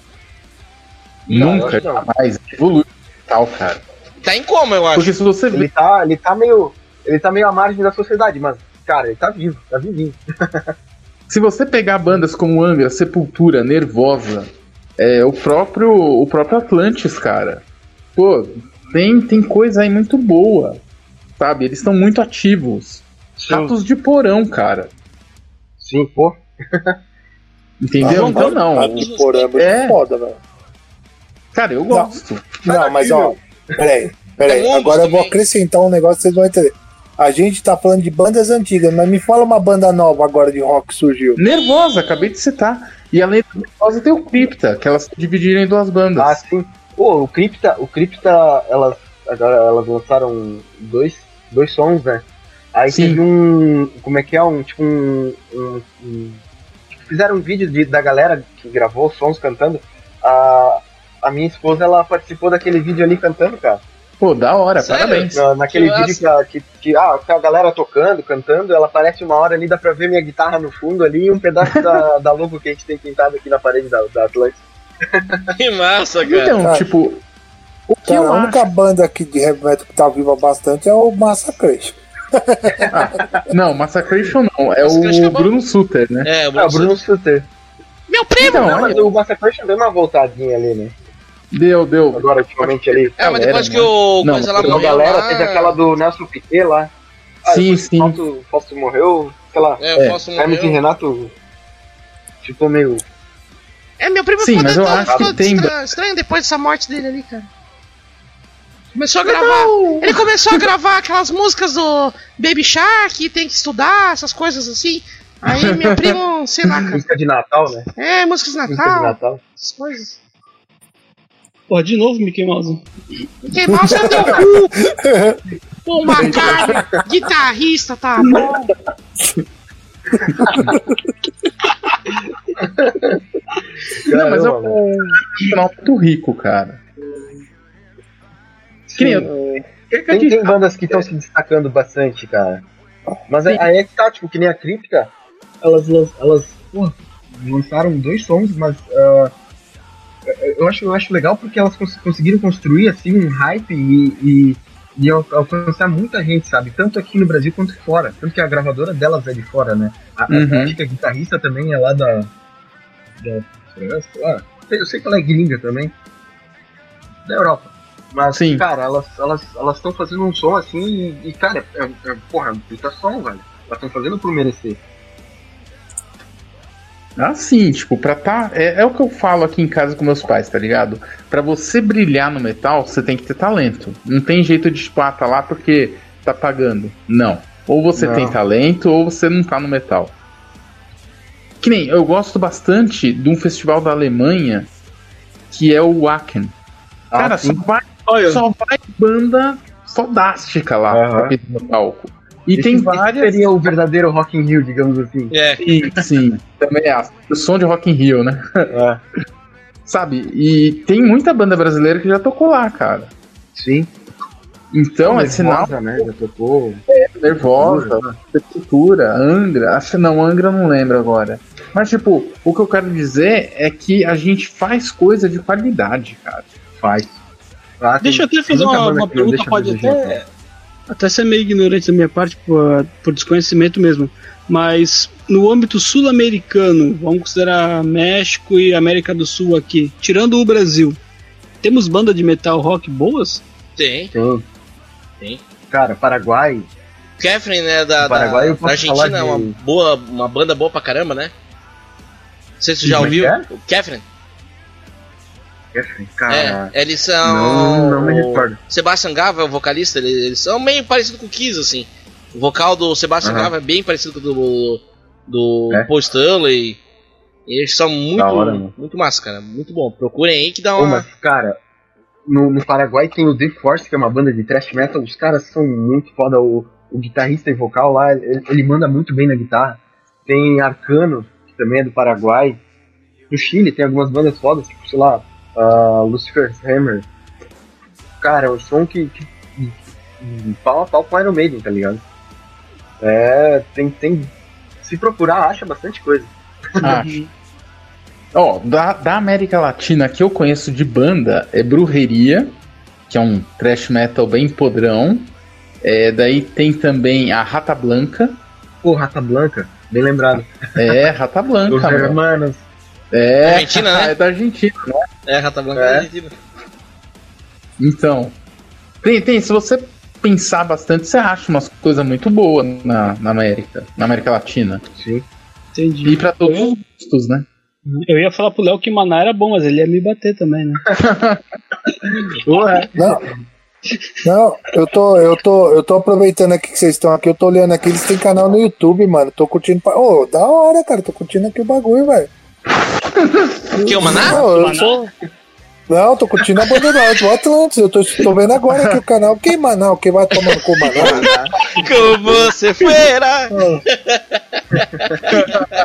Speaker 6: Nunca,
Speaker 4: não.
Speaker 6: jamais. Evoluiu tal, cara.
Speaker 5: Tá em coma, eu acho.
Speaker 6: Porque se você
Speaker 4: Ele
Speaker 6: vê.
Speaker 4: tá, ele tá meio. Ele tá meio à margem da sociedade, mas, cara, ele tá vivo, tá vivinho.
Speaker 6: Se você pegar bandas como Angra, Sepultura, Nervosa, É o próprio, o próprio Atlantis, cara. Pô, tem, tem coisa aí muito boa. Sabe? Eles estão muito ativos. Ratos de porão, cara.
Speaker 4: Sim, pô.
Speaker 6: Entendeu?
Speaker 3: Ah,
Speaker 6: então não.
Speaker 3: A de porão é muito
Speaker 6: É.
Speaker 3: foda, velho.
Speaker 6: Cara, eu gosto.
Speaker 3: Não, mas ó, peraí, peraí. Agora eu vou acrescentar um negócio que vocês vão entender. A gente tá falando de bandas antigas, mas me fala uma banda nova agora de rock que surgiu.
Speaker 6: Nervosa, acabei de citar. E além da Nervosa tem o Cripta, que elas se dividiram em duas bandas.
Speaker 4: Ah, sim. Pô, o Crypta, o Crypta, elas agora elas lançaram dois, dois sons, né? Aí
Speaker 6: Sim.
Speaker 4: teve um, como é que é, um tipo um, um- um- tipo, fizeram um vídeo de- da galera que gravou os sons cantando. A, a minha esposa ela participou daquele vídeo ali cantando, cara.
Speaker 6: Pô, da hora,
Speaker 5: Sério?
Speaker 4: Na- naquele
Speaker 5: Que
Speaker 4: vídeo que, a- que, que ah, tá a galera tocando, cantando, ela aparece uma hora ali, dá pra ver minha guitarra no fundo ali e um pedaço da, da logo que a gente tem pintado aqui na parede da, da Atlantis.
Speaker 5: Que massa, cara.
Speaker 6: Então,
Speaker 3: Cara.
Speaker 6: tipo, o que
Speaker 3: Cara,
Speaker 6: eu
Speaker 3: a única
Speaker 6: acho.
Speaker 3: banda aqui de heavy metal que tá viva bastante é o Massacration.
Speaker 6: Não, Massacration não, é
Speaker 5: Massacration é
Speaker 6: o
Speaker 5: bom.
Speaker 6: Bruno Suter, né?
Speaker 5: É,
Speaker 4: Ah,
Speaker 5: Bruno
Speaker 4: o Bruno Suter.
Speaker 2: Meu primo!
Speaker 6: Então,
Speaker 4: Não, mas
Speaker 6: olha,
Speaker 4: o Massacration deu uma voltadinha ali, né?
Speaker 6: Deu, deu.
Speaker 4: Agora, ultimamente ali.
Speaker 5: É, mas depois que
Speaker 6: né?
Speaker 5: o
Speaker 6: Não,
Speaker 5: coisa lá
Speaker 4: A
Speaker 5: morreu.
Speaker 4: galera
Speaker 5: lá...
Speaker 4: teve aquela do Nelson Piquet lá. Ah,
Speaker 6: Sim, sim.
Speaker 4: O Fausto, morreu, sei lá.
Speaker 5: É, o
Speaker 6: É,
Speaker 5: Fausto
Speaker 4: e
Speaker 5: morreu.
Speaker 4: Renato ficou meio.
Speaker 2: É, meu primo
Speaker 6: Sim,
Speaker 2: ficou
Speaker 6: mas eu acho que tem-
Speaker 2: estra- estranho depois dessa morte dele ali, cara. Começou a gravar. Ele começou a gravar aquelas músicas do Baby Shark, tem que estudar, essas coisas assim. Aí meu primo, sei lá, cara.
Speaker 4: Música de Natal, né?
Speaker 2: É, músicas de
Speaker 4: Música de
Speaker 2: Natal,
Speaker 4: Natal.
Speaker 2: essas coisas.
Speaker 1: Pô, de novo, Mickey Mouse.
Speaker 2: Queimar o seu teu cu! Pô, Macabre, guitarrista, tá bom.
Speaker 6: Não, mas é um final muito rico, cara. Que nem eu-
Speaker 4: Tem, tem bandas que estão se destacando bastante, cara. Mas aí aí é que tá, tipo, que nem a Crypta, elas, elas, elas pô, lançaram dois sons, mas ah, eu, acho, eu acho legal porque elas cons- conseguiram construir assim um hype e, e, e al- alcançar muita gente, sabe? Tanto aqui no Brasil quanto fora. Tanto que a gravadora delas é de fora, né? A,
Speaker 6: Uhum.
Speaker 4: a guitarrista também é lá da. da França, sei lá. Eu sei que ela é gringa também. Da Europa. Mas,
Speaker 6: Sim.
Speaker 4: cara, elas elas elas estão fazendo um som assim e, e, cara, é, é, porra, é um puta som, velho. Elas estão fazendo por merecer.
Speaker 6: Assim, tipo, pra tá. É, é o que eu falo aqui em casa com meus pais, tá ligado? Pra você brilhar no metal, você tem que ter talento. Não tem jeito de, tipo, ah, tá lá porque tá pagando. Não. Ou você
Speaker 4: Não.
Speaker 6: tem talento, ou você não tá no metal. Que nem, eu gosto bastante de um festival da Alemanha que é o Wacken.
Speaker 4: Ah,
Speaker 6: Cara, só vai,
Speaker 1: Olha,
Speaker 6: só vai banda fodástica lá pisar no palco. E
Speaker 4: Esse-
Speaker 6: tem várias.
Speaker 4: seria o verdadeiro Rock in Rio, digamos assim.
Speaker 5: É.
Speaker 6: Sim, sim. Também é. O som de Rock in Rio, né?
Speaker 4: É.
Speaker 6: Sabe? E tem muita banda brasileira que já tocou lá, cara.
Speaker 4: Sim.
Speaker 6: Então é sinal
Speaker 4: Nervosa, né? Já tocou.
Speaker 6: nervosa, Sepultura, Angra. Acho que não, Angra eu não lembro agora. Mas, tipo, o que eu quero dizer é que a gente faz coisa de qualidade, cara. Faz.
Speaker 4: Ah,
Speaker 1: deixa eu até fazer uma, uma pergunta, pode até. Até ser meio ignorante da minha parte, por, por desconhecimento mesmo. Mas no âmbito sul-americano, vamos considerar México e América do Sul aqui, tirando o Brasil, temos banda de metal rock boas?
Speaker 5: Tem.
Speaker 4: Tem.
Speaker 5: Tem.
Speaker 4: Cara, Paraguai.
Speaker 5: Catherine, né, da,
Speaker 4: Paraguai
Speaker 5: da, da Argentina, é
Speaker 4: de-
Speaker 5: uma, boa, uma banda boa pra caramba, né? Não sei se tu já
Speaker 4: é que
Speaker 5: ouviu.
Speaker 4: é?
Speaker 5: O
Speaker 4: Cara.
Speaker 5: É, eles são.
Speaker 4: Não, não me recordo.
Speaker 5: Sebastian Gava é o vocalista, eles, eles são meio parecido com o Kiss, assim. O vocal do Sebastian. Gava é bem parecido com o do, do
Speaker 4: É?
Speaker 5: Paul Stanley. E eles são muito,
Speaker 4: hora,
Speaker 5: muito massa, cara. Muito bom. Procurem aí que dá uma.
Speaker 4: mas, cara, no, no Paraguai tem o The Force, que é uma banda de thrash metal. Os caras são muito foda. O, o guitarrista e vocal lá, ele, ele manda muito bem na guitarra. Tem Arcano, que também é do Paraguai. No Chile tem algumas bandas fodas, tipo, sei lá, uh, Lucifer's Hammer. Cara, é um som que, que, que- que pau a pau com Iron Maiden, tá ligado? É, tem, tem. Se procurar, acha bastante coisa.
Speaker 6: Acho. Ó, da, da América Latina que eu conheço de banda é Brujeria, que é um thrash metal bem podrão. É, daí tem também a Rata Blanca.
Speaker 4: Pô, Rata Blanca, bem lembrado.
Speaker 6: É, Rata
Speaker 4: Os
Speaker 6: Blanca, mano.
Speaker 4: hermanos.
Speaker 6: É,
Speaker 5: Argentina, né?
Speaker 6: É da Argentina, né?
Speaker 5: É, Rata Blanca
Speaker 4: É.
Speaker 5: é.
Speaker 6: Então. Tem, tem, se você pensar bastante, você acha umas coisas muito boas na, na América, na América Latina.
Speaker 4: Sim.
Speaker 1: Entendi.
Speaker 6: E pra todos os gostos, né?
Speaker 1: Eu ia falar pro Léo que Maná era bom, mas ele ia me bater também, né?
Speaker 4: Porra,
Speaker 3: Não. Não, eu tô, eu tô, eu tô aproveitando aqui que vocês estão aqui, eu tô olhando aqui, eles têm canal no YouTube, mano. Tô curtindo. Ô, da hora, cara, tô curtindo aqui o bagulho, velho.
Speaker 5: Que, o Maná?
Speaker 3: Não, eu sou. Não, tô curtindo a banda do Atlantis. Eu tô, tô vendo agora aqui o canal. Quem Manaus? Quem vai tomando com o Manaus?
Speaker 5: Como você fuera!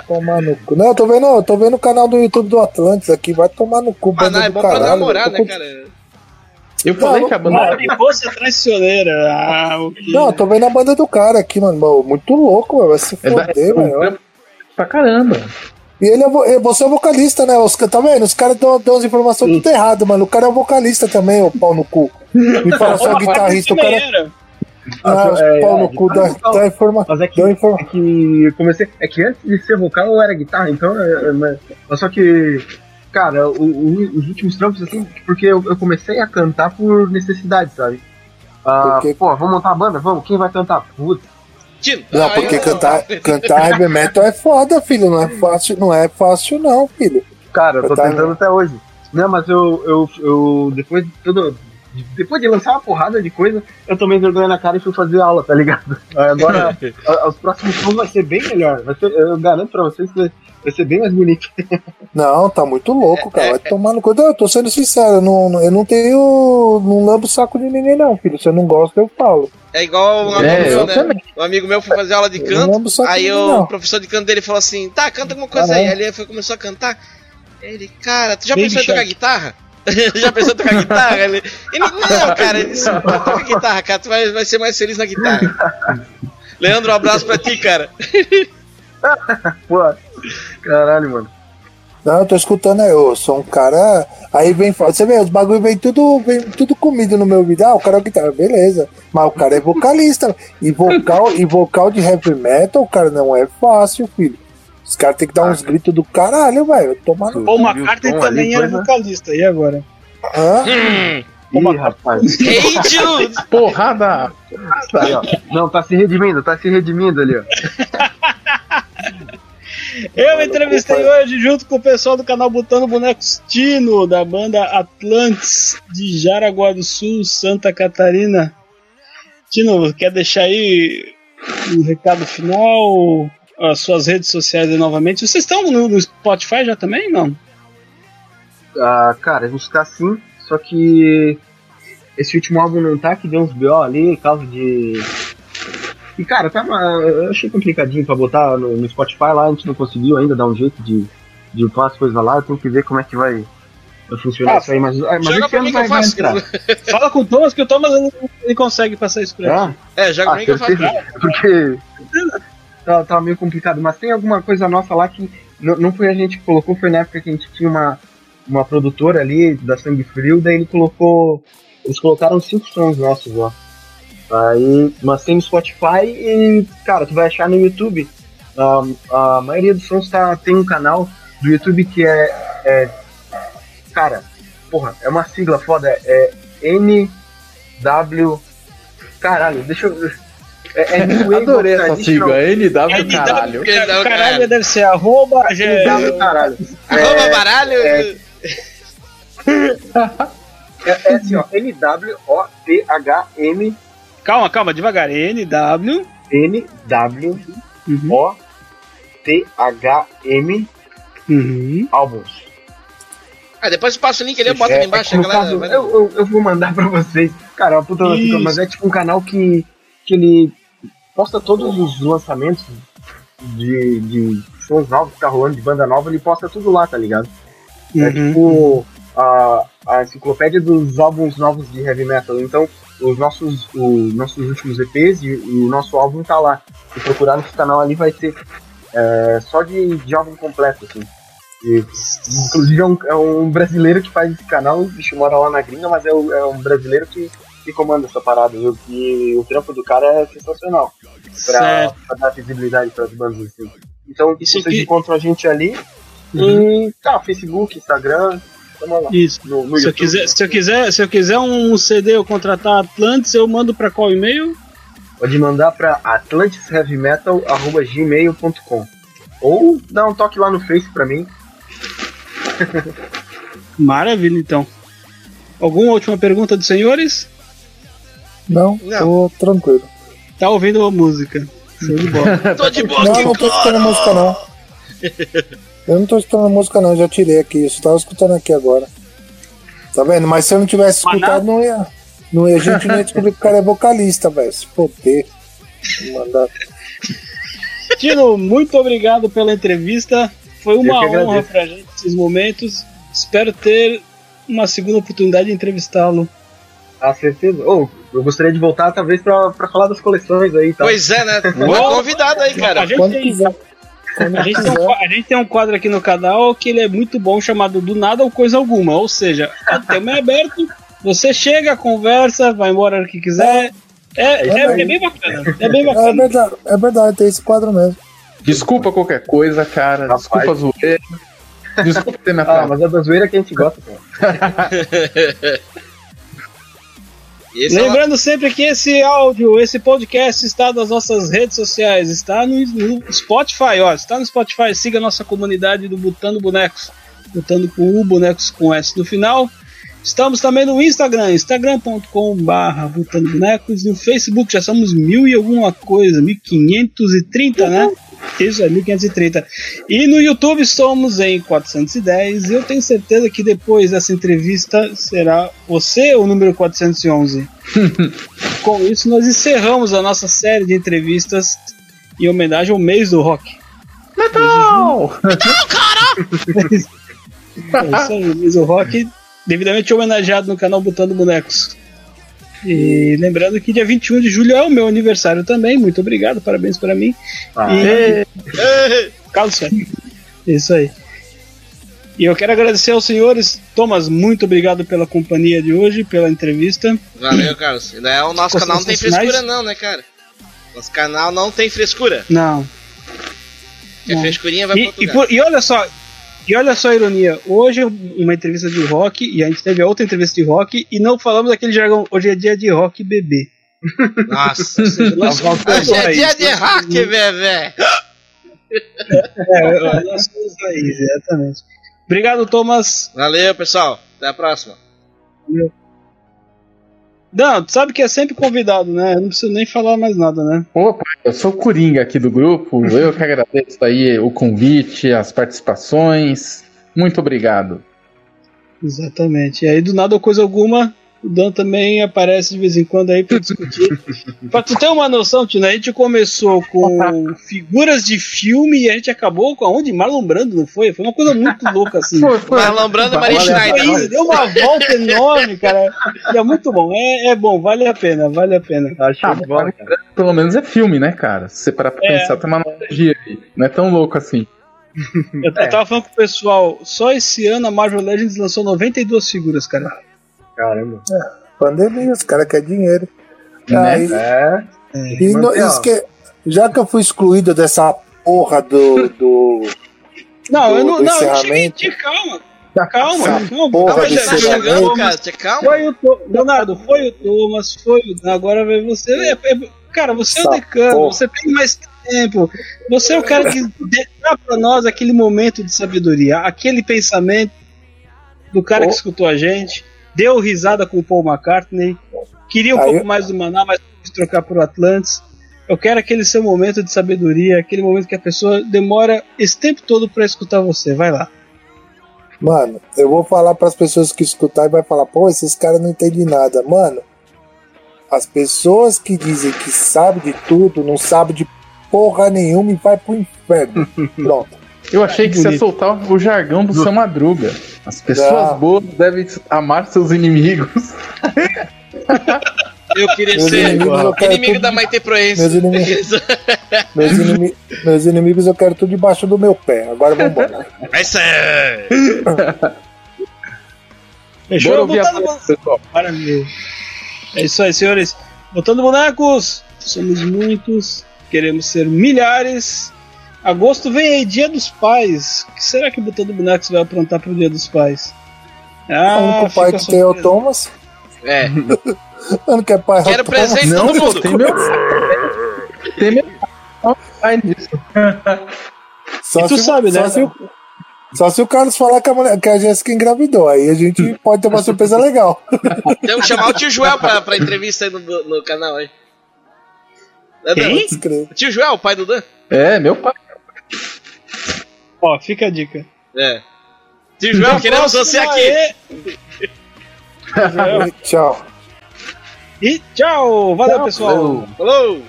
Speaker 3: Tomar no cu. Não, eu tô vendo, eu tô vendo o canal do YouTube do Atlantis aqui. Vai tomar no cu, banda
Speaker 5: Maná é
Speaker 3: do
Speaker 5: bom pra
Speaker 3: caralho.
Speaker 5: namorar,
Speaker 3: Eu tô
Speaker 5: né, cara?
Speaker 6: Eu falei que a banda.
Speaker 1: Mariposa traiçoeira. Ah, o que?
Speaker 3: Não, eu tô vendo a banda do cara aqui, mano. Mano, Muito louco, velho. Vai se
Speaker 6: É da,
Speaker 3: foder, velho.
Speaker 6: pra caramba.
Speaker 3: E ele é, vo- você é vocalista, né? Os, tá vendo? Os caras dão, dão as informações tudo errado, mano. O cara é vocalista também, o pau no cu. Me fala só guitarrista, o cara.
Speaker 1: Era.
Speaker 3: Ah, os
Speaker 4: É,
Speaker 3: pau
Speaker 4: é,
Speaker 3: no cu da, da informação.
Speaker 4: Mas é que, é que eu comecei. É que antes de ser vocal eu era guitarra, então. é- é- mas, mas só que. Cara, o- o- os últimos trampos, assim, porque eu, eu comecei a cantar por necessidade, sabe? Ah,
Speaker 3: Porque-
Speaker 4: Pô, vamos montar a banda? Vamos, quem vai cantar? Putz,
Speaker 5: Tino.
Speaker 3: Não, porque cantar, cantar heavy metal é foda, filho. Não é fácil, não é fácil, não, filho.
Speaker 4: Cara, eu tô
Speaker 3: Tá.
Speaker 4: tentando até hoje. Não, mas eu, eu, eu depois de tudo. Depois de lançar uma porrada de coisa, eu tomei vergonha na cara e fui fazer aula, tá ligado? Agora, a- os próximos shows vai ser bem melhor. Vai ser, eu garanto pra vocês que vai- vai ser bem mais bonito.
Speaker 3: Não, tá muito louco, cara. Vai tomar no cu. Eu tô sendo sincero, eu não, eu não tenho. Não lambo o saco de ninguém, não, filho. Se eu não gosto, eu falo.
Speaker 5: É igual um amigo
Speaker 6: É,
Speaker 5: meu,
Speaker 6: eu
Speaker 5: né? Um amigo meu foi fazer aula de canto.
Speaker 3: de
Speaker 5: Aí o
Speaker 3: não.
Speaker 5: professor de canto dele falou assim: tá, canta alguma coisa aí.
Speaker 3: Caralho.
Speaker 5: Aí ele foi, começou a cantar. Ele, cara, tu já
Speaker 1: Baby
Speaker 5: pensou em tocar guitarra? já pensou em tocar guitarra? Ele, ele não, cara, ele disse, "Pô, toca guitarra, cara, tu vai, vai ser mais feliz na guitarra. Leandro, um abraço pra ti, cara.
Speaker 4: Pô, caralho, mano.
Speaker 3: Não, eu tô escutando aí, eu sou um cara. Aí vem, você vê, os bagulho vem tudo, vem tudo comido no meu ouvido. Ah, o cara é guitarra, beleza. Mas o cara é vocalista. E vocal, e vocal de heavy metal, cara, não é fácil, filho. Os caras têm que dar uns gritos do caralho, velho. Tomar no.
Speaker 1: McCartney
Speaker 4: tom
Speaker 1: também
Speaker 4: ali,
Speaker 1: era
Speaker 4: coisa?
Speaker 1: vocalista. E agora?
Speaker 3: Hã?
Speaker 5: Hum,
Speaker 4: Ih, rapaz.
Speaker 6: Porrada!
Speaker 4: Aí, ó. Não, tá se redimindo, tá se redimindo ali, ó.
Speaker 1: Eu entrevistei hoje junto com o pessoal do canal Botando Bonecos Tino, da banda Atlantis de Jaraguá do Sul, Santa Catarina. Tino, quer deixar aí um recado final? As suas redes sociais novamente. Vocês estão no, no Spotify já também? Não?
Speaker 4: Ah, cara, a gente tá assim, só que esse último álbum não tá, que deu uns BO ali, por causa de. E cara, tava, eu achei complicadinho pra botar no, no Spotify lá, a gente não conseguiu ainda dar um jeito de, de upar as coisas lá, eu tenho que ver como é que vai, vai funcionar
Speaker 1: Ah,
Speaker 4: isso aí, mas, ah, mas
Speaker 5: Joga
Speaker 4: esse
Speaker 5: pra
Speaker 4: ano
Speaker 5: mim que eu
Speaker 4: vai, vai
Speaker 5: faço.
Speaker 4: entrar.
Speaker 1: Fala com o Thomas, que o Thomas ele, ele consegue passar isso pra ele.
Speaker 4: Ah,
Speaker 5: É, joga pra
Speaker 4: ah,
Speaker 5: mim que eu faço.
Speaker 4: porque tá, tá meio complicado, mas tem alguma coisa nossa lá que não, não foi a gente que colocou, foi na época que a gente tinha uma, uma produtora ali da Sangue Frio, daí ele colocou. Eles colocaram cinco sons nossos lá. Aí, mas tem no Spotify e, cara, tu vai achar no YouTube. A, a maioria dos sons tá, tem um canal do YouTube que é, é. Cara, porra, é uma sigla foda. É NW. Caralho, deixa eu. É, é New Wave
Speaker 6: Adorei essa sigla, NW
Speaker 1: É,
Speaker 6: caralho.
Speaker 5: Não,
Speaker 1: Caralho,
Speaker 5: cara.
Speaker 1: deve ser arroba.
Speaker 4: NW, caralho.
Speaker 5: Arroba baralho.
Speaker 4: é- É, é assim, ó. N-W-O-T-H-M.
Speaker 1: Calma, calma, devagar. NW.
Speaker 4: N-W-O-T-H-M
Speaker 1: Uhum.
Speaker 4: álbuns.
Speaker 5: Ah, depois eu passo o link ali, eu boto ali embaixo,
Speaker 4: é, caso,
Speaker 5: vai-
Speaker 4: eu, eu, eu vou mandar pra vocês. Cara, é uma puta mas é tipo um canal que, que ele posta todos os lançamentos de, de shows novos que tá rolando, de banda nova, ele posta tudo lá, tá ligado? É
Speaker 1: Uhum.
Speaker 4: tipo a, a enciclopédia dos álbuns novos de heavy metal. Então, os nossos, os nossos últimos EPs e, e o nosso álbum tá lá. Se procurar nesse canal ali vai ter é, só de, de álbum completo, assim. E, inclusive é um, é um brasileiro que faz esse canal, o bicho mora lá na gringa, mas é, o- é um brasileiro que, que comanda essa parada. viu? E o trampo do cara é sensacional pra, pra dar visibilidade para as bandas assim. Então,
Speaker 1: Isso
Speaker 4: vocês
Speaker 1: aqui-
Speaker 4: encontram a gente ali E tá, Facebook, Instagram.
Speaker 1: Isso.
Speaker 4: No, no
Speaker 1: Se eu, quiser, se, eu quiser, se eu quiser um CD ou contratar Atlantis, eu mando pra qual e-mail?
Speaker 4: Pode mandar pra atlantisheavymetal.gmail.com Ou dá um toque lá no Face pra mim.
Speaker 1: Maravilha, então. Alguma última pergunta dos senhores?
Speaker 3: Não,
Speaker 5: Não.
Speaker 3: tô tranquilo.
Speaker 1: Tá ouvindo a música. Show de bola.
Speaker 5: Tô de boa
Speaker 3: Não, não tô escutando música não. Eu não tô escutando música não, já tirei aqui, eu só tava escutando aqui agora. Tá vendo? Mas se eu não tivesse escutado, não ia. Não ia, a gente não ia descobrir que o cara é vocalista, velho. Se foder. Mandar.
Speaker 1: Tino, muito obrigado pela entrevista. Foi uma
Speaker 4: Eu
Speaker 1: honra
Speaker 4: agradeço.
Speaker 1: pra gente esses momentos. Espero ter uma segunda oportunidade de entrevistá-lo.
Speaker 4: Ah, certeza. Ou, eu gostaria de voltar, talvez, pra, pra falar das coleções aí, tá?
Speaker 5: Pois é, né? Boa convidado aí,
Speaker 1: A
Speaker 5: cara.
Speaker 1: gente,
Speaker 3: Quando quiser. Quando
Speaker 1: a, gente tem um, a gente tem um quadro aqui no canal que ele é muito bom, chamado Do Nada ou Coisa Alguma. Ou seja, o tema é aberto, você chega, conversa, vai embora a hora que quiser. É, é, é bem bacana. É bem
Speaker 3: É
Speaker 1: bacana.
Speaker 3: verdade, é verdade, tem esse quadro mesmo.
Speaker 6: Desculpa qualquer coisa, cara.
Speaker 4: Rapaz.
Speaker 6: Desculpa a zoeira. Desculpa ter me
Speaker 4: Ah, mas é da zoeira que a gente gosta, cara.
Speaker 5: É
Speaker 1: Lembrando sempre que esse áudio, esse podcast está nas nossas redes sociais, está no, no Spotify, ó, está no Spotify, siga a nossa comunidade do Botando Bonecos, botando com U, bonecos com S no final. Estamos também no Instagram, instagram.com.br Botando Bonecos, no Facebook já somos mil e alguma coisa, 1530, né? Isso é 1530. E no YouTube somos em 410. E eu tenho certeza que depois dessa entrevista será você o número 411. Com isso, nós encerramos a nossa série de entrevistas em homenagem ao mês do rock.
Speaker 6: Não!
Speaker 1: É isso aí, mês do rock, devidamente homenageado no canal Botando Bonecos. E lembrando que dia 21 de julho é o meu aniversário também. Muito obrigado, parabéns para mim.
Speaker 4: Ah,
Speaker 1: E... Carlos Ferro. Isso aí. E eu quero agradecer aos senhores. Thomas, muito obrigado pela companhia de hoje, pela entrevista.
Speaker 5: Valeu, Carlos. É o nosso canal não tem frescura,
Speaker 1: finais?
Speaker 5: não, né, cara? Nosso canal não tem frescura.
Speaker 1: Não.
Speaker 5: Que a
Speaker 1: Não.
Speaker 5: frescurinha vai
Speaker 1: E,
Speaker 5: pro outro
Speaker 1: e, por- e olha só, e olha só a ironia. Hoje uma entrevista de rock e a gente teve a outra entrevista de rock e não falamos daquele jargão. Hoje é dia de rock bebê.
Speaker 5: Nossa.
Speaker 1: Nós somos
Speaker 5: Hoje é dia de hack, bebê.
Speaker 1: É, nós somos raiz, exatamente. Obrigado, Thomas.
Speaker 5: Valeu, pessoal. Até a próxima.
Speaker 1: Não, tu sabe que é sempre convidado, né? Eu não preciso nem falar mais nada, né?
Speaker 6: Opa, eu sou o Coringa aqui do grupo. Eu que agradeço aí o convite, as participações. Muito obrigado.
Speaker 1: Exatamente. E aí, do nada coisa alguma, o Dan também aparece de vez em quando aí pra discutir. pra tu ter uma noção, Tina, a gente começou com figuras de filme e a gente acabou com aonde? Marlon Brando, não foi? Foi uma coisa muito louca, assim.
Speaker 5: Marlon Brando e Maria
Speaker 1: Foi
Speaker 5: Schneider.
Speaker 1: deu uma volta enorme, cara. E é muito bom. É, é bom, vale a pena, vale a pena.
Speaker 4: Acho
Speaker 6: Ah,
Speaker 4: cara.
Speaker 6: Pelo menos é filme, né, cara? Se você parar pra
Speaker 1: É.
Speaker 6: pensar, tem uma analogia aí. Não é tão louco assim.
Speaker 1: Eu, eu tava falando com o pessoal, só esse ano a Marvel Legends lançou 92 figuras, cara.
Speaker 4: Caramba.
Speaker 3: Pandemia, os caras querem dinheiro.
Speaker 6: Né?
Speaker 3: Aí,
Speaker 4: É.
Speaker 3: e no- isso que, já que eu fui excluído dessa porra do. do
Speaker 1: Não,
Speaker 3: Do-
Speaker 1: eu não,
Speaker 3: do
Speaker 1: não, eu calma. Calma,
Speaker 3: Essa
Speaker 1: calma.
Speaker 3: porra
Speaker 1: calma,
Speaker 5: Tá chegando, cara. Calma.
Speaker 1: Foi o Leonardo, foi o Thomas, foi o. Agora vai você. É- é- cara, você é o decano,
Speaker 3: porra.
Speaker 1: você tem mais tempo. Você é o cara que dá pra nós aquele momento de sabedoria, aquele pensamento do cara que
Speaker 3: Oh.
Speaker 1: escutou a gente, deu risada com o Paul McCartney, queria um
Speaker 3: Aí
Speaker 1: pouco
Speaker 3: eu-
Speaker 1: mais do Maná, mas quis trocar pro Atlantis. Eu quero aquele seu momento de sabedoria, aquele momento que a pessoa demora esse tempo todo pra escutar você. Vai lá.
Speaker 3: Mano, eu vou falar pras pessoas que escutar e vai falar, pô, esses caras não entendem nada. Mano, as pessoas que dizem que sabem de tudo, não sabem de porra nenhuma e vai pro inferno. Pronto.
Speaker 6: Eu achei que você ia soltar o jargão do seu Madruga. As pessoas boas devem amar seus inimigos.
Speaker 5: Eu queria
Speaker 3: Meus
Speaker 5: ser
Speaker 3: inimigos eu quero
Speaker 5: inimigo
Speaker 3: tudo-
Speaker 5: da Maite Proença.
Speaker 3: Meus inimigos, meus, inimi- meus inimigos eu quero tudo debaixo do meu pé. Agora vamos embora.
Speaker 5: É isso aí.
Speaker 1: Fechou?
Speaker 6: Bora ouvir a voz, pessoal.
Speaker 1: Maravilha. É isso aí, senhores. Botando bonecos, somos muitos, queremos ser milhares. Agosto vem aí, Dia dos Pais. O que será que o Botão do Bonecos vai aprontar pro Dia dos Pais?
Speaker 3: Ah, o único pai que tem é o Thomas.
Speaker 5: É.
Speaker 3: Eu não quero pai
Speaker 5: Quero presente
Speaker 6: Não,
Speaker 5: todo
Speaker 6: pô,
Speaker 5: mundo.
Speaker 6: tem meu. tem meu. Disso.
Speaker 3: Só
Speaker 1: E tu
Speaker 3: se,
Speaker 1: sabe,
Speaker 3: só
Speaker 1: né?
Speaker 3: Se o, só se o Carlos falar que a, mulher, que a Jéssica engravidou. Aí a gente pode ter uma surpresa legal.
Speaker 5: Temos que chamar o tio Joel pra, pra entrevista aí no, no canal aí. É?
Speaker 1: Quem?
Speaker 5: O tio Joel, o pai do Dan?
Speaker 6: É, meu pai.
Speaker 1: Ó, fica a dica.
Speaker 5: É. Tio Joel, queremos você aqui.
Speaker 3: Tchau.
Speaker 1: E tchau. Valeu, pessoal.
Speaker 6: Valeu.
Speaker 5: Falou!